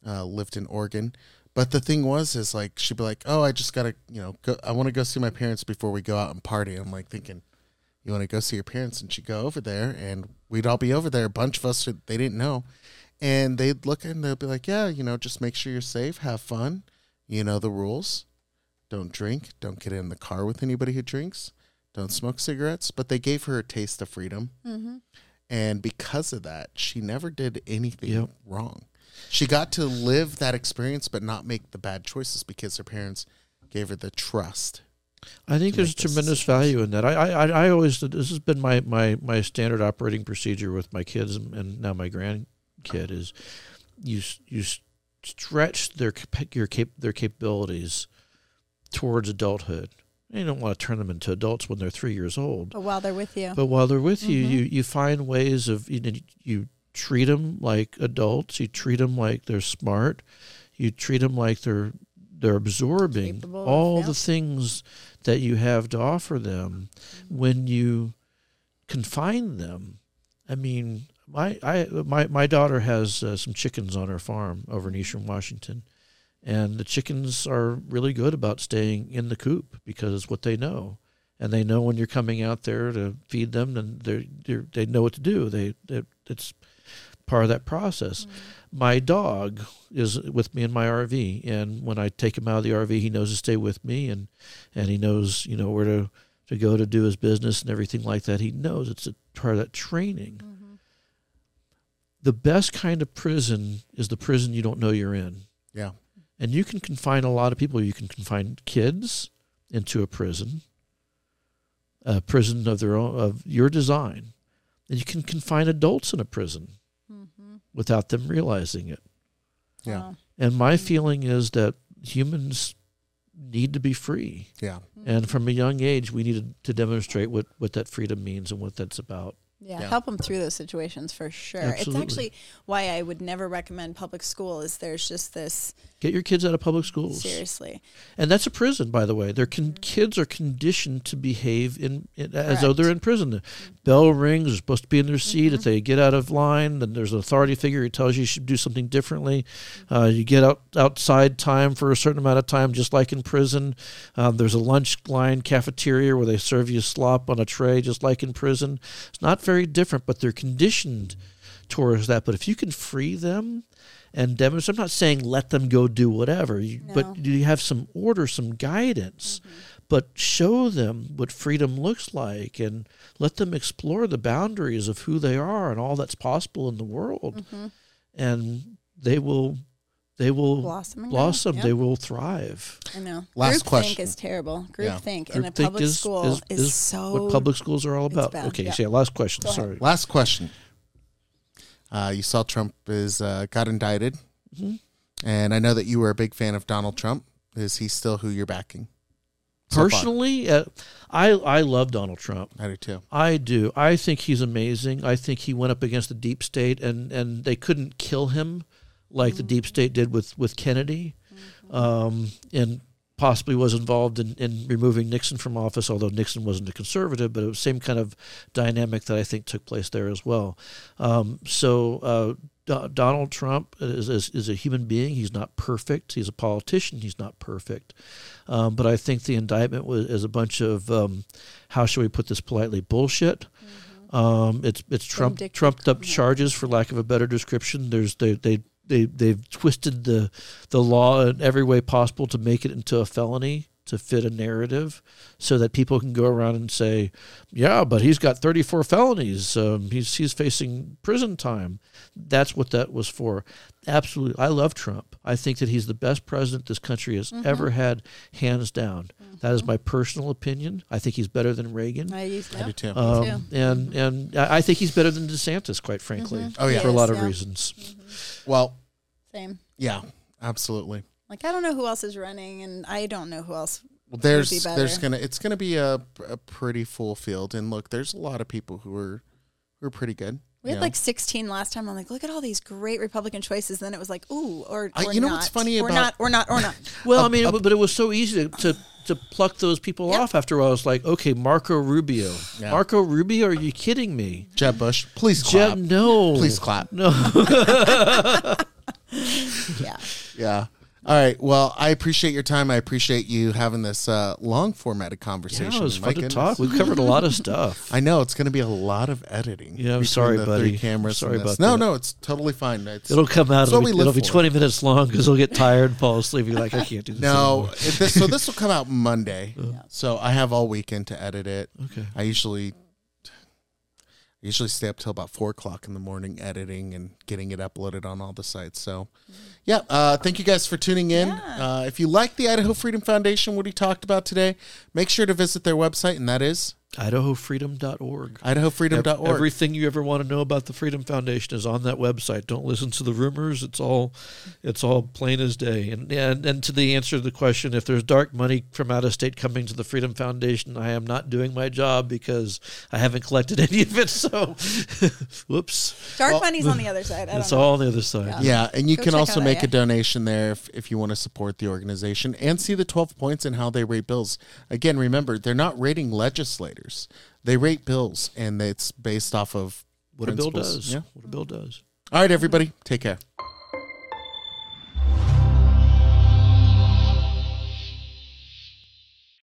S1: uh, lived in Oregon. But the thing was, is like she'd be like, "Oh, I just gotta, you know, go, I want to go see my parents before we go out and party." I'm like thinking, you want to go see your parents and she'd go over there and we'd all be over there a bunch of us they didn't know and they'd look and they'd be like yeah you know just make sure you're safe have fun you know the rules don't drink don't get in the car with anybody who drinks don't smoke cigarettes but they gave her a taste of freedom
S3: Mm-hmm.
S1: And because of that she never did anything
S2: Yep.
S1: wrong she got to live that experience but not make the bad choices because her parents gave her the trust
S2: I think there's tremendous value in that. I, I, I- always this has been my, my, my standard operating procedure with my kids and, and now my grandkid is you you stretch their your cap- their capabilities towards adulthood. You don't want to turn them into adults when they're three years old,
S3: But while they're with you,
S2: but while they're with you,
S3: Mhm.
S2: you you find ways of you know, you treat them like adults. You treat them like they're smart. You treat them like they're they're absorbing
S3: Capable
S2: all the things that you have to offer them when you confine them. I mean, my I my my daughter has uh, some chickens on her farm over in Eastern Washington, and the chickens are really good about staying in the coop because it's what they know, and they know when you're coming out there to feed them, and they they they know what to do. They, they it's part of that process. Mm-hmm. My dog is with me in my RV, and when I take him out of the RV, he knows to stay with me, and and he knows you know where to to go to do his business and everything like that. He knows it's a part of that training. Mm-hmm. The best kind of prison is the prison you don't know you're in.
S1: yeah
S2: And you can confine a lot of people. You can confine kids into a prison, a prison of their own, of your design. And you can confine adults in a prison mm-hmm. without them realizing it.
S1: yeah
S3: Wow.
S2: And my mm-hmm. feeling is that humans need to be free.
S1: yeah mm-hmm.
S2: And from a young age, we need to demonstrate what, what that freedom means and what that's about.
S3: Yeah,
S1: Yeah.
S3: help them through those situations for sure.
S2: Absolutely.
S3: It's actually why I would never recommend public school. Is there's just this
S2: Get your kids out of public schools.
S3: seriously.
S2: And that's a prison, by the way. Their con- kids are conditioned to behave in, in as though they're in prison. The bell rings, they're supposed to be in their seat. If they get out of line, then there's an authority figure who tells you you should do something differently. Uh, you get out outside time for a certain amount of time, just like in prison. Um, there's a lunch line cafeteria where they serve you slop on a tray, just like in prison. It's not very different, but they're conditioned towards that. But if you can free them and demonstrate, I'm not saying let them go do whatever, you,
S3: No.
S2: but you have some order, some guidance, mm-hmm. but show them what freedom looks like and let them explore the boundaries of who they are and all that's possible in the world. Mm-hmm. And they will, they will
S3: Blossom
S2: blossom.
S3: Yep.
S2: They will thrive.
S3: I know.
S1: Last
S3: Group
S1: question.
S3: think is terrible. Group
S1: Yeah.
S3: think in a
S2: Groupthink
S3: public school is, so
S2: what public schools are all about.
S3: bad.
S2: Okay,
S3: Yeah.
S2: so yeah, last question.
S3: Go ahead.
S2: Sorry.
S1: Last question. Uh, you saw Trump is uh, got indicted,
S2: Mhm.
S1: and I know that you were a big fan of Donald Trump. Is he still who you're backing? So.
S2: Personally, uh, I I love Donald Trump.
S1: I do too.
S2: I do. I think he's amazing. I think he went up against the deep state, and, and they couldn't kill him like the deep state did with with Kennedy, um, and possibly was involved in, in removing Nixon from office. Although Nixon wasn't a conservative, but it was the same kind of dynamic that I think took place there as well. Um, so uh, Do- Donald Trump is, is is a human being. He's not perfect. He's a politician. He's not perfect. Um, but I think the indictment was is a bunch of um, how should we put this politely bullshit. Um, it's it's Trump trumped up charges for lack of a better description. There's they they they they've twisted the the law in every way possible to make it into a felony to fit a narrative, so that people can go around and say, "Yeah, but he's got 34 felonies. Um, he's he's facing prison time." That's what that was for. Absolutely, I love Trump. I think that he's the best president this country has ever had, hands down. That is my personal opinion. I think he's better than Reagan.
S3: I used
S1: I do too.
S2: Um,
S3: too.
S2: and and I I think he's better than DeSantis, quite frankly.
S1: Oh, yeah.
S2: for a lot of
S3: yeah.
S2: reasons.
S1: well,
S3: Same.
S1: yeah, absolutely.
S3: Like I don't know who else is running, and I don't know who else.
S1: Well, there's
S3: be
S1: there's gonna it's gonna be a, a pretty full field, and look, there's a lot of people who are who are pretty good.
S3: We had
S1: know?
S3: like 16 last time. I'm like, look at all these great Republican choices. Then it was like, ooh, or,
S1: I-
S3: or
S1: you know
S3: not.
S1: what's funny
S3: or
S1: about-
S3: not, or not, or not.
S2: Well, I mean, but it was so easy to to, to pluck those people
S3: Yep.
S2: off after a while. I was like, okay, Marco Rubio,
S1: Yeah.
S2: Marco Rubio, are you kidding me?
S1: Jeb Bush. Please clap.
S2: Jeb, no,
S1: Please clap.
S2: no.
S3: yeah.
S1: Yeah. All right. Well, I appreciate your time. I appreciate you having this uh, long formatted conversation.
S2: Yeah, it was
S1: My
S2: fun to
S1: goodness.
S2: talk. We've covered a lot of stuff.
S1: I know it's going to be a lot of editing.
S2: Yeah, I'm sorry,
S1: the
S2: buddy.
S1: Three cameras.
S2: Sorry
S1: and this.
S2: about
S1: No,
S2: that.
S1: no, it's totally fine. It's,
S2: It'll come out. It'll be, it'll be 20 minutes long because he'll get tired and fall asleep. Be like, I can't do this.
S1: no. this, so this will come out Monday. So I have all weekend to edit it.
S2: Okay.
S1: I usually I usually stay up till about four o'clock in the morning editing and getting it uploaded on all the sites. So, yeah, uh, thank you guys for tuning in. Uh, if you like the Idaho Freedom Foundation, what he talked about today, make sure to visit their website, and that is
S2: IdahoFreedom.org.
S1: idahofreedom.org.
S2: Everything you ever want to know about the Freedom Foundation is on that website. Don't listen to the rumors. It's all, it's all plain as day. And and and to the answer to the question, if there's dark money from out of state coming to the Freedom Foundation, I am not doing my job because I haven't collected any of it. So, whoops,
S3: Dark money's on the other side. I don't
S2: it's
S3: know.
S2: all on the other side.
S1: yeah, and you
S3: Go
S1: can also
S3: out
S1: make
S3: IA.
S1: a donation there if, if you want to support the organization and see the 12 points and how they rate bills. Again, remember, they're not rating legislators. They rate bills, and it's based off of
S2: What a bill
S1: principles.
S2: does.
S1: Yeah.
S2: What a bill does.
S1: All right, everybody, take care.